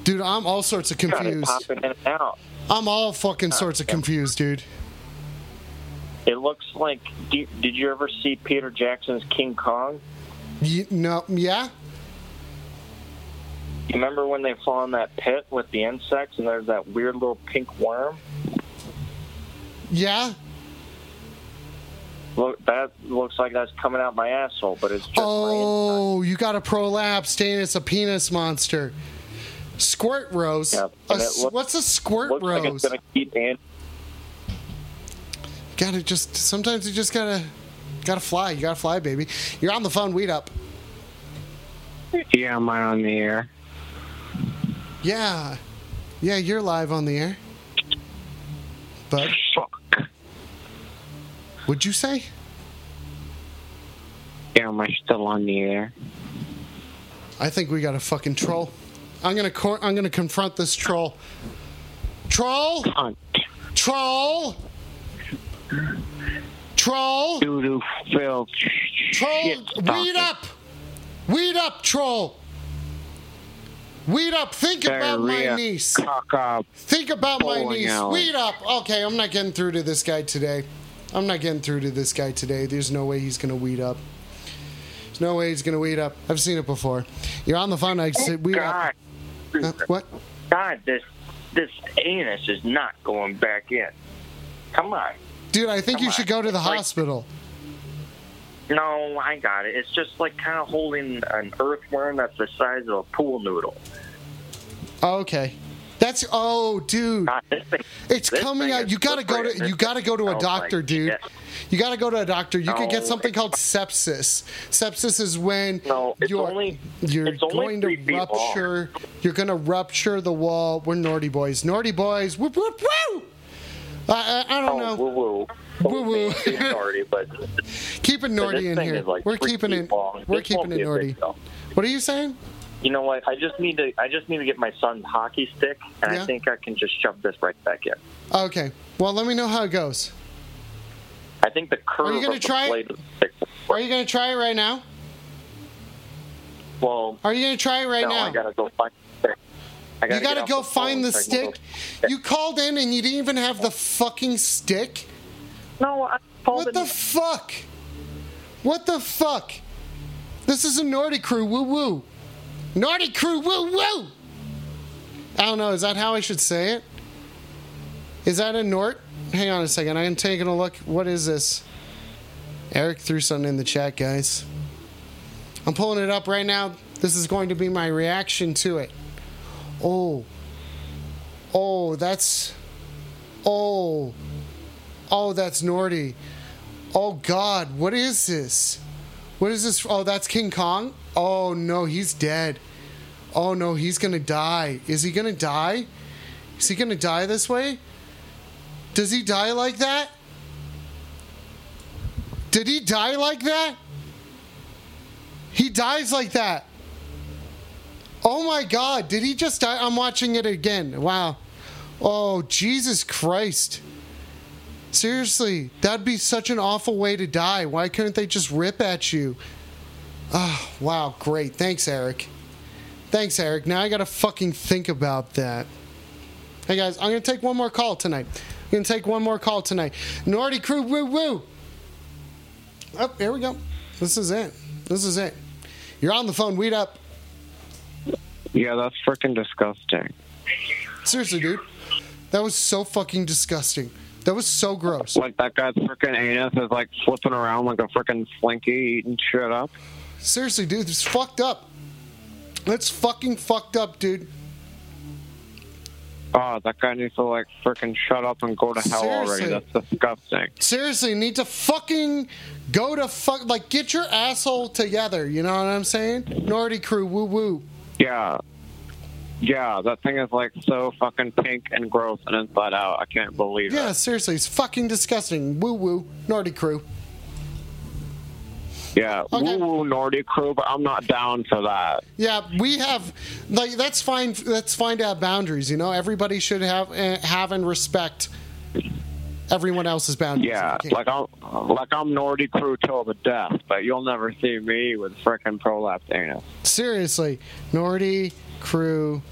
Speaker 1: Dude, I'm all sorts of confused.
Speaker 3: popping in and out.
Speaker 1: I'm all fucking sorts of confused, dude.
Speaker 3: It looks like. Did, you ever see Peter Jackson's King Kong?
Speaker 1: You, no, yeah.
Speaker 3: You remember when they fall in that pit with the insects and there's that weird little pink worm?
Speaker 1: Yeah.
Speaker 3: Look, that looks like that's coming out my asshole, but it's just
Speaker 1: Oh, you got a prolapse, Dane. It's a penis monster. Squirt rose.
Speaker 3: Yeah,
Speaker 1: A
Speaker 3: and it
Speaker 1: s-
Speaker 3: looks-
Speaker 1: what's a squirt
Speaker 3: Looks like it's
Speaker 1: rose?
Speaker 3: gonna keep in.
Speaker 1: Gotta just sometimes you just gotta gotta fly. You gotta fly, baby. You're on the phone. Weed up.
Speaker 6: Yeah, am I on the air?
Speaker 1: Yeah, yeah. You're live on the air. But
Speaker 6: Fuck.
Speaker 1: would you say?
Speaker 6: Yeah, am I still on the air?
Speaker 1: I think we got a fucking troll. I'm gonna cor- I'm gonna confront this troll. Troll,
Speaker 6: Cunt.
Speaker 1: troll, troll,
Speaker 6: Doo doo filth.
Speaker 1: troll.
Speaker 6: Shit.
Speaker 1: Weed up, weed up, troll. Weed up. Think about my niece.
Speaker 6: Cock up.
Speaker 1: Think about my niece. Weed up. Okay, I'm not getting through to this guy today. I'm not getting through to this guy today. There's no way he's gonna weed up. There's no way he's gonna weed up. I've seen it before. You're on the phone. I oh, said weed up. Uh, what?
Speaker 3: God, this this anus is not going back in. Come on.
Speaker 1: Dude, I think
Speaker 3: Come
Speaker 1: you
Speaker 3: on.
Speaker 1: should go to the
Speaker 3: Like-
Speaker 1: hospital.
Speaker 3: No, I got it. It's just like kind of holding an earthworm that's the size of a pool noodle.
Speaker 1: Oh, okay. That's oh, dude.
Speaker 3: God, this thing,
Speaker 1: It's coming out. You gotta go to you gotta go to a doctor, dude. You gotta go to a doctor. You could get something called sepsis. Sepsis is when you're
Speaker 3: only-
Speaker 1: you're going to
Speaker 3: three feet long.
Speaker 1: rupture. You're gonna rupture the wall. We're naughty boys. Naughty boys. Whoop whoop woo. I, I, I don't
Speaker 3: Oh,
Speaker 1: know.
Speaker 3: woo woo.
Speaker 1: Woo woo.
Speaker 3: Sorry, [LAUGHS] but
Speaker 1: Keep it naughty in here.
Speaker 3: like
Speaker 1: We're keeping it.
Speaker 3: long.
Speaker 1: We're
Speaker 3: This
Speaker 1: keeping it
Speaker 3: be a
Speaker 1: naughty.
Speaker 3: big deal.
Speaker 1: What are you saying?
Speaker 3: You know what? I just need to. I just need to get my son's hockey stick, and
Speaker 1: Yeah.
Speaker 3: I think I can just shove this right back in.
Speaker 1: Okay. Well, let me know how it goes.
Speaker 3: I think the curve
Speaker 1: Are you gonna try it?
Speaker 3: blade of the stick.
Speaker 1: Are you gonna try it right now?
Speaker 3: Well,
Speaker 1: Are you gonna try it right
Speaker 3: no,
Speaker 1: now?
Speaker 3: I gotta go find the stick. I
Speaker 1: You gotta go
Speaker 3: the
Speaker 1: find the stick.
Speaker 3: go-
Speaker 1: You called in and you didn't even have the fucking stick.
Speaker 3: No, I called
Speaker 1: What the fuck? What the fuck? This is a Naughty Crew woo woo. Naughty Crew woo woo. I don't know. Is that how I should say it? Is that a Nort? Hang on a second. I'm taking a look. What is this? Eric threw something in the chat, guys. I'm pulling it up right now. This is going to be my reaction to it. Oh. Oh, that's. Oh. Oh, that's Nordy. Oh God, what is this? What is this? Oh, that's King Kong. Oh no, he's dead. Oh no, he's gonna die. Is he gonna die? Is he gonna die this way? Does he die like that? Did he die like that? He dies like that. Oh my God, did he just die? I'm watching it again. Wow. Oh, Jesus Christ. Seriously, that'd be such an awful way to die. Why couldn't they just rip at you? Oh, wow, great. Thanks, Eric. Thanks, Eric. Now I gotta fucking think about that. Hey guys, I'm gonna take one more call tonight. I'm gonna take one more call tonight. Nordy crew, woo woo. Oh, here we go. This is it. This is it. You're on the phone. Weed up.
Speaker 6: Yeah, that's freaking disgusting.
Speaker 1: Seriously, dude. That was so fucking disgusting. That was so gross.
Speaker 6: Like that guy's freaking anus is like flipping around like a freaking slinky eating shit up.
Speaker 1: Seriously, dude, it's fucked up. That's fucking fucked up, dude.
Speaker 6: Oh, that guy needs to like freaking shut up and go to hell
Speaker 1: Seriously.
Speaker 6: already. That's disgusting.
Speaker 1: Seriously, need to fucking go to fuck like get your asshole together. You know what I'm saying? Nordy crew, woo woo.
Speaker 6: Yeah. Yeah, that thing is like so fucking pink and gross and inside out. I can't believe
Speaker 1: Yeah,
Speaker 6: it.
Speaker 1: Yeah, seriously, it's fucking disgusting. Woo woo, Nordy crew.
Speaker 6: Yeah,
Speaker 1: Okay.
Speaker 6: woo woo Nordic crew, but I'm not down for that.
Speaker 1: Yeah, we have like that's fine. That's fine to have boundaries. You know, everybody should have uh, have and respect everyone else's boundaries.
Speaker 6: Yeah, like I'm like I'm Nordic crew till the death, but you'll never see me with frickin' prolapsed anus.
Speaker 1: seriously, Nordy crew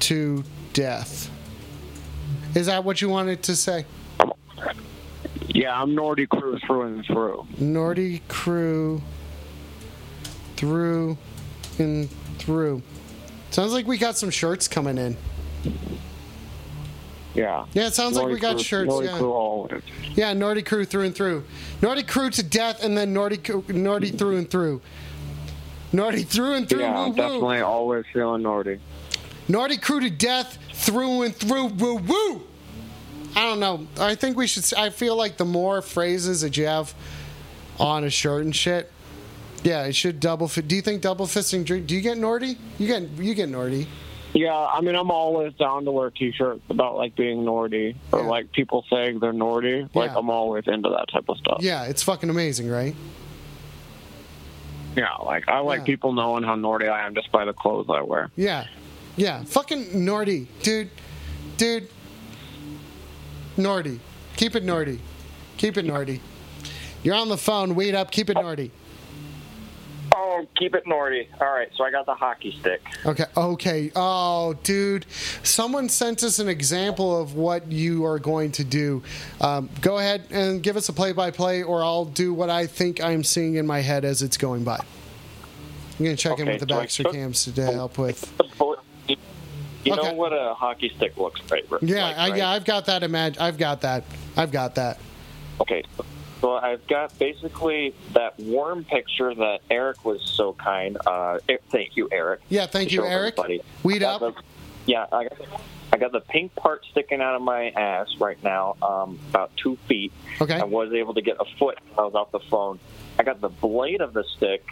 Speaker 1: to death. Is that what you wanted to say?
Speaker 6: Yeah, I'm Nordic crew through and through.
Speaker 1: Nordy crew through and through. Sounds like we got some shirts coming in.
Speaker 6: Yeah.
Speaker 1: Yeah, it sounds like we got
Speaker 6: crew-
Speaker 1: shirts.
Speaker 6: Nordic
Speaker 1: Yeah.
Speaker 6: crew always.
Speaker 1: Yeah, Nordy crew through and through. Nordy crew to death, and then Nordy Nordy through and through. Nordy through and through.
Speaker 6: Yeah,
Speaker 1: woo,
Speaker 6: I'm
Speaker 1: woo.
Speaker 6: definitely always feeling Nordic.
Speaker 1: Nordy crew to death, through and through. Woo woo. I don't know. I think we should. I feel like the more phrases that you have on a shirt and shit, yeah, it should double. Fi- do you think double fisting? drink- Do you get Nordy? You get you get Nordy.
Speaker 6: Yeah, I mean, I'm always down to wear T-shirts about like being Nordy or
Speaker 1: Yeah.
Speaker 6: like people saying they're Nordy. Like
Speaker 1: Yeah.
Speaker 6: I'm always into that type of stuff.
Speaker 1: Yeah, it's fucking amazing, right?
Speaker 6: Yeah, like I like
Speaker 1: Yeah.
Speaker 6: people knowing how Nordy I am just by the clothes I wear.
Speaker 1: Yeah, yeah. Fucking Nordy, dude, dude. Nordy, keep it Nordy, keep it Nordy. You're on the phone. Wait up. Keep it Nordy.
Speaker 3: Oh, keep it Nordy. All right, so I got the hockey stick.
Speaker 1: Okay. Okay. Oh, dude. Someone sent us an example of what you are going to do. Um, go ahead and give us a play by play, or I'll do what I think I'm seeing in my head as it's going by. I'm going to check in with the
Speaker 3: so
Speaker 1: Baxter
Speaker 3: took-
Speaker 1: cams to help with.
Speaker 3: You
Speaker 1: Okay.
Speaker 3: know what a hockey stick looks right?
Speaker 1: Yeah,
Speaker 3: like,
Speaker 1: I,
Speaker 3: right?
Speaker 1: yeah, I've got that. Imag- I've got that. I've got that.
Speaker 3: Okay, so I've got basically that warm picture that Eric was so kind. Uh, eh, thank you, Eric.
Speaker 1: Yeah, thank you, Eric.
Speaker 3: everybody.
Speaker 1: Weed up.
Speaker 3: the- yeah, I got, I got the pink part sticking out of my ass right now, um, about two feet.
Speaker 1: Okay.
Speaker 3: I was able to get a foot. I was off the phone. I got the blade of the stick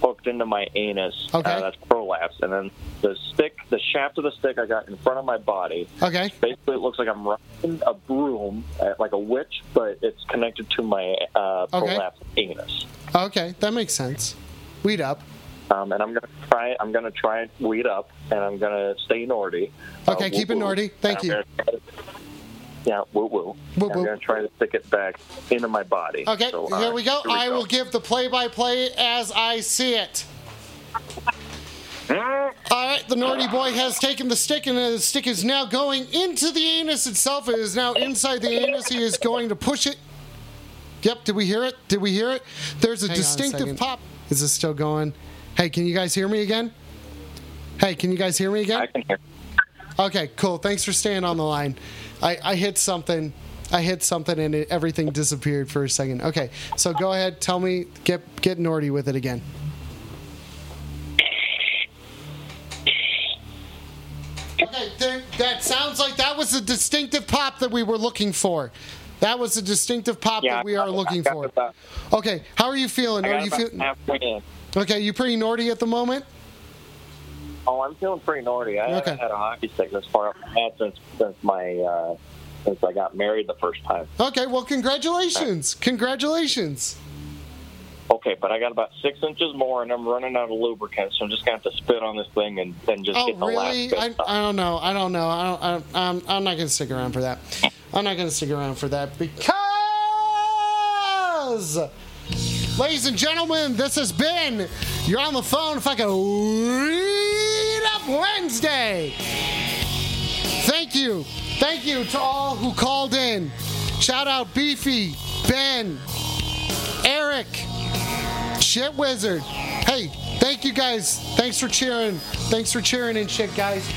Speaker 3: hooked into my anus.
Speaker 1: Okay.
Speaker 3: Uh, that's prolapse, and then the stick, the shaft of the stick, I got in front of my body.
Speaker 1: Okay.
Speaker 3: Basically, it looks like I'm riding a broom, uh, like a witch, but it's connected to my uh,
Speaker 1: Okay.
Speaker 3: prolapsed anus.
Speaker 1: Okay, that makes sense. Weed up.
Speaker 3: Um, and I'm gonna try. I'm gonna try and weed up, and I'm gonna stay Nordy. Uh,
Speaker 1: Okay, keep it. Nordy. Thank you.
Speaker 3: Yeah, woo woo.
Speaker 1: Woo-woo.
Speaker 3: I'm gonna try to stick it back into my body.
Speaker 1: Okay,
Speaker 3: So,
Speaker 1: here
Speaker 3: uh,
Speaker 1: we go.
Speaker 3: here
Speaker 1: I will give the play by play as I see it. All right, the Nordy boy has taken the stick, and the stick is now going into the anus itself. It is now inside the anus. He is going to push it. Yep, did we hear it? Did we hear it? There's a
Speaker 7: Hang on a
Speaker 1: distinctive pop. Is this still going? Hey, can you guys hear me again? Hey, can you guys hear me again?
Speaker 3: I can hear.
Speaker 1: Okay, cool. Thanks for staying on the line. I, I hit something. I hit something and it, everything disappeared for a second. Okay, so go ahead. Tell me. Get get Nordy with it again. Okay, there, that sounds like that was the distinctive pop that we were looking for. That was the distinctive pop
Speaker 3: Yeah,
Speaker 1: that we are
Speaker 3: I- I
Speaker 1: looking
Speaker 3: got
Speaker 1: for. Okay, how are you feeling?
Speaker 3: I
Speaker 1: Are you
Speaker 3: about
Speaker 1: feel-
Speaker 3: halfway in.
Speaker 1: okay? You pretty Nordy at the moment?
Speaker 3: Oh, I'm feeling pretty naughty. I
Speaker 1: Okay.
Speaker 3: haven't had a hockey stick this far up my since since my uh, since I got married the first time.
Speaker 1: Okay, well, congratulations! Congratulations!
Speaker 3: Okay, but I got about six inches more, and I'm running out of lubricant, so I'm just gonna have to spit on this thing and, and just
Speaker 1: Oh,
Speaker 3: get the
Speaker 1: really?
Speaker 3: last
Speaker 1: I,
Speaker 3: bit.
Speaker 1: I don't know. I don't know. I don't, I, I'm, I'm not going to stick around for that. I'm not going to stick around for that because, ladies and gentlemen, this has been You're on the Phone Fucking Read Wednesday. Thank you. Thank you to all who called in. Shout out Beefy, Ben, Eric, Shit Wizard. Hey, thank you guys. Thanks for cheering. Thanks for cheering and shit, guys.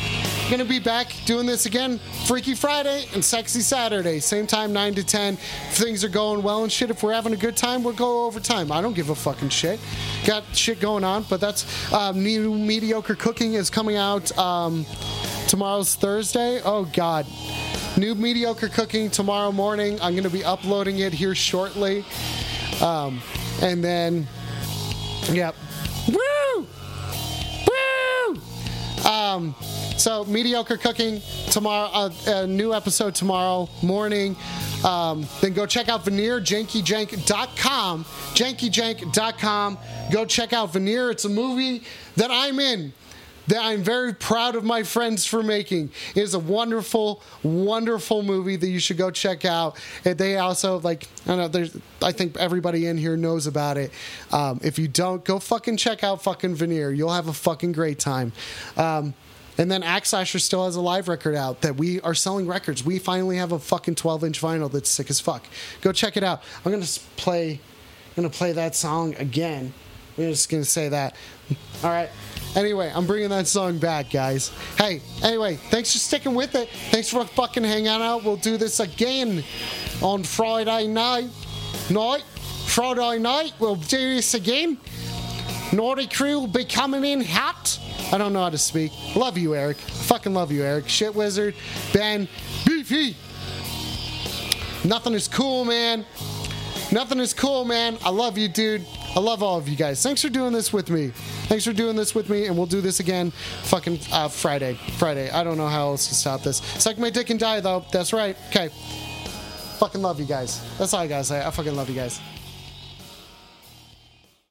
Speaker 1: Gonna be back doing this again Freaky Friday and Sexy Saturday. Same time, 9 to 10. If things are going well and shit, if we're having a good time, we'll go overtime. I don't give a fucking shit. Got shit going on, but that's um, new mediocre cooking is coming out um, tomorrow's Thursday. Oh, God. New mediocre cooking tomorrow morning. I'm to be uploading it here shortly. Um, and then, yep. Woo! Woo! Um, So mediocre cooking tomorrow. Uh, a new episode tomorrow morning. Um, then go check out Veneer, jankyjank.com. Jankyjank.com. Go check out Veneer. It's a movie that I'm in that I'm very proud of my friends for making. It is a wonderful, wonderful movie that you should go check out. And they also like I don't know. There's I think everybody in here knows about it. Um, if you don't, go fucking check out fucking Veneer. You'll have a fucking great time. Um, and then Axe still has a live record out that we are selling records. We finally have a fucking 12 inch vinyl that's sick as fuck. Go check it out. I'm gonna play. I'm gonna play that song again. I'm just gonna say that. All right. Anyway, I'm bringing that song back, guys. Hey, anyway, thanks for sticking with it. Thanks for fucking hanging out. We'll do this again on Friday night. Night. Friday night. We'll do this again. Naughty crew will be coming in hot. I don't know how to speak. Love you, Eric. Fucking love you, Eric. Shit Wizard, Ben, Beefy. Nothing is cool, man. Nothing is cool, man. I love you, dude. I love all of you guys. Thanks for doing this with me. Thanks for doing this with me, and we'll do this again fucking uh, Friday. Friday. I don't know how else to stop this. Suck my dick and die, though. That's right. Okay. Fucking love you guys. That's all I gotta say. I fucking love you guys.